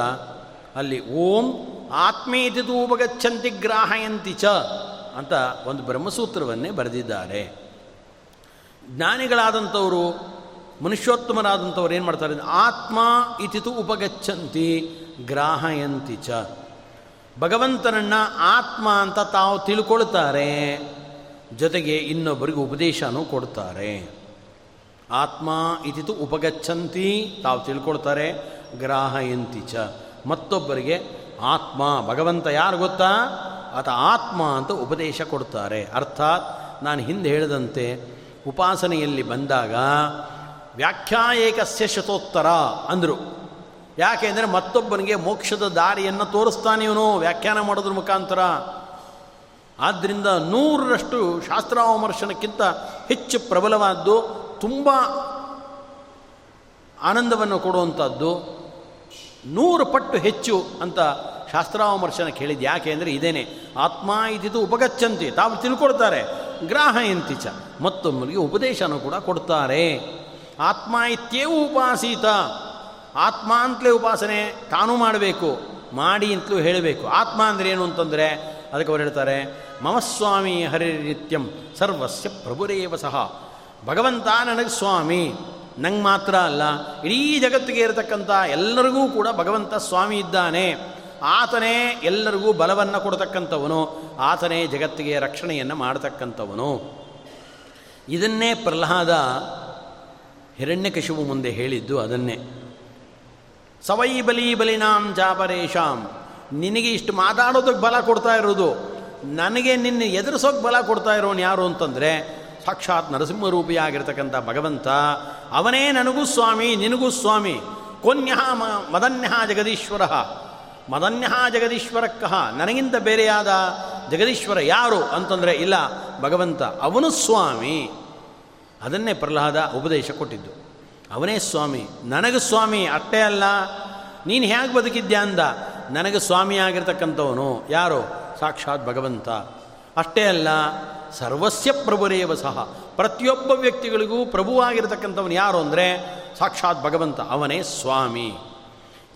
ಅಲ್ಲಿ ಓಂ ಆತ್ಮೇತಿ ತೂಪಗಚ್ಚಂತಿ ಗ್ರಾಹಯಂತಿ ಚ ಅಂತ ಒಂದು ಬ್ರಹ್ಮಸೂತ್ರವನ್ನೇ ಬರೆದಿದ್ದಾರೆ. ಜ್ಞಾನಿಗಳಾದಂಥವರು, ಮನುಷ್ಯೋತ್ತಮರಾದಂಥವ್ರು ಏನು ಮಾಡ್ತಾರೆ ಆತ್ಮ ಇತಿತು ಉಪಗಚ್ಚಂತಿ ಗ್ರಾಹಯಂತಿ ಚ. ಭಗವಂತನನ್ನು ಆತ್ಮ ಅಂತ ತಾವು ತಿಳ್ಕೊಳ್ತಾರೆ. ಜೊತೆಗೆ ಇನ್ನೊಬ್ಬರಿಗೆ ಉಪದೇಶನೂ ಕೊಡ್ತಾರೆ. ಆತ್ಮ ಇತಿತು ಉಪಗಚ್ಚಂತಿ ತಾವು ತಿಳ್ಕೊಳ್ತಾರೆ. ಗ್ರಾಹಯಂತಿ ಚ. ಮತ್ತೊಬ್ಬರಿಗೆ ಆತ್ಮ, ಭಗವಂತ ಯಾರು ಗೊತ್ತಾ? ಆತ ಆತ್ಮ ಅಂತ ಉಪದೇಶ ಕೊಡ್ತಾರೆ. ಅರ್ಥಾತ್ ನಾನು ಹಿಂದೆ ಹೇಳಿದಂತೆ ಉಪಾಸನೆಯಲ್ಲಿ ಬಂದಾಗ ವ್ಯಾಖ್ಯಾಯೇಕಸ್ಯ ಶತೋತ್ತರ ಅಂದರು. ಯಾಕೆಂದರೆ ಮತ್ತೊಬ್ಬನಿಗೆ ಮೋಕ್ಷದ ದಾರಿಯನ್ನು ತೋರಿಸ್ತಾನೆ ಇವನು, ವ್ಯಾಖ್ಯಾನ ಮಾಡೋದ್ರ ಮುಖಾಂತರ. ಆದ್ದರಿಂದ ನೂರರಷ್ಟು ಶಾಸ್ತ್ರಾವಮರ್ಶನಕ್ಕಿಂತ ಹೆಚ್ಚು ಪ್ರಬಲವಾದ್ದು, ತುಂಬ ಆನಂದವನ್ನು ಕೊಡುವಂಥದ್ದು ನೂರು ಪಟ್ಟು ಹೆಚ್ಚು ಅಂತ ಶಾಸ್ತ್ರಾವಮರ್ಶನ ಕೇಳಿದ್ದು ಯಾಕೆ ಅಂದರೆ ಇದೇನೆ, ಆತ್ಮ ಇದ್ದಿದ್ದು ಉಪಗಚ್ಚಂತಿ, ತಾವು ತಿಳ್ಕೊಳ್ತಾರೆ ಗ್ರಾಹಯಂತಿ ಚ ಮತ್ತೊಬ್ಬರಿಗೆ ಉಪದೇಶನೂ ಕೂಡ ಕೊಡ್ತಾರೆ. ಆತ್ಮ ಇತ್ಯೇವು ಉಪಾಸೀತ. ಆತ್ಮ ಅಂತಲೇ ಉಪಾಸನೆ ತಾನೂ ಮಾಡಬೇಕು, ಮಾಡಿ ಅಂತಲೂ ಹೇಳಬೇಕು. ಆತ್ಮ ಅಂದರೆ ಏನು ಅಂತಂದರೆ, ಅದಕ್ಕೆ ಅವರು ಹೇಳ್ತಾರೆ ಮಮಸ್ವಾಮಿ ಹರಿನಿತ್ಯಂ ಸರ್ವಸ್ಯ ಪ್ರಭುರೇವ ಸಹ. ಭಗವಂತ ನನಗೆ ಸ್ವಾಮಿ. ನಂಗೆ ಮಾತ್ರ ಅಲ್ಲ, ಇಡೀ ಜಗತ್ತಿಗೆ ಇರತಕ್ಕಂಥ ಎಲ್ಲರಿಗೂ ಕೂಡ ಭಗವಂತ ಸ್ವಾಮಿ ಇದ್ದಾನೆ. ಆತನೇ ಎಲ್ಲರಿಗೂ ಬಲವನ್ನು ಕೊಡತಕ್ಕಂಥವನು, ಆತನೇ ಜಗತ್ತಿಗೆ ರಕ್ಷಣೆಯನ್ನು ಮಾಡತಕ್ಕಂಥವನು. ಇದನ್ನೇ ಪ್ರಹ್ಲಾದ ಹಿರಣ್ಯಕಶಿವು ಮುಂದೆ ಹೇಳಿದ್ದು ಅದನ್ನೇ. ಸವೈ ಬಲಿ ಬಲಿನಾಂ ಜಾಪರೇಶಾಂ. ನಿನಗೆ ಇಷ್ಟು ಮಾತಾಡೋದಕ್ಕೆ ಬಲ ಕೊಡ್ತಾ ಇರೋದು. ನನಗೆ ನಿನ್ನ ಎದುರಿಸೋಕೆ ಬಲ ಕೊಡ್ತಾ ಇರೋನು ಯಾರು ಅಂತಂದರೆ ಸಾಕ್ಷಾತ್ ನರಸಿಂಹರೂಪಿಯಾಗಿರ್ತಕ್ಕಂಥ ಭಗವಂತ. ಅವನೇ ನನಗೂ ಸ್ವಾಮಿ, ನಿನಗೂ ಸ್ವಾಮಿ. ಕೊನ್ಯ ಮ ಮದನ್ಯ ಜಗದೀಶ್ವರ. ಮದನ್ಯ ನನಗಿಂತ ಬೇರೆಯಾದ ಜಗದೀಶ್ವರ ಯಾರು ಅಂತಂದರೆ ಇಲ್ಲ, ಭಗವಂತ. ಅವನು ಸ್ವಾಮಿ. ಅದನ್ನೇ ಪ್ರಹ್ಲಾದ ಉಪದೇಶ ಕೊಟ್ಟಿದ್ದು. ಅವನೇ ಸ್ವಾಮಿ. ನನಗೆ ಸ್ವಾಮಿ ಅಷ್ಟೇ ಅಲ್ಲ. ನೀನು ಹೇಗೆ ಬದುಕಿದ್ಯಾ ಅಂದ. ನನಗೆ ಸ್ವಾಮಿ ಆಗಿರ್ತಕ್ಕಂಥವನು ಯಾರು? ಸಾಕ್ಷಾತ್ ಭಗವಂತ. ಅಷ್ಟೇ ಅಲ್ಲ, ಸರ್ವಸ್ಯ ಪ್ರಭುರೇವ ಸಹ. ಪ್ರತಿಯೊಬ್ಬ ವ್ಯಕ್ತಿಗಳಿಗೂ ಪ್ರಭುವಾಗಿರತಕ್ಕಂಥವನು ಯಾರು ಅಂದರೆ ಸಾಕ್ಷಾತ್ ಭಗವಂತ. ಅವನೇ ಸ್ವಾಮಿ.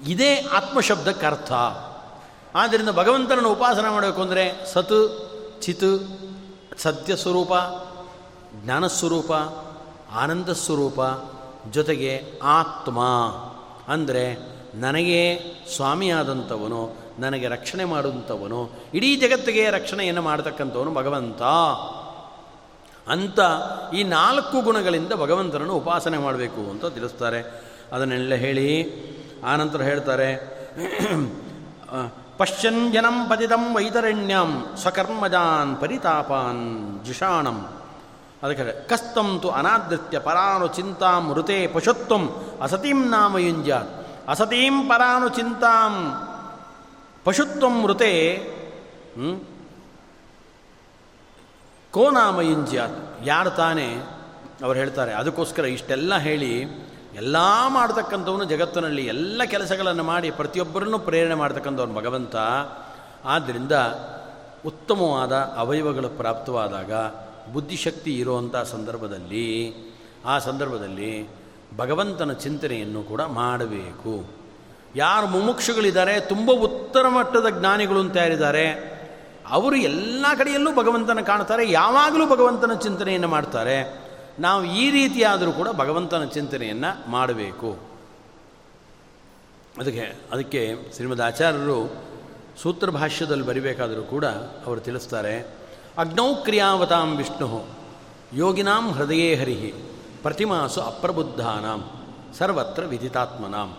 ಇದೇ ಆತ್ಮಶಬ್ದಕ್ಕೆ ಅರ್ಥ. ಆದ್ದರಿಂದ ಭಗವಂತನನ್ನು ಉಪಾಸನೆ ಮಾಡಬೇಕು ಅಂದರೆ ಸತ್, ಚಿತ್, ಸತ್ಯ ಸ್ವರೂಪ ಜ್ಞಾನಸ್ವರೂಪ ಆನಂದ ಸ್ವರೂಪ ಜೊತೆಗೆ ಆತ್ಮ ಅಂದರೆ ನನಗೆ ಸ್ವಾಮಿಯಾದಂಥವನು, ನನಗೆ ರಕ್ಷಣೆ ಮಾಡುವಂಥವನು, ಇಡೀ ಜಗತ್ತಿಗೆ ರಕ್ಷಣೆಯನ್ನು ಮಾಡತಕ್ಕಂಥವನು ಭಗವಂತ. ಅಂತ ಈ ನಾಲ್ಕು ಗುಣಗಳಿಂದ ಭಗವಂತನನ್ನು ಉಪಾಸನೆ ಮಾಡಬೇಕು ಅಂತ ತಿಳಿಸ್ತಾರೆ. ಅದನ್ನೆಲ್ಲ ಹೇಳಿ ಆನಂತರ ಹೇಳ್ತಾರೆ ಪಶ್ಯನ್ ಜನಂ ಪತಿತಂ ವೈತರಣ್ಯಂ ಸ್ವಕರ್ಮಜಾನ್ ಪರಿತಾಪಾನ್ ಜಿಷಾಣಂ. ಅದಕ್ಕೆ ಕಸ್ತಂ ತು ಅನಾದೃತ್ಯ ಪರಾನು ಚಿಂತಾಂ ಋತೆ ಪಶುತ್ವಂ ಅಸತೀಂ ನಾಮ ಯುಂಜಾತ್. ಅಸತೀಂ ಪರಾನು ಚಿಂತಾಂ ಪಶುತ್ವಂ ಋತೆ ಕೋ ನಾಮ ಯಾರು ತಾನೇ ಅವ್ರು ಹೇಳ್ತಾರೆ, ಅದಕ್ಕೋಸ್ಕರ ಇಷ್ಟೆಲ್ಲ ಹೇಳಿ, ಎಲ್ಲ ಮಾಡ್ತಕ್ಕಂಥವನು ಜಗತ್ತಿನಲ್ಲಿ ಎಲ್ಲ ಕೆಲಸಗಳನ್ನು ಮಾಡಿ ಪ್ರತಿಯೊಬ್ಬರನ್ನು ಪ್ರೇರಣೆ ಮಾಡ್ತಕ್ಕಂಥವ್ರು ಭಗವಂತ. ಆದ್ದರಿಂದ ಉತ್ತಮವಾದ ಅವಯವಗಳು ಪ್ರಾಪ್ತವಾದಾಗ ಬುದ್ಧಿಶಕ್ತಿ ಇರುವಂಥ ಸಂದರ್ಭದಲ್ಲಿ, ಆ ಸಂದರ್ಭದಲ್ಲಿ ಭಗವಂತನ ಚಿಂತನೆಯನ್ನು ಕೂಡ ಮಾಡಬೇಕು. ಯಾರು ಮುಮುಕ್ಷುಗಳಿದ್ದಾರೆ, ತುಂಬ ಉತ್ತರ ಮಟ್ಟದ ಜ್ಞಾನಿಗಳು ಅಂತ ಯಾರಿದ್ದಾರೆ, ಅವರು ಎಲ್ಲ ಕಡೆಯಲ್ಲೂ ಭಗವಂತನ ಕಾಣ್ತಾರೆ, ಯಾವಾಗಲೂ ಭಗವಂತನ ಚಿಂತನೆಯನ್ನು ಮಾಡ್ತಾರೆ. ನಾವು ಈ ರೀತಿಯಾದರೂ ಕೂಡ ಭಗವಂತನ ಚಿಂತನೆಯನ್ನು ಮಾಡಬೇಕು. ಅದಕ್ಕೆ ಅದಕ್ಕೆ ಶ್ರೀಮದ್ ಆಚಾರ್ಯರು ಸೂತ್ರ ಭಾಷ್ಯದಲ್ಲಿ ಬರಿಬೇಕಾದರೂ ಕೂಡ ಅವರು ತಿಳಿಸ್ತಾರೆ ಅಗ್ನೌ ಕ್ರಿಯಾವತಾಂ ವಿಷ್ಣು. ಯೋಗಿನಾಂ ಹೃದಯೇ ಹರಿಹಿ. ಪ್ರತಿಮಾಸು ಅಪ್ರಬುದ್ಧಾನಾಂ. ಸರ್ವತ್ರ ವಿದಿತಾತ್ಮನಾಂ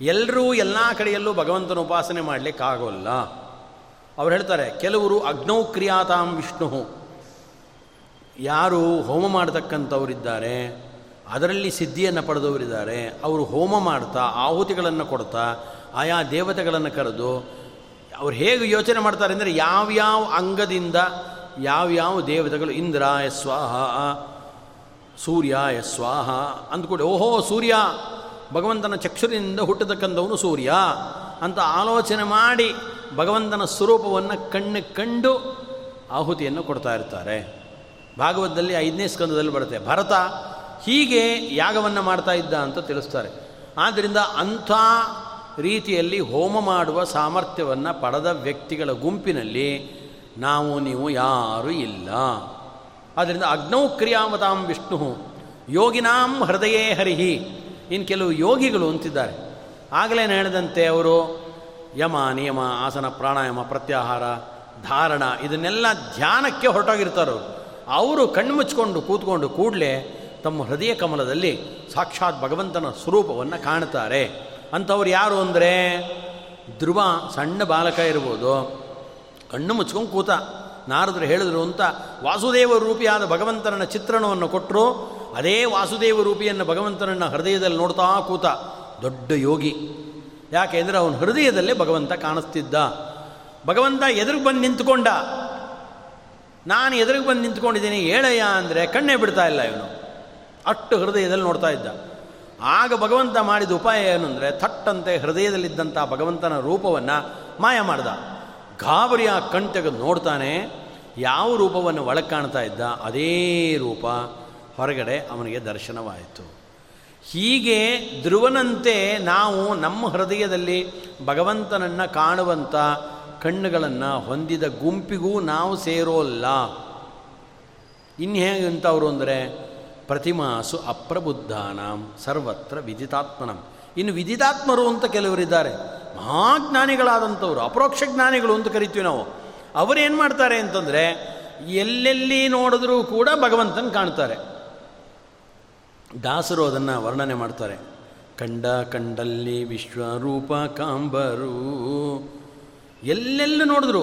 ಎಲ್ಲರೂ ಎಲ್ಲ ಕಡೆಯಲ್ಲೂ ಭಗವಂತನ ಉಪಾಸನೆ ಮಾಡಲಿಕ್ಕಾಗೋಲ್ಲ. ಅವ್ರು ಹೇಳ್ತಾರೆ, ಕೆಲವರು ಅಗ್ನೌ ಕ್ರಿಯಾತಾಂ ವಿಷ್ಣು. ಯಾರು ಹೋಮ ಮಾಡತಕ್ಕಂಥವರಿದ್ದಾರೆ, ಅದರಲ್ಲಿ ಸಿದ್ಧಿಯನ್ನು ಪಡೆದವರಿದ್ದಾರೆ, ಅವರು ಹೋಮ ಮಾಡ್ತಾ, ಆಹುತಿಗಳನ್ನು ಕೊಡ್ತಾ, ಆಯಾ ದೇವತೆಗಳನ್ನು ಕರೆದು, ಅವ್ರು ಹೇಗೆ ಯೋಚನೆ ಮಾಡ್ತಾರೆ ಅಂದರೆ, ಯಾವ್ಯಾವ ಅಂಗದಿಂದ ಯಾವ್ಯಾವ ದೇವತೆಗಳು ಇಂದ್ರಾಯ ಸ್ವಾಹ, ಸೂರ್ಯಾಯ ಸ್ವಾಹ ಅಂದ್ಕೊಂಡು, ಓಹೋ ಸೂರ್ಯ, ಭಗವಂತನ ಚಕ್ಷುರಿನಿಂದ ಹುಟ್ಟತಕ್ಕಂಥವನು ಸೂರ್ಯ ಅಂತ ಆಲೋಚನೆ ಮಾಡಿ ಭಗವಂತನ ಸ್ವರೂಪವನ್ನು ಕಣ್ಣು ಕಂಡು ಆಹುತಿಯನ್ನು ಕೊಡ್ತಾ ಇರ್ತಾರೆ. ಭಾಗವತದಲ್ಲಿ ಐದನೇ ಸ್ಕಂದದಲ್ಲಿ ಬರುತ್ತೆ, ಭರತ ಹೀಗೆ ಯಾಗವನ್ನು ಮಾಡ್ತಾ ಇದ್ದ ಅಂತ ತಿಳಿಸ್ತಾರೆ. ಆದ್ದರಿಂದ ಅಂಥ ರೀತಿಯಲ್ಲಿ ಹೋಮ ಮಾಡುವ ಸಾಮರ್ಥ್ಯವನ್ನು ಪಡೆದ ವ್ಯಕ್ತಿಗಳ ಗುಂಪಿನಲ್ಲಿ ನಾವು ನೀವು ಯಾರೂ ಇಲ್ಲ. ಆದ್ದರಿಂದ ಅಗ್ನೌ ಕ್ರಿಯಾಮತಾಂ ವಿಷ್ಣು. ಯೋಗಿನಾಂ ಹೃದಯೇ ಹರಿಹಿ. ಇನ್ನು ಕೆಲವು ಯೋಗಿಗಳು ಅಂತಿದ್ದಾರೆ. ಆಗಲೇ ಹೇಳಿದಂತೆ ಅವರು ಯಮ, ನಿಯಮ, ಆಸನ, ಪ್ರಾಣಾಯಾಮ, ಪ್ರತ್ಯಾಹಾರ, ಧಾರಣ ಇದನ್ನೆಲ್ಲ ಧ್ಯಾನಕ್ಕೆ ಹೊರಟೋಗಿರ್ತಾರೋ ಅವರು ಕಣ್ಣು ಮುಚ್ಕೊಂಡು ಕೂತ್ಕೊಂಡು ಕೂಡಲೇ ತಮ್ಮ ಹೃದಯ ಕಮಲದಲ್ಲಿ ಸಾಕ್ಷಾತ್ ಭಗವಂತನ ಸ್ವರೂಪವನ್ನು ಕಾಣ್ತಾರೆ. ಅಂಥವ್ರು ಯಾರು ಅಂದರೆ ಧ್ರುವ ಸಣ್ಣ ಬಾಲಕ ಇರ್ಬೋದು. ಕಣ್ಣು ಮುಚ್ಕೊಂಡು ಕೂತ, ನಾರದರು ಹೇಳಿದ್ರು ಅಂತ, ವಾಸುದೇವ ರೂಪಿಯಾದ ಭಗವಂತನ ಚಿತ್ರಣವನ್ನು ಕೊಟ್ಟರು ಅದೇ ವಾಸುದೇವ ರೂಪಿಯನ್ನು ಭಗವಂತನನ್ನು ಹೃದಯದಲ್ಲಿ ನೋಡ್ತಾ ಕೂತ, ದೊಡ್ಡ ಯೋಗಿ. ಯಾಕೆಂದರೆ ಅವನ ಹೃದಯದಲ್ಲೇ ಭಗವಂತ ಕಾಣಿಸ್ತಿದ್ದ. ಭಗವಂತ ಎದುರಿಗೆ ಬಂದು ನಿಂತ್ಕೊಂಡ. ನಾನು ಎದುರಿಗೆ ಬಂದು ನಿಂತ್ಕೊಂಡಿದ್ದೀನಿ, ಹೇಳಯ್ಯ ಅಂದರೆ ಕಣ್ಣೇ ಬಿಡ್ತಾ ಇಲ್ಲ ಇವನು. ಅಷ್ಟು ಹೃದಯದಲ್ಲಿ ನೋಡ್ತಾ ಇದ್ದ. ಆಗ ಭಗವಂತ ಮಾಡಿದ ಉಪಾಯ ಏನು ಅಂದರೆ, ಥಟ್ಟಂತೆ ಹೃದಯದಲ್ಲಿದ್ದಂಥ ಭಗವಂತನ ರೂಪವನ್ನು ಮಾಯ ಮಾಡ್ದ. ಗಾಬರಿಯ ಕಣ್ ತೆಗೆದು ನೋಡ್ತಾನೆ, ಯಾವ ರೂಪವನ್ನು ಒಳಗೆ ಕಾಣ್ತಾ ಇದ್ದ, ಅದೇ ರೂಪ ಹೊರಗಡೆ ಅವನಿಗೆ ದರ್ಶನವಾಯಿತು. ಹೀಗೆ ಧ್ರುವನಂತೆ ನಾವು ನಮ್ಮ ಹೃದಯದಲ್ಲಿ ಭಗವಂತನನ್ನು ಕಾಣುವಂಥ ಕಣ್ಣುಗಳನ್ನು ಹೊಂದಿದ ಗುಂಪಿಗೂ ನಾವು ಸೇರೋಲ್ಲ. ಇನ್ನು ಹೇಗೆ ಅಂತವರು ಅಂದರೆ, ಪ್ರತಿಮಾಸು ಅಪ್ರಬುದ್ಧಾನಾಂ ಸರ್ವತ್ರ ವಿದಿತಾತ್ಮನಂ. ಇನ್ನು ವಿದಿತಾತ್ಮರು ಅಂತ ಕೆಲವರಿದ್ದಾರೆ. ಮಹಾಜ್ಞಾನಿಗಳಾದಂಥವ್ರು, ಅಪರೋಕ್ಷ ಜ್ಞಾನಿಗಳು ಅಂತ ಕರಿತೀವಿ ನಾವು. ಅವರೇನು ಮಾಡ್ತಾರೆ ಅಂತಂದರೆ, ಎಲ್ಲೆಲ್ಲಿ ನೋಡಿದ್ರೂ ಕೂಡ ಭಗವಂತನ ಕಾಣ್ತಾರೆ. ದಾಸರು ಅದನ್ನು ವರ್ಣನೆ ಮಾಡ್ತಾರೆ. ಕಂಡ ಕಂಡಲ್ಲಿ ವಿಶ್ವರೂಪ ಕಾಂಬರು. ಎಲ್ಲೆಲ್ಲೂ ನೋಡಿದ್ರು,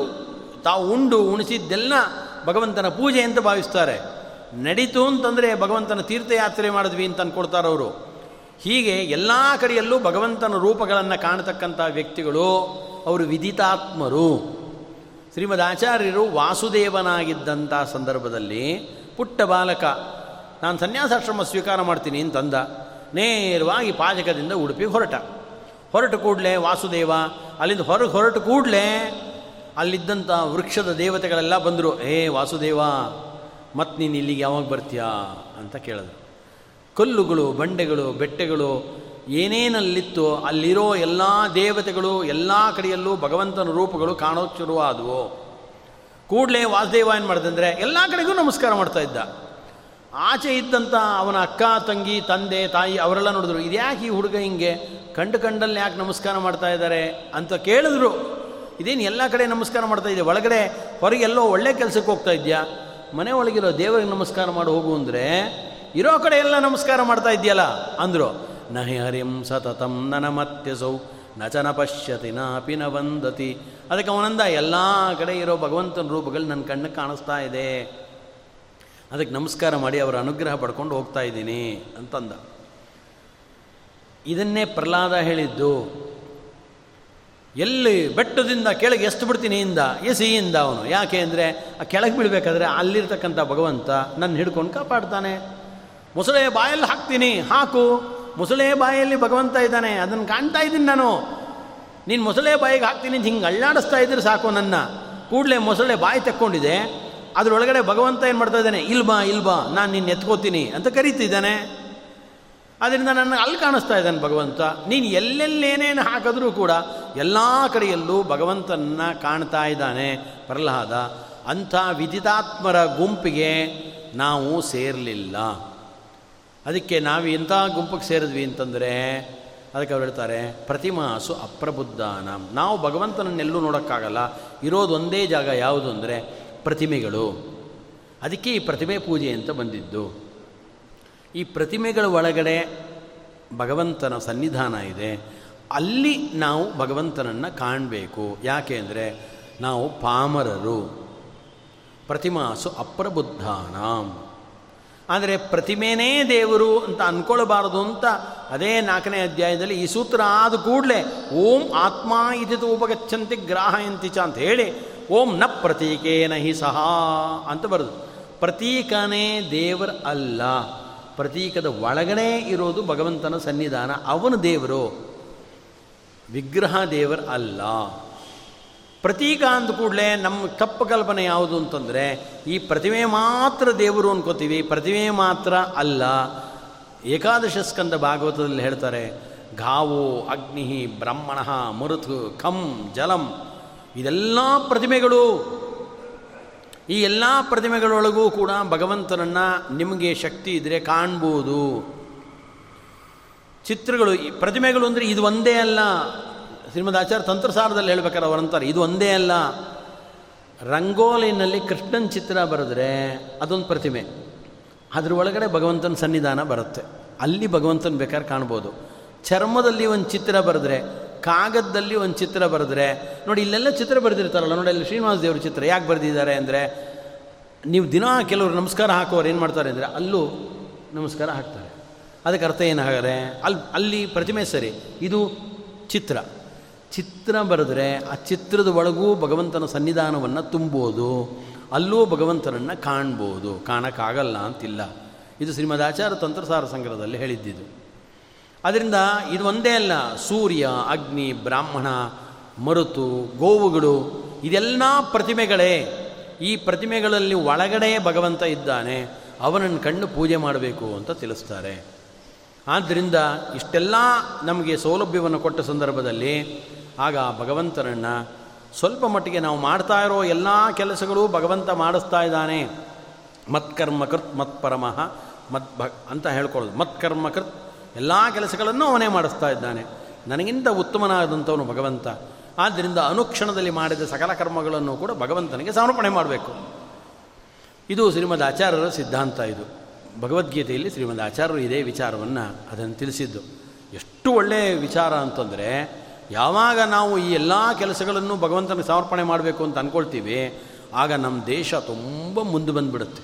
ತಾವು ಉಂಡು ಉಣಿಸಿದ್ದೆಲ್ಲ ಭಗವಂತನ ಪೂಜೆ ಅಂತ ಭಾವಿಸ್ತಾರೆ. ನಡೀತು ಅಂತಂದರೆ ಭಗವಂತನ ತೀರ್ಥಯಾತ್ರೆ ಮಾಡಿದ್ವಿ ಅಂತ ಅಂದ್ಕೊಡ್ತಾರೆ ಅವರು ಹೀಗೆ ಎಲ್ಲ ಕಡೆಯಲ್ಲೂ ಭಗವಂತನ ರೂಪಗಳನ್ನು ಕಾಣತಕ್ಕಂಥ ವ್ಯಕ್ತಿಗಳು ಅವರು ವಿದಿತಾತ್ಮರು. ಶ್ರೀಮದ್ ಆಚಾರ್ಯರು ವಾಸುದೇವನಾಗಿದ್ದಂಥ ಸಂದರ್ಭದಲ್ಲಿ ಪುಟ್ಟ ಬಾಲಕ, ನಾನು ಸನ್ಯಾಸಾಶ್ರಮ ಸ್ವೀಕಾರ ಮಾಡ್ತೀನಿ ಅಂತಂದ. ನೇರವಾಗಿ ಪಾಜಕದಿಂದ ಉಡುಪಿ ಹೊರಟ. ಹೊರಟು ಕೂಡಲೇ ವಾಸುದೇವ, ಅಲ್ಲಿಂದ ಹೊರಗೆ ಹೊರಟು ಕೂಡಲೇ ಅಲ್ಲಿದ್ದಂಥ ವೃಕ್ಷದ ದೇವತೆಗಳೆಲ್ಲ ಬಂದರು. ಏ ವಾಸುದೇವ ಮತ್ತು ನೀನು ಇಲ್ಲಿಗೆ ಯಾವಾಗ ಬರ್ತೀಯಾ? ಅಂತ ಕೇಳಿದ್ರು. ಕಲ್ಲುಗಳು, ಬಂಡೆಗಳು, ಬೆಟ್ಟೆಗಳು, ಏನೇನಲ್ಲಿತ್ತು ಅಲ್ಲಿರೋ ಎಲ್ಲ ದೇವತೆಗಳು, ಎಲ್ಲ ಕಡೆಯಲ್ಲೂ ಭಗವಂತನ ರೂಪಗಳು ಕಾಣೋಕ್ಕೆ ಶುರುವಾದವು. ಕೂಡಲೇ ವಾಸುದೇವ ಏನು ಮಾಡಿದಂದರೆ ಎಲ್ಲ ಕಡೆಗೂ ನಮಸ್ಕಾರ ಮಾಡ್ತಾ ಇದ್ದ. ಆಚೆ ಇದ್ದಂಥ ಅವನ ಅಕ್ಕ, ತಂಗಿ, ತಂದೆ, ತಾಯಿ ಅವರೆಲ್ಲ ನೋಡಿದ್ರು, ಇದ್ಯಾಕೆ ಈ ಹುಡುಗ ಹಿಂಗೆ ಕಂಡು ಕಂಡಲ್ಲಿ ಯಾಕೆ ನಮಸ್ಕಾರ ಮಾಡ್ತಾ ಇದ್ದಾರೆ ಅಂತ ಕೇಳಿದ್ರು. ಇದೇನು ಎಲ್ಲ ಕಡೆ ನಮಸ್ಕಾರ ಮಾಡ್ತಾ ಇದೆ, ಒಳಗಡೆ ಹೊರಗೆ ಎಲ್ಲೋ ಒಳ್ಳೆ ಕೆಲಸಕ್ಕೆ ಹೋಗ್ತಾ ಇದೆಯಾ? ಮನೆ ಒಳಗಿರೋ ದೇವರಿಗೆ ನಮಸ್ಕಾರ ಮಾಡಿ ಹೋಗು ಅಂದರೆ ಇರೋ ಕಡೆ ಎಲ್ಲ ನಮಸ್ಕಾರ ಮಾಡ್ತಾ ಇದೆಯಲ್ಲ ಅಂದರು, ನಹಿ ಹರಿಂ ಸತತಂ ನನ ಮತ್ಯಸೌ ನಚನ ಪಶ್ಯತಿ ನಾಪಿ ನ ವಂದತಿ. ಅದಕ್ಕೆ ಅವನಂದ, ಎಲ್ಲ ಕಡೆ ಇರೋ ಭಗವಂತನ ರೂಪಗಳು ನನ್ನ ಕಣ್ಣಿಗೆ ಕಾಣಿಸ್ತಾ ಇದೆ. ಅದಕ್ಕೆ ನಮಸ್ಕಾರ ಮಾಡಿ ಅವರ ಅನುಗ್ರಹ ಪಡ್ಕೊಂಡು ಹೋಗ್ತಾ ಇದ್ದೀನಿ. ಅಂತಂದ. ಇದನ್ನೇ ಪ್ರಹ್ಲಾದ ಹೇಳಿದ್ದು, ಎಲ್ಲಿ ಬೆಟ್ಟದಿಂದ ಕೆಳಗೆ ಎಷ್ಟು ಬಿಡ್ತೀನಿ ಇಂದ? ಎಸಿಯಿಂದ ಅವನು? ಯಾಕೆ ಅಂದರೆ, ಆ ಕೆಳಗೆ ಬೀಳಬೇಕಾದ್ರೆ ಅಲ್ಲಿರ್ತಕ್ಕಂಥ ಭಗವಂತ ನನ್ನ ಹಿಡ್ಕೊಂಡು ಕಾಪಾಡ್ತಾನೆ. ಮೊಸಳೆ ಬಾಯಲ್ಲಿ ಹಾಕ್ತೀನಿ, ಹಾಕು. ಮೊಸಳೆ ಬಾಯಲ್ಲಿ ಭಗವಂತ ಇದ್ದಾನೆ, ಅದನ್ನು ಕಾಣ್ತಾ ಇದ್ದೀನಿ ನಾನು. ನೀನು ಮೊಸಳೆ ಬಾಯಿಗೆ ಹಾಕ್ತೀನಿ ಅಂತ ಹಿಂಗೆ ಅಳ್ಳಾಡಿಸ್ತಾ ಇದ್ರೆ ಸಾಕು ನನ್ನ. ಕೂಡಲೇ ಮೊಸಳೆ ಬಾಯಿ ತಕ್ಕೊಂಡಿದೆ. ಅದರೊಳಗಡೆ ಭಗವಂತ ಏನು ಮಾಡ್ತಾ ಇದ್ದಾನೆ ಇಲ್ಬಾ ಇಲ್ಬಾ ನಾನು ನಿನ್ನ ಎತ್ಕೋತೀನಿ ಅಂತ ಕರೀತಿದ್ದಾನೆ. ಅದರಿಂದ ನನ್ನ ಅಲ್ಲಿ ಕಾಣಿಸ್ತಾ ಇದ್ದಾನೆ ಭಗವಂತ. ನೀನು ಎಲ್ಲೆಲ್ಲೇನೇನು ಹಾಕಿದ್ರೂ ಕೂಡ ಎಲ್ಲ ಕಡೆಯಲ್ಲೂ ಭಗವಂತನ ಕಾಣ್ತಾ ಇದ್ದಾನೆ. ಪ್ರಹ್ಲಾದ, ಅಂಥ ವಿದಿತಾತ್ಮರ ಗುಂಪಿಗೆ ನಾವು ಸೇರಲಿಲ್ಲ. ಅದಕ್ಕೆ ನಾವು ಇಂಥ ಗುಂಪಿಗೆ ಸೇರಿದ್ವಿ ಅಂತಂದರೆ, ಅದಕ್ಕೆ ಅವ್ರು ಹೇಳ್ತಾರೆ, ಪ್ರತಿಮಾಸು ಅಪ್ರಬುದ್ಧಾನ. ನಾವು ಭಗವಂತನನ್ನೆಲ್ಲೂ ನೋಡೋಕ್ಕಾಗಲ್ಲ. ಇರೋದು ಒಂದೇ ಜಾಗ ಯಾವುದು ಅಂದರೆ ಪ್ರತಿಮೆಗಳು. ಅದಕ್ಕೆ ಈ ಪ್ರತಿಮೆ ಪೂಜೆ ಅಂತ ಬಂದಿದ್ದು. ಈ ಪ್ರತಿಮೆಗಳ ಒಳಗಡೆ ಭಗವಂತನ ಸನ್ನಿಧಾನ ಇದೆ. ಅಲ್ಲಿ ನಾವು ಭಗವಂತನನ್ನು ಕಾಣಬೇಕು. ಯಾಕೆ ಅಂದರೆ, ನಾವು ಪಾಮರರು. ಪ್ರತಿಮಾಸು ಅಪ್ರಬುದ್ಧಾನಾಂ. ಆದರೆ ಪ್ರತಿಮೆನೇ ದೇವರು ಅಂತ ಅಂದ್ಕೊಳ್ಬಾರದು ಅಂತ ಅದೇ ನಾಲ್ಕನೇ ಅಧ್ಯಾಯದಲ್ಲಿ ಈ ಸೂತ್ರ ಆದ ಕೂಡಲೇ, ಓಂ ಆತ್ಮ ಇದಿತು ಉಪಗಚ್ಚಂತಿ ಗ್ರಾಹಯಂತಿ ಚ ಅಂತ ಹೇಳಿ, ಓಂ ನ ಪ್ರತೀಕೇನ ಹಿ ಸಹ ಅಂತ ಬರೋದು. ಪ್ರತೀಕನೇ ದೇವರ ಅಲ್ಲ, ಪ್ರತೀಕದ ಒಳಗಡೆ ಇರೋದು ಭಗವಂತನ ಸನ್ನಿಧಾನ, ಅವನು ದೇವರು, ವಿಗ್ರಹ ದೇವರ ಅಲ್ಲ. ಪ್ರತೀಕ ಅಂದ ಕೂಡಲೇ ನಮ್ಮ ತಪ್ಪು ಕಲ್ಪನೆ ಯಾವುದು ಅಂತಂದರೆ, ಈ ಪ್ರತಿಮೆ ಮಾತ್ರ ದೇವರು ಅನ್ಕೋತೀವಿ, ಪ್ರತಿಮೆ ಮಾತ್ರ ಅಲ್ಲ. ಏಕಾದಶ ಸ್ಕಂದ ಭಾಗವತದಲ್ಲಿ ಹೇಳ್ತಾರೆ, ಗಾವು ಅಗ್ನಿ ಬ್ರಹ್ಮಣ ಮರುತು ಖಂ ಜಲಂ. ಇದೆಲ್ಲ ಪ್ರತಿಮೆಗಳು. ಈ ಎಲ್ಲ ಪ್ರತಿಮೆಗಳೊಳಗೂ ಕೂಡ ಭಗವಂತನನ್ನು ನಿಮಗೆ ಶಕ್ತಿ ಇದ್ದರೆ ಕಾಣ್ಬೋದು. ಚಿತ್ರಗಳು ಪ್ರತಿಮೆಗಳು ಅಂದರೆ ಇದು ಒಂದೇ ಅಲ್ಲ. ಶ್ರೀಮದ್ ಆಚಾರ್ಯ ತಂತ್ರಸಾರದಲ್ಲಿ ಹೇಳ್ಬೇಕಾರೆ ಅವರಂತಾರೆ ಇದು ಒಂದೇ ಅಲ್ಲ. ರಂಗೋಲಿನಲ್ಲಿ ಕೃಷ್ಣನ ಚಿತ್ರ ಬರೆದ್ರೆ ಅದೊಂದು ಪ್ರತಿಮೆ. ಅದ್ರ ಒಳಗಡೆ ಭಗವಂತನ ಸನ್ನಿಧಾನ ಬರುತ್ತೆ. ಅಲ್ಲಿ ಭಗವಂತನ ಬೇಕಾದ್ರೆ ಕಾಣ್ಬೋದು. ಚರ್ಮದಲ್ಲಿ ಒಂದು ಚಿತ್ರ ಬರೆದ್ರೆ, ಕಾಗದದಲ್ಲಿ ಒಂದು ಚಿತ್ರ ಬರೆದ್ರೆ, ನೋಡಿ ಇಲ್ಲೆಲ್ಲ ಚಿತ್ರ ಬರೆದಿರ್ತಾರಲ್ಲ, ನೋಡಿ ಅಲ್ಲಿ ಶ್ರೀನಿವಾಸ ದೇವ್ರ ಚಿತ್ರ ಯಾಕೆ ಬರೆದಿದ್ದಾರೆ ಅಂದರೆ, ನೀವು ದಿನ ಕೆಲವರು ನಮಸ್ಕಾರ ಹಾಕೋರು ಏನು ಮಾಡ್ತಾರೆ ಅಂದರೆ, ಅಲ್ಲೂ ನಮಸ್ಕಾರ ಹಾಕ್ತಾರೆ. ಅದಕ್ಕೆ ಅರ್ಥ ಏನಾಗಾರೆ ಅಲ್ಲಿ ಅಲ್ಲಿ ಪ್ರತಿಮೆ ಸರಿ, ಇದು ಚಿತ್ರ. ಚಿತ್ರ ಬರೆದ್ರೆ ಆ ಚಿತ್ರದ ಒಳಗೂ ಭಗವಂತನ ಸನ್ನಿಧಾನವನ್ನು ತುಂಬೋದು, ಅಲ್ಲೂ ಭಗವಂತನನ್ನು ಕಾಣ್ಬೋದು. ಕಾಣಕ್ಕಾಗಲ್ಲ ಅಂತಿಲ್ಲ. ಇದು ಶ್ರೀಮದ್ ಆಚಾರ್ಯ ತಂತ್ರಸಾರ ಸಂಗ್ರಹದಲ್ಲಿ ಹೇಳಿದ್ದಿದ್ದು ಅದರಿಂದ ಇದು ಒಂದೇ ಅಲ್ಲ. ಸೂರ್ಯ, ಅಗ್ನಿ, ಬ್ರಾಹ್ಮಣ, ಮರುತು, ಗೋವುಗಳು, ಇದೆಲ್ಲ ಪ್ರತಿಮೆಗಳೇ. ಈ ಪ್ರತಿಮೆಗಳಲ್ಲಿ ಒಳಗಡೆ ಭಗವಂತ ಇದ್ದಾನೆ. ಅವನನ್ನು ಕಣ್ಣು ಪೂಜೆ ಮಾಡಬೇಕು ಅಂತ ತಿಳಿಸ್ತಾರೆ. ಆದ್ದರಿಂದ ಇಷ್ಟೆಲ್ಲ ನಮಗೆ ಸೌಲಭ್ಯವನ್ನು ಕೊಟ್ಟ ಸಂದರ್ಭದಲ್ಲಿ ಆಗ ಭಗವಂತನನ್ನು ಸ್ವಲ್ಪ ಮಟ್ಟಿಗೆ ನಾವು ಮಾಡ್ತಾ ಇರೋ ಎಲ್ಲ ಕೆಲಸಗಳು ಭಗವಂತ ಮಾಡಿಸ್ತಾ ಇದ್ದಾನೆ. ಮತ್ಕರ್ಮ ಕೃತ್ ಮತ್ಪರಮಃ ಮತ್ ಭ ಅಂತ ಹೇಳ್ಕೊಳ್ಳೋದು. ಮತ್ಕರ್ಮ ಕೃತ್ ಎಲ್ಲ ಕೆಲಸಗಳನ್ನು ಅವನೇ ಮಾಡಿಸ್ತಾ ಇದ್ದಾನೆ. ನನಗಿಂತ ಉತ್ತಮನಾದಂಥವನು ಭಗವಂತ. ಆದ್ದರಿಂದ ಅನುಕ್ಷಣದಲ್ಲಿ ಮಾಡಿದ ಸಕಲ ಕರ್ಮಗಳನ್ನು ಕೂಡ ಭಗವಂತನಿಗೆ ಸಮರ್ಪಣೆ ಮಾಡಬೇಕು. ಇದು ಶ್ರೀಮದ್ ಆಚಾರ್ಯರ ಸಿದ್ಧಾಂತ ಇದು. ಭಗವದ್ಗೀತೆಯಲ್ಲಿ ಶ್ರೀಮದ್ ಆಚಾರ್ಯರು ಇದೇ ವಿಚಾರವನ್ನು ಅದನ್ನು ತಿಳಿಸಿದ್ದು. ಎಷ್ಟು ಒಳ್ಳೆಯ ವಿಚಾರ ಅಂತಂದರೆ ಯಾವಾಗ ನಾವು ಈ ಎಲ್ಲ ಕೆಲಸಗಳನ್ನು ಭಗವಂತನಿಗೆ ಸಮರ್ಪಣೆ ಮಾಡಬೇಕು ಅಂತ ಅಂದ್ಕೊಳ್ತೀವಿ ಆಗ ನಮ್ಮ ದೇಶ ತುಂಬ ಮುಂದೆ ಬಂದುಬಿಡುತ್ತೆ.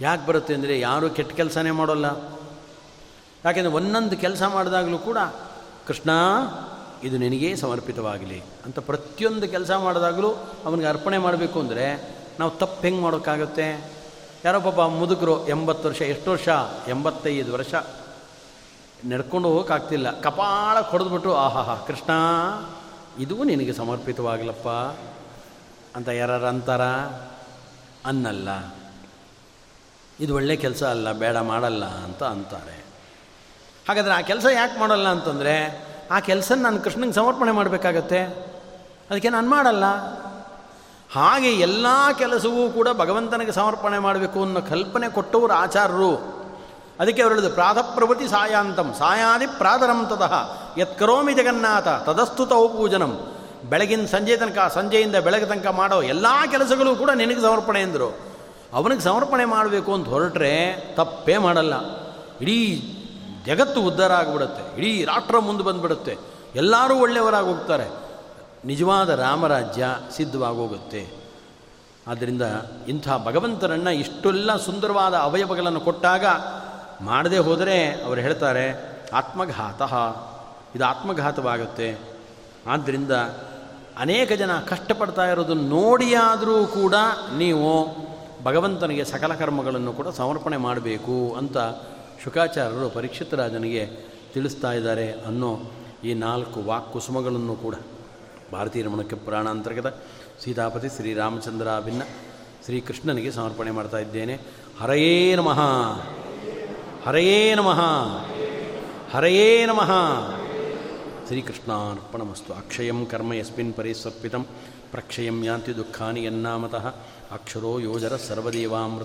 ಯಾಕೆ ಬರುತ್ತೆ ಅಂದರೆ ಯಾರೂ ಕೆಟ್ಟ ಕೆಲಸನೇ ಮಾಡೋಲ್ಲ. ಯಾಕೆಂದರೆ ಒಂದೊಂದು ಕೆಲಸ ಮಾಡಿದಾಗಲೂ ಕೂಡ, ಕೃಷ್ಣ, ಇದು ನಿನಗೇ ಸಮರ್ಪಿತವಾಗಲಿ ಅಂತ ಪ್ರತಿಯೊಂದು ಕೆಲಸ ಮಾಡಿದಾಗಲೂ ಅವನಿಗೆ ಅರ್ಪಣೆ ಮಾಡಬೇಕು ಅಂದರೆ ನಾವು ತಪ್ಪು ಹೆಂಗೆ ಮಾಡೋಕ್ಕಾಗುತ್ತೆ? ಯಾರೋ ಪಾಪ ಮುದುಕರು ಎಂಬತ್ತು ವರ್ಷ, ಎಷ್ಟು ವರ್ಷ, ಎಂಬತ್ತೈದು ವರ್ಷ ನಡ್ಕೊಂಡು ಹೋಗೋಕ್ಕಾಗ್ತಿಲ್ಲ. ಕಪಾಳ ಹೊಡೆದ್ಬಿಟ್ಟು ಆಹಾಹಾ ಕೃಷ್ಣ, ಇದು ನಿನಗೆ ಸಮರ್ಪಿತವಾಗಲಪ್ಪ ಅಂತ ಯಾರು ಅಂತಾರ? ಅನ್ನಲ್ಲ. ಇದು ಒಳ್ಳೆ ಕೆಲಸ ಅಲ್ಲ, ಬೇಡ, ಮಾಡಲ್ಲ ಅಂತ ಅಂತಾರೆ. ಹಾಗಾದರೆ ಆ ಕೆಲಸ ಯಾಕೆ ಮಾಡಲ್ಲ ಅಂತಂದರೆ, ಆ ಕೆಲಸ ನಾನು ಕೃಷ್ಣನಿಗೆ ಸಮರ್ಪಣೆ ಮಾಡಬೇಕಾಗತ್ತೆ. ಅದಕ್ಕೆ ನಾನು ಮಾಡಲ್ಲ. ಹಾಗೆ ಎಲ್ಲ ಕೆಲಸವೂ ಕೂಡ ಭಗವಂತನಿಗೆ ಸಮರ್ಪಣೆ ಮಾಡಬೇಕು ಅನ್ನೋ ಕಲ್ಪನೆ ಕೊಟ್ಟವರು ಆಚಾರ್ಯರು ಅದಕ್ಕೆ ಅವರು ಹೇಳಿದ್ರು ಪ್ರಾತಃಪ್ರವೃತಿ ಸಾಯಾಂತಂ, ಸಾಯಾದಿ ಪ್ರಾತರಂ ತತಃ. ಯತ್ಕರೋಮಿ ಜಗನ್ನಾಥ ತದಸ್ತುತವು ಪೂಜನಂ. ಬೆಳಗಿನ ಸಂಜೆ ತನಕ, ಸಂಜೆಯಿಂದ ಬೆಳಗ್ಗೆ ತನಕ ಮಾಡೋ ಎಲ್ಲ ಕೆಲಸಗಳು ಕೂಡ ನಿನಗೆ ಸಮರ್ಪಣೆ ಎಂದರು ಅವನಿಗೆ ಸಮರ್ಪಣೆ ಮಾಡಬೇಕು ಅಂತ ಹೊರಟ್ರೆ ತಪ್ಪೇ ಮಾಡಲ್ಲ. ಇಡೀ ಜಗತ್ತು ಉದ್ಧಾರ ಆಗಿಬಿಡುತ್ತೆ ಇಡೀ ರಾಷ್ಟ್ರ ಮುಂದೆ ಬಂದುಬಿಡುತ್ತೆ. ಎಲ್ಲರೂ ಒಳ್ಳೆಯವರಾಗಿ ಹೋಗ್ತಾರೆ. ನಿಜವಾದ ರಾಮರಾಜ್ಯ ಸಿದ್ಧವಾಗೋಗುತ್ತೆ. ಆದ್ದರಿಂದ ಇಂಥ ಭಗವಂತನನ್ನು ಇಷ್ಟೆಲ್ಲ ಸುಂದರವಾದ ಅವಯವಗಳನ್ನು ಕೊಟ್ಟಾಗ ಮಾಡದೇ ಹೋದರೆ ಅವರು ಹೇಳ್ತಾರೆ, ಆತ್ಮಘಾತ, ಇದು ಆತ್ಮಘಾತವಾಗುತ್ತೆ. ಆದ್ದರಿಂದ ಅನೇಕ ಜನ ಕಷ್ಟಪಡ್ತಾ ಇರೋದನ್ನು ನೋಡಿಯಾದರೂ ಕೂಡ ನೀವು ಭಗವಂತನಿಗೆ ಸಕಲ ಕರ್ಮಗಳನ್ನು ಕೂಡ ಸಮರ್ಪಣೆ ಮಾಡಬೇಕು ಅಂತ ಶುಕಾಚಾರ್ಯರು ಪರೀಕ್ಷಿತ ರಾಜನಿಗೆ ತಿಳಿಸ್ತಾ ಇದ್ದಾರೆ ಅನ್ನೋ ಈ ನಾಲ್ಕು ವಾಕ್ಕುಸುಮಗಳನ್ನು ಕೂಡ. ಭಾರತೀಯ ರಮಣಕ್ಕೆ ಪುರಾಣಾಂತರ್ಗತ ಸೀತಾಪತಿ ಶ್ರೀರಾಮಚಂದ್ರ ಭಿನ್ನ ಶ್ರೀಕೃಷ್ಣನಿಗೆ ಸಮರ್ಪಣೆ ಮಾಡ್ತಾ ಇದ್ದೇನೆ. ನಮಃ. ಹರಯೇ ನಮಃ. ಹರಯೇ ನಮಃ. ಶ್ರೀಕೃಷ್ಣಾರ್ಪಣಮಸ್ತು. ಅಕ್ಷಯಂ ಕರ್ಮ ಯಸ್ಮಿನ್ ಪರಿಸರ್ಪಿತಂ ಪ್ರಕ್ಷಯಂ ಯಾಂತಿ ದುಃಖಾನಿ ಯನ್ನಾಮತಃ. ಅಕ್ಷರೋ ಯೋಜರ ಸರ್ವದೇವಾಮೃತ.